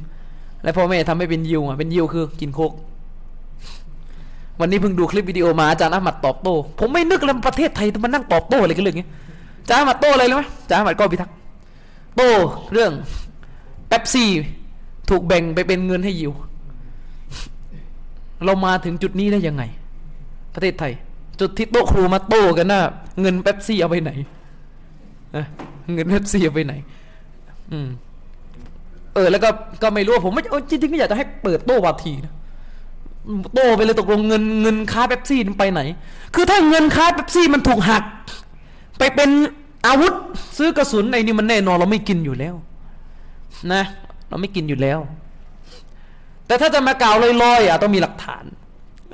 และพ่อแม่ทำให้เป็นยิวอะเป็นยิวคือกินโคก วันนี้เพิ่งดูคลิปวิดีโอมาอาจารย์อามัดตอบโต้ผมไม่นึกเลยประเทศไทยมานั่งตอบโต้อะไรกันเรื่องนี้อาจารย์อามัดโต้อะไรเลยไหมอาจารย์อามัดก็พิทักษ์โต้เรื่องเป๊ปซี่ถูกแบ่งไปเป็นเงินให้ยิว เรามาถึงจุดนี้ได้ยังไง ประเทศไทย จุดที่โต๊ะครูมาโต้กันน่ะเงินเป๊ปซี่เอาไปไหนเงินเป๊ปซี่เอาไปไหน อืมเออแล้วก็ก็ไม่รู้ผมไม่จริงๆก็อยากจะให้เปิดโต้วาทีนะ โตไปเลยตกลงเงินเงินค้าเป๊ปซี่มันไปไหน คือถ้าเงินค้าเป๊ปซี่มันถูกหัก ไปเป็นอาวุธ ซื้อกระสุนในนี่มันแน่นอนเราไม่กินอยู่แล้ว นะ เราไม่กินอยู่แล้ว แต่ถ้าจะมากล่าวลอยๆอะต้องมีหลักฐาน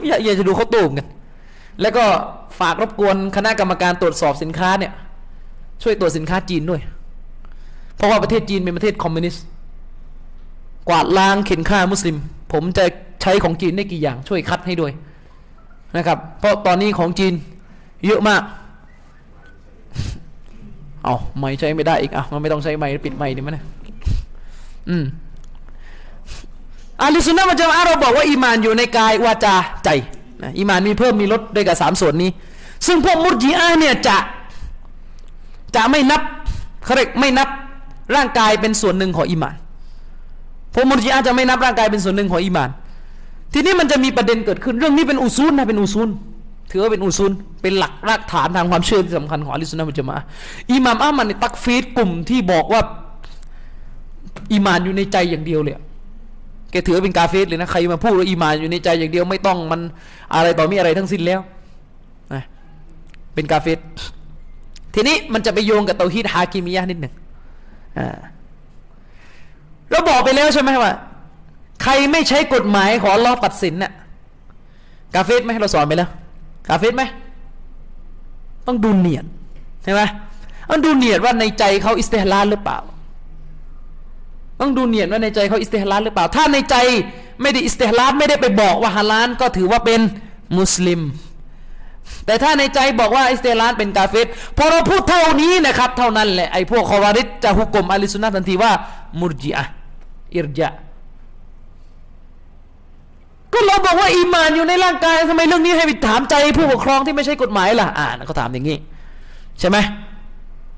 อย่าอย่าจะดูเขาตูมกันแล้วก็ฝากรบกวนคณะกรรมการตรวจสอบสินค้าเนี่ย ช่วยตรวจสินค้าจีนด้วย เพราะว่าประเทศจีนเป็นประเทศคอมมิวนิสต์กวาดล้างเข็นฆ่ามุสลิม ผมจะ ใช้ของจีนได้กี่อย่างช่วยคัดให้ด้วยนะครับ เพราะตอนนี้ของจีนเยอะมากเอาไม่ใช้ไม่ได้อีกอะมันไม่ต้องใช้ไม่ปิดไม่ดีมั้ยอืมอาลิสุนนะมันจะมาเราบอกว่าอีมานอยู่ในกายวาจาใจนะอีมานมีเพิ่มมีลดด้วยกับสามส่วนนี้ ซึ่งพวกมุจีอาเนี่ยจะจะไม่นับเขาเรียกไม่นับร่างกายเป็นส่วนหนึ่งของอีมานพวกมุจีอาจะไม่นับร่างกายเป็นส่วนหนึ่งของอีมาน ทีนี้มันจะมีประเด็นเกิดขึ้นเรื่องนี้เป็นอุซูลนะเป็นอุซูลถือว่าเป็นอุซูลเป็นหลักรากฐานทางความเชื่อที่สำคัญของอัลิสุนนะมุจมาอิหม่ามอามันในตักฟีดกลุ่มที่บอกว่าอีมานอยู่ในใจอย่างเดียวเลยแกถือเป็นกาเฟสเลยนะใครมาพูดว่าอีมานอยู่ในใจอย่างเดียวไม่ต้องมันอะไรต่อมีอะไรทั้งสิ้นแล้วนะเป็นกาเฟสทีนี้มันจะไปโยงกับเตาฮีดฮากิมียะนิดหนึ่งเราบอกไปแล้วใช่ไหมว่า ใครไม่ใช้กฎหมายของอัลลอฮ์ตัดสินเนี่ยกาเฟรไหมเราสอนไปแล้ว กาเฟรไหมต้องดูเนียดใช่ไหมต้องดูเนียดว่าในใจเขาاستحلال หรือเปล่า ต้องดูเนียดว่าในใจเขาاستحلال หรือเปล่า ถ้าในใจไม่ได้استحلال ไม่ได้ไปบอกว่าฮาลาลก็ถือว่าเป็นมุสลิม แต่ถ้าในใจบอกว่าاستحلال เป็นกาเฟรพอเราพูดเท่านี้นะครับ เท่านั้นแหละไอ้พวกคอวาริจจะฮุก่มอัลิสุนนะทันทีว่ามุรจิอะอิรจา ก็เราบอกว่าอีมานอยู่ในร่างกายทำไมเรื่องนี้ให้ไปถามใจผู้ปกครองที่ไม่ใช่กฎหมายล่ะอ่านเขาถามอย่างนี้ใช่ไหม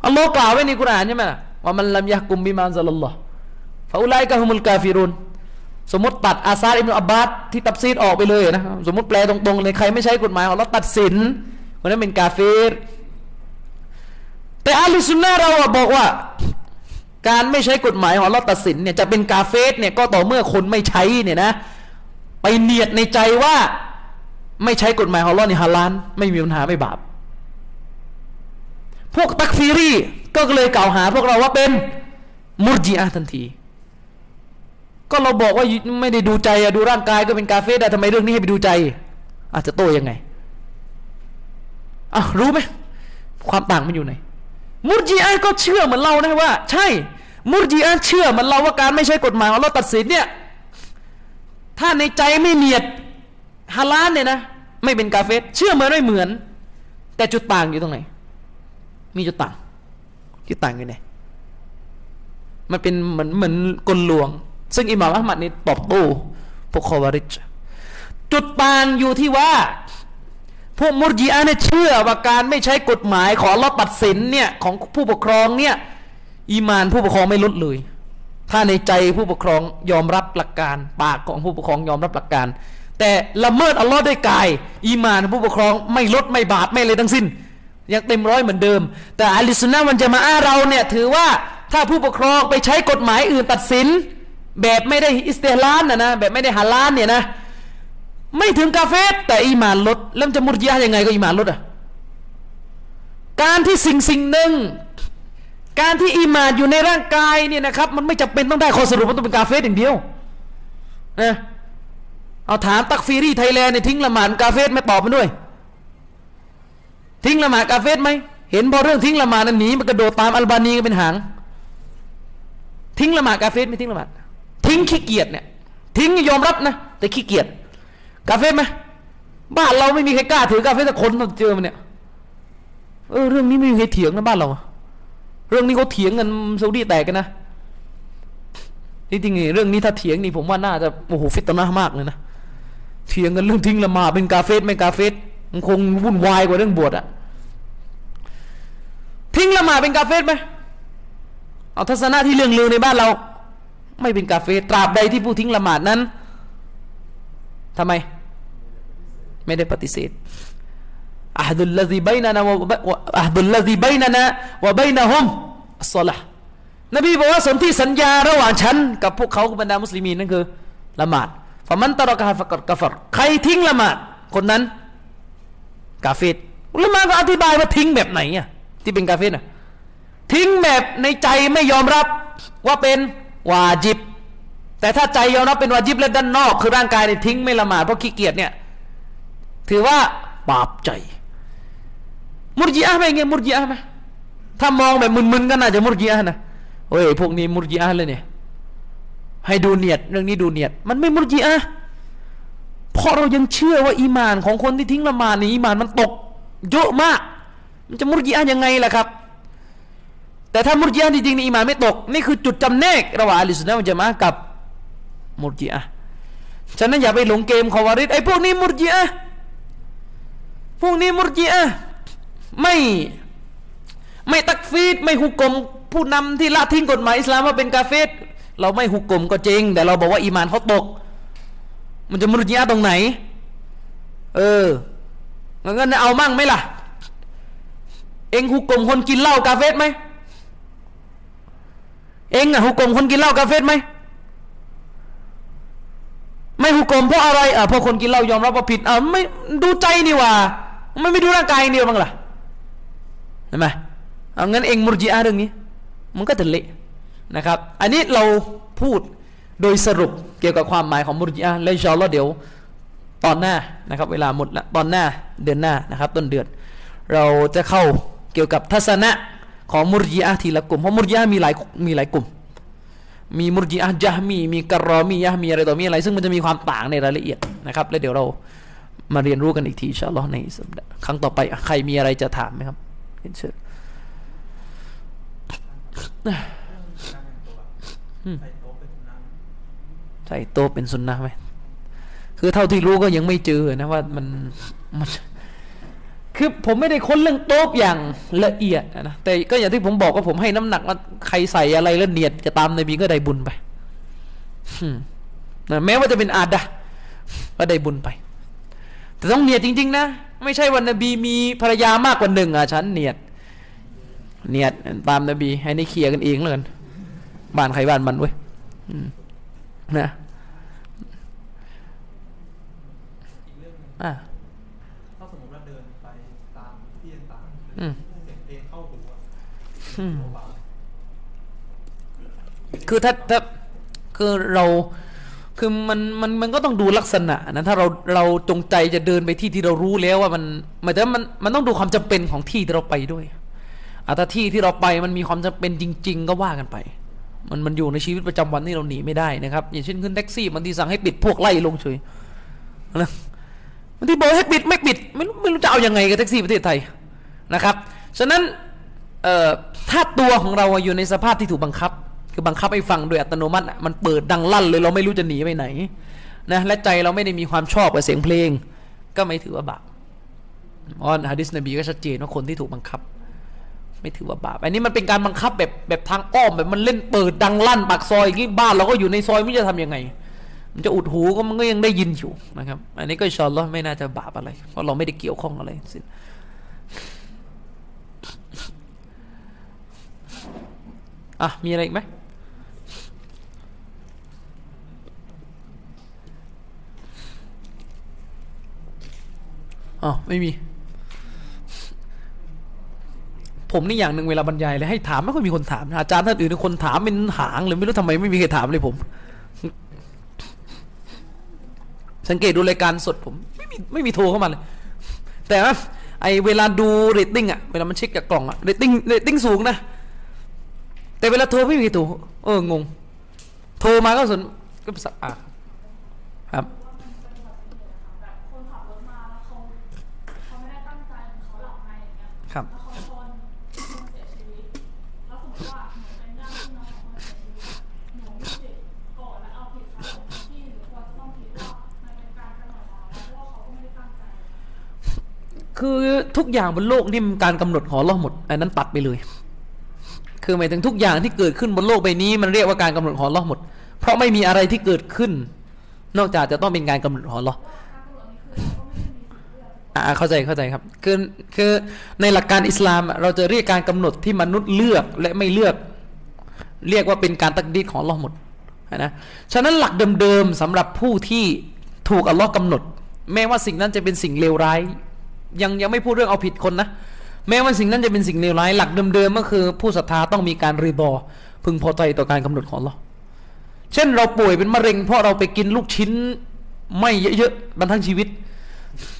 อัลลอฮ์กล่าวไว้ในกุรอานใช่ไหมว่ามันลำยากุมบิมานซัลลัลลอฮ์ฟาอุไลกะฮุมุลกาฟิรุนสมมติตัดอาซาอิบนุอับบาสที่ตับซีดออกไปเลยนะสมมติแปลตรงๆเลยใครไม่ใช้กฎหมายของเราตัดสินคนนั้นเป็นกาเฟรแต่อาลิสุนนะเราบอกว่า การไม่ใช้กฎหมายของเราตัดสินเนี่ยจะเป็นกาเฟสเนี่ยก็ต่อเมื่อคนไม่ใช้เนี่ยนะ ไปเนียดในใจว่า ไม่ใช้กฎหมายของลอนี่ฮาลานไม่มีปัญหาไม่บาป พวกตักฟีรีก็เลยกล่าวหา พวกเราว่าเป็นมุรจีอาทันที ก็เราบอกว่าไม่ได้ดูใจอะดูร่างกายก็เป็นกาเฟ่ได้ทำไมเรื่องนี้ให้ไปดูใจ อาจจะโตยังไงอะรู้ไหมความต่างมันอยู่ไหนมุรจีอาก็เชื่อเหมือนเรานะว่า ใช่มุรจีอาเชื่อเหมือนเราว่าการไม่ใช้กฎหมายของเราตัดสินเนี่ย ถ้าในใจไม่เนียดฮาลาลเนี่ยนะ ไม่เป็นกาเฟสเชื่อเหมือนไม่เหมือน แต่จุดต่างอยู่ตรงไหน มีจุดต่าง จุดต่างอยู่ไหนมันเป็นเหมือนเหมือนกลลวง ซึ่งอิหม่ามอัลมัดนี่ตอบโต้พวกคอวาริชจุดต่างอยู่ที่ว่า พวกมุรจีอาเนี่ยเชื่อว่าการไม่ใช้กฎหมาย ขอรับตัดสินเนี่ยของผู้ปกครองเนี่ย อีมานผู้ปกครองไม่ลดเลย ถ้าในใจผู้ปกครองยอมรับหลักการ ปากของผู้ปกครองยอมรับหลักการ แต่ละเมิดอัลลอฮ์ด้วยกาย อีมานผู้ปกครองไม่ลดไม่บาปไม่เลยทั้งสิ้น ยังเต็มร้อยเหมือนเดิม แต่อัลิสุนนะมันจะมาอ้าเราเนี่ยถือว่าถ้าผู้ปกครองไปใช้กฎหมายอื่นตัดสิน แบบไม่ได้อิสเตลานนะนะแบบไม่ได้ฮาลานเนี่ยนะไม่ถึงกาเฟตแต่อีมานลดเริ่มจะมุรยายังไงก็อีมานลดอะการที่สิ่งสิ่งหนึ่ง การที่อีมานอยู่ในร่างกายเนี่ยนะครับ มันไม่จำเป็นต้องได้ข้อสรุปมันต้องเป็นกาเฟสอย่างเดียวนะเอาถามตักฟีรีไทยแลนด์เนี่ยทิ้งละหมาดกาเฟสไม่ตอบมันด้วย ทิ้งละหมาดกาเฟสไหมเห็นพอเรื่องทิ้งละหมาดนั้นหนีมันกระโดดตามอัลบานีกันเป็นหาง ทิ้งละหมาดกาเฟสไม่ทิ้งละหมาดทิ้งขี้เกียจเนี่ย ทิ้งยอมรับนะ แต่ขี้เกียจกาเฟสไหมบ้านเราไม่มีใครกล้าถือกาเฟสแต่คนตองเจอมันเนี่ยเออเรื่องนี้ไม่มีใครเถียงนะบ้านเรา เรื่องนี้เขาเถียงกันซาอุดีแตกกันนะนี่จริงๆเรื่องนี้ถ้าเถียงนี่ผมว่าน่าจะโอ้โหฟิตนามากเลยนะเถียงกันเรื่องทิ้งละมาเป็นกาเฟสไม่กาเฟสมันคงวุ่นวายกว่าเรื่องบวชอะทิ้งละมาเป็นกาเฟสไหมเอาทัศนะที่เรื่องลือในบ้านเรา ไม่เป็นกาเฟสตราบใดที่ผู้ทิ้งละหมาดนั้นทำไม ไม่ได้ปฏิเสธ อัดุลลซีบายนานะวะอัดุลลซีบายนานะวะบายนะฮุมอัสละนบีบอกว่าสนที่สัญญาระหว่างฉันกับพวกเขาบรรดามุสลิมีนั่นคือละหมาดฟะมันตรกะฟะกัดกะฟรใครทิ้งละหมาดคนนั้น กาเฟตอุลามะก็อธิบายว่าทิ้งแบบไหนอะที่เป็นกาเฟตอะทิ้งแบบในใจไม่ยอมรับว่าเป็นวาจิบ แต่ถ้าใจยอมรับเป็นวาจิบและด้านนอก คือร่างกายเนี่ยทิ้งไม่ละหมาดเพราะขี้เกียจเนี่ยถือว่าบาปใจ มุรจิอะไหมเงี้ยมุรจิอะไหมถ้ามองแบบมึนๆก็น่าจะมุรจิอะนะโอ้ยพวกนี้มุรจิอะเลยเนี่ย ให้ดูเนียดเรื่องนี้ดูเนียด มันไม่มุรจิอะเพราะเรายังเชื่อว่าอีมานของคนที่ทิ้งละหมาดนี่อีมานมันตกเยอะมาก มันจะมุรจิอะยังไงล่ะครับ แต่ถ้ามุรจิอะจริงๆนี่อีมานไม่ตก นี่คือจุดจำแนกระหว่างอัลลอฮฺสุนนะมันจะมากับมุรจิอะฉะนั้นอย่าไปหลงเกมขวาริดไอ้พวกนี้มุรจิอะพวกนี้มุรจิอะ ไม่ไม่ตักฟีดไม่หุกกลมผู้นำที่ละทิ้งกฎหมายอิสลามว่าเป็นกาเฟตเราไม่หุกกลมก็จริง แต่เราบอกว่าอีมานเขาตก มันจะมรจิอะตรงไหน เอองั้นเอามั่งไหมล่ะ เองหุกกลมคนกินเหล้ากาเฟตไหมเองอะหุกกลมคนกินเหล้ากาเฟตไหมไม่หุกกลมเพราะอะไรอะเพราะคนกินเหล้ายอมรับว่าผิดอะไม่ดูใจนี่ว่า ไม่ไม่ดูร่างกายเดียวบ้างล่ะ เห็นไหมเอางั้นเองมุรจิอาเรื่องนี้ มันก็จะเละนะครับ อันนี้เราพูดโดยสรุปเกี่ยวกับความหมายของมุรจิอาและชอลลอฮ์เดี๋ยวตอนหน้านะครับ เวลาหมดละตอนหน้าเดือนหน้านะครับ ต้นเดือน เราจะเข้าเกี่ยวกับทัศนะของมุรจิอาทีละกลุ่มเพราะมุรจิอามีหลายมีหลายกลุ่ม มีมุรจิอาจามีมีกรอมียะมีอะไรต่อมีอะไร ซึ่งมันจะมีความต่างในรายละเอียดนะครับ แล้วเดี๋ยวเรามาเรียนรู้กันอีกทีชาลอในครั้งต่อไป ใครมีอะไรจะถามไหมครับ เห็นเชิญใส่โต๊ะเป็นสุนนะไหมคือเท่าที่รู้ก็ยังไม่เจอนะว่ามันมันคือผมไม่ได้ค้นเรื่องโต๊ะอย่างละเอียดนะแต่ก็อย่างที่ผมบอกว่าผมให้น้ำหนักว่าใครใส่อะไรแล้วเนียดจะตามนบีก็ได้บุญไปนะแม้ว่าจะเป็นอาดะก็ได้บุญไป แต่ต้องเนียดจริง ๆ นะ ไม่ใช่วันนบีมีภรรยามากกว่าหนึ่งอะฉันเนียด เนียดตามนบี ให้นี่เคลียร์กันเองเลยกันบ้านใครบ้านมันเว้ยอืมนะอ่า
ถ้าสมมติว่าเดินไปตามที่ต่าง
อืม
ๆเสียงเพลงเข้าหูอะ
อืม
เบา
คือถ้าถ้าคือเรา คือมันมันมันก็ต้องดูลักษณะนะถ้าเราเราจงใจจะเดินไปที่ที่เรารู้แล้วว่ามันหมายถึงว่ามันมันต้องดูความจำเป็นของที่ที่เราไปด้วยอาถ้าที่ที่เราไปมันมีความจำเป็นจริง ๆ ก็ว่ากันไป มันมันอยู่ในชีวิตประจำวันที่เราหนีไม่ได้นะครับ อย่างเช่นขึ้นแท็กซี่บางทีสั่งให้ปิดพวกไล่ลงเฉยนะบางทีบอกให้ปิดไม่ปิดไม่รู้ไม่รู้จะเอาอยังไงกับแท็กซี่ประเทศไทยนะครับฉะนั้นเอ่อถ้าตัวของเราอยู่ในสภาพที่ถูกบังคับ คือบังคับให้ฟังโดยอัตโนมัติมันเปิดดังลั่นเลยเราไม่รู้จะหนีไปไหนนะและใจเราไม่ได้มีความชอบกับเสียงเพลง ก็ไม่ถือว่าบาปเพราะฮะดิษนบีก็ชัดเจนว่าคนที่ถูกบังคับ ไม่ถือว่าบาปอันนี้มันเป็นการบังคับแบบแบบทางอ้อมแบบมันเล่นเปิดดังลั่นปากซอยอย่างนี้บ้านเราก็อยู่ในซอยไม่จะทำยังไง มันจะอุดหูก็มันก็ยังได้ยินอยู่นะครับ อันนี้ก็ชอัลลอฮ์ไม่น่าจะบาปอะไร เพราะเราไม่ได้เกี่ยวข้องอะไรสิอะมีอะไรอีกไหม อ๋อไม่มี ผมนี่อย่างหนึ่งเวลาบรรยายเลยให้ถามไม่ค่อยมีคนถามอาจารย์ท่านอื่นคนถามเป็นหางเลยไม่รู้ทำไมไม่มีใครถามเลยผม สังเกตดูรายการสดผม ไม่มีไม่มีโทรเข้ามาเลย แต่ว่าไอเวลาดูเรตติ้งอะเวลามันเช็คจากกล่องอะเรตติ้งเรตติ้งสูงนะแต่เวลาโทรไม่มีโทรเอองง โทรมาก็สนก็สักอะ คื
อทุกอ
ย่างบนโลกนี่มันการกำหนดของลเลอหมด อันนั้นตัดไปเลย คือหมายถึงทุกอย่างที่เกิดขึ้นบนโลกใบนี้ มันเรียกว่าการกำหนดของลเลอหมด เพราะไม่มีอะไรที่เกิดขึ้น นอกจากจะต้องเป็นการกำหนดของลเลออ่าเข้าใจเข้าใจครับ คือคือในหลักการอิสลามเราจะเรียกการกำหนดที่มนุษย์เลือกและไม่เลือก เรียกว่าเป็นการตักดีดของอัลลอฮ์หมดนะฉะนั้นหลักเดิมๆสำหรับผู้ที่ถูกอัลลอฮ์กำหนด แม้ว่าสิ่งนั้นจะเป็นสิ่งเลวร้าย ยังยังไม่พูดเรื่องเอาผิดคนนะ แม้ว่าสิ่งนั้นจะเป็นสิ่งเลวร้ายหลักเดิมๆก็คือ ผู้ศรัทธาต้องมีการรีดอพึงพอใจต่อการกำหนดของเลอฮ์เช่นเราป่วยเป็นมะเร็งเพราะเราไปกินลูกชิ้นไม่เยอะๆมันทั้งชีวิต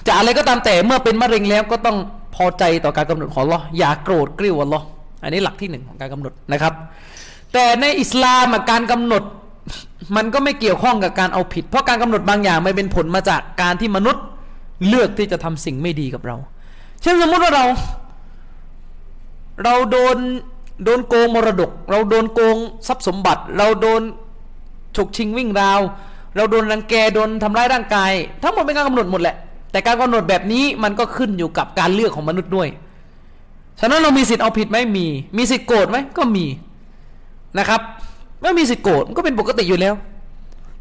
จะอะไรก็ตามแต่เมื่อเป็นมะเร็งแล้วก็ต้องพอใจต่อการกำหนดของเลอฮ์อย่าโกรธกริ้วอัลลอฮ์อันนี้หลักที่หนึ่งของการกำหนดนะครับ แต่ในอิสลามการกำหนดมันก็ไม่เกี่ยวข้องกับการเอาผิด เพราะการกำหนดบางอย่างมันเป็นผลมาจากการที่มนุษย์ เลือกที่จะทำสิ่งไม่ดีกับเรา เช่นสมมติว่าเรา เราโดนโดนโกงมรดก เราโดนโกงทรัพย์สมบัติ เราโดนฉกชิงวิ่งราว เราโดนรังแกโดนทำร้ายร่างกาย ทั้งหมดเป็นการกำหนดหมดแหละ แต่การกำหนดแบบนี้มันก็ขึ้นอยู่กับการเลือกของมนุษย์ด้วย ฉะนั้นเรามีสิทธิ์เอาผิดไหมมี มีสิทธิ์โกรธไหมก็มีนะครับไม่มีสิทธิ์โกรธก็เป็นปกติอยู่แล้ว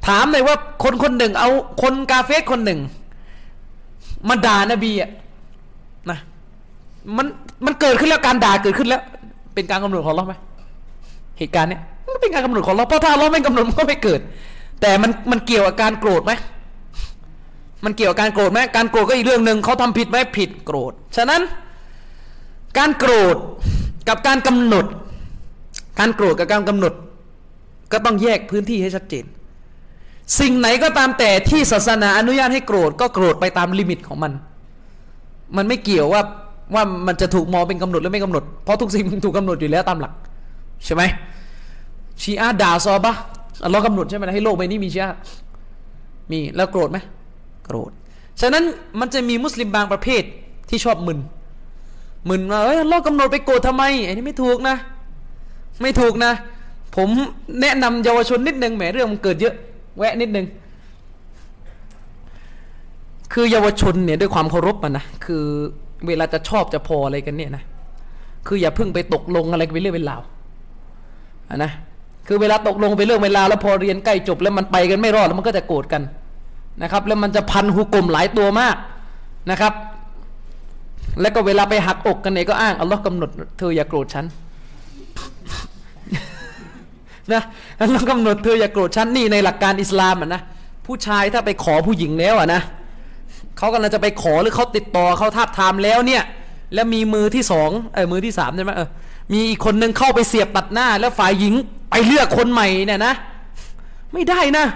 ถามเลยว่าคนคนหนึ่งเอาคนกาเฟสคนหนึ่ง มาด่านบีอะนะมันมันเกิดขึ้นแล้วการด่าเกิดขึ้นแล้ว เป็นการกำหนดของเราไหมเหตุการณ์เนี้ยมันเป็นการกำหนดของเราเพราะถ้าเราไม่กำหนดมันก็ไม่เกิด แต่มันมันเกี่ยวกับการโกรธไหมมันเกี่ยวกับการโกรธไหมการโกรธก็อีกเรื่องหนึ่งเขาทำผิดไหมผิดโกรธฉะนั้น การโกรธกับการกำหนด การโกรธกับการกำหนด ก็ต้องแยกพื้นที่ให้ชัดเจน สิ่งไหนก็ตามแต่ที่ศาสนาอนุญาตให้โกรธก็โกรธไปตามลิมิตของมัน มันไม่เกี่ยวว่าว่ามันจะถูกมองเป็นกำหนดหรือไม่กำหนด เพราะทุกสิ่งมันถูกกาหนดอยู่แล้วตามหลัก ใช่ไหมชีอาด่าซอบะอัลลอฮ์กำหนดใช่ไหมให้โลกใบนี้มีชีอามีแล้วโกรธไหมโกรธฉะนั้นมันจะมีมุสลิมบางประเภทที่ชอบมึนมึนว่าเอ้ยอัลลอฮ์กำหนดไปโกรธทำไมไอ้นี่ไม่ถูกนะ ไม่ถูกนะ ผมแนะนำเยาวชนนิดนึงแหมเรื่องมันเกิดเยอะ แวะนิดนึง คือเยาวชนเนี่ยด้วยความเคารพมันนะคือเวลาจะชอบจะพออะไรกันเนี่ยนะคืออย่าเพิ่งไปตกลงอะไรไปเรื่องเป็นราวนะคือเวลาตกลงไปเรื่องเวลาแล้วพอเรียนใกล้จบแล้วมันไปกันไม่รอดแล้วมันก็จะโกรธกันนะครับ แล้วมันจะพันหุกกลมหลายตัวมากนะครับ แล้วก็เวลาไปหักอกกันเนี่ยก็อ้างอัลลอฮ์กำหนดเธออย่าโกรธฉัน นะอัลลอฮ์กำหนดเธออย่าโกรธฉันนี่ในหลักการอิสลามอะนะผู้ชายถ้าไปขอผู้หญิงแล้วอะนะเขากำลังจะไปขอหรือเขาติดต่อเขาทาบทามแล้วเนี่ย แล้วมีมือที่สองเออมือที่สามใช่ไหมเออมีอีกคนนึงเข้าไปเสียบตัดหน้า แล้วฝ่ายหญิงไปเลือกคนใหม่เนี่ยนะ ไม่ได้นะ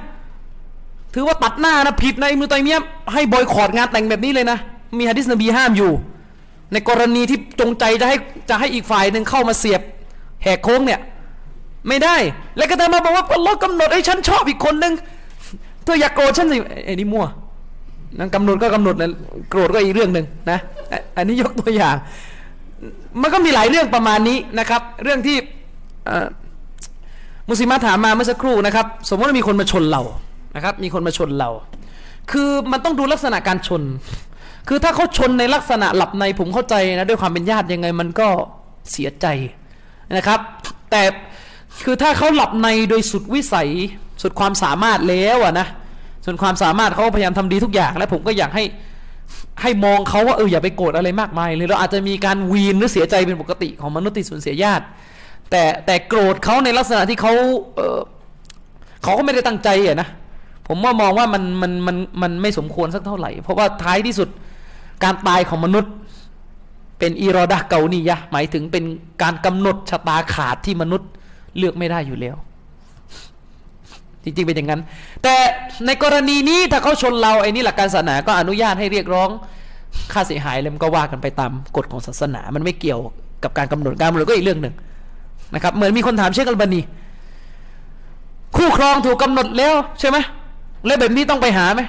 ถือว่าตัดหน้านะผิดในมือตัยเมียให้บอยคอรดงานแต่งแบบนี้เลยนะ มีฮะดิษนบีห้ามอยู่ ในกรณีที่จงใจจะให้จะให้อีกฝ่ายหนึ่งเข้ามาเสียบแหกโค้งเนี่ย ไม่ได้ แล้วก็จะมาบอกว่าอัลลอฮ์กำหนดไอ้ฉันชอบอีกคนนึงเธออยากโกรธฉันสิไอ้นี่มั่วนั่นกำหนดก็กำหนดนะโกรธก็อีกเรื่องหนึ่งนะ อันนี้ยกตัวอย่าง มันก็มีหลายเรื่องประมาณนี้นะครับ เรื่องที่มุสิมถามมาเมื่อสักครู่นะครับ สมมติว่ามีคนมาชนเรานะครับ มีคนมาชนเรา คือมันต้องดูลักษณะการชน คือถ้าเขาชนในลักษณะหลับในผมเข้าใจนะด้วยความเป็นญาติยังไง มันก็เสียใจนะครับ แต่ คือถ้าเขาหลับในโดยสุดวิสัย สุดความสามารถแล้วอะนะส่วนความสามารถเขาพยายามทำดีทุกอย่าง และผมก็อยากให้ให้มองเขาว่าเอออย่าไปโกรธอะไรมากมายเลยเราอาจจะมีการวีนหรือเสียใจเป็นปกติของมนุษย์ที่สูญเสียญาติ แต่แต่โกรธเขาในลักษณะที่เขาเออเขาก็ไม่ได้ตั้งใจอะนะผมว่ามองว่ามันมันมันมันไม่สมควรสักเท่าไหร่ เพราะว่าท้ายที่สุดการตายของมนุษย์เป็นอีรอดะเกานียะหมายถึงเป็นการกำหนดชะตาขาดที่มนุษย์ เลือกไม่ได้อยู่แล้ว จริงๆเป็นอย่างนั้น แต่ในกรณีนี้ถ้าเขาชนเราไอ้นี่หลักการศาสนาก็อนุญาตให้เรียกร้องค่าเสียหายเลยมันก็ว่ากันไปตามกฎของศาสนา มันไม่เกี่ยวกับการกำหนดการกำหนดก็อีกเรื่องหนึ่งนะครับ เหมือนมีคนถามเชคอัลบานีคู่ครองถูกกาหนดแล้วใช่ไหมแล้วแบบนี้ต้องไปหาไหม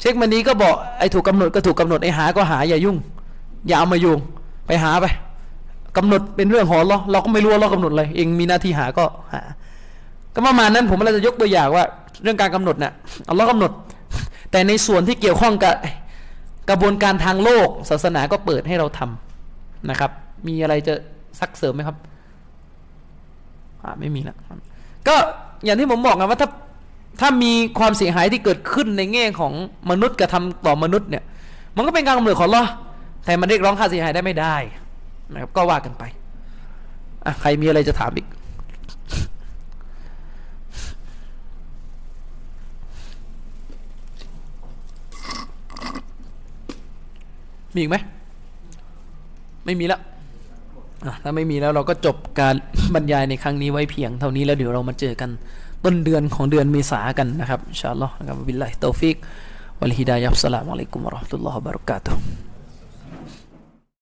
เชคมันนี้ก็บอกไอ้ถูกกาหนดก็ถูกกาหนดไอ้หาก็หาอย่ายุ่ง อย่าเอามายุ่งไปหาไป กำหนดเป็นเรื่องของเราเราก็ไม่รู้ว่าเรากำหนดอะไรเองมีหน้าที่หาก็หาก็ประมาณนั้นผมเราจะยกตัวอย่างว่า เรื่องการกำหนดนะ่ะอัลลอฮ์กำหนด แต่ในส่วนที่เกี่ยวข้องกับกระบวนการทางโลก ศาสนาก็เปิดให้เราทำนะครับ มีอะไรจะซักเสริมไหมครับไม่มีแล้วก็อย่างที่ผมบอกนะว่าถ้าถ้ามีความเสียหายที่เกิดขึ้นในแง่ของมนุษย์กระทาต่อมนุษย์เนี่ย มันก็เป็นการกำหนดของลอแต่มันเรียกร้องค่าเสียหายได้ไม่ได้ นะครับก็ว่ากันไปอะใครมีอะไรจะถามอีกมีอีกไหมไม่มีแล้วถ้าไม่มีแล้วเราก็จบการบรรยายในครั้งนี้ไว้เพียงเท่านี้แล้วเดี๋ยวเรามาเจอกันต้นเดือนของเดือนเมษากันนะครับอินชาอัลลอฮ์นะครับبالله التوفيق والهداية والسلام عليكم ورحمة الله وبركاته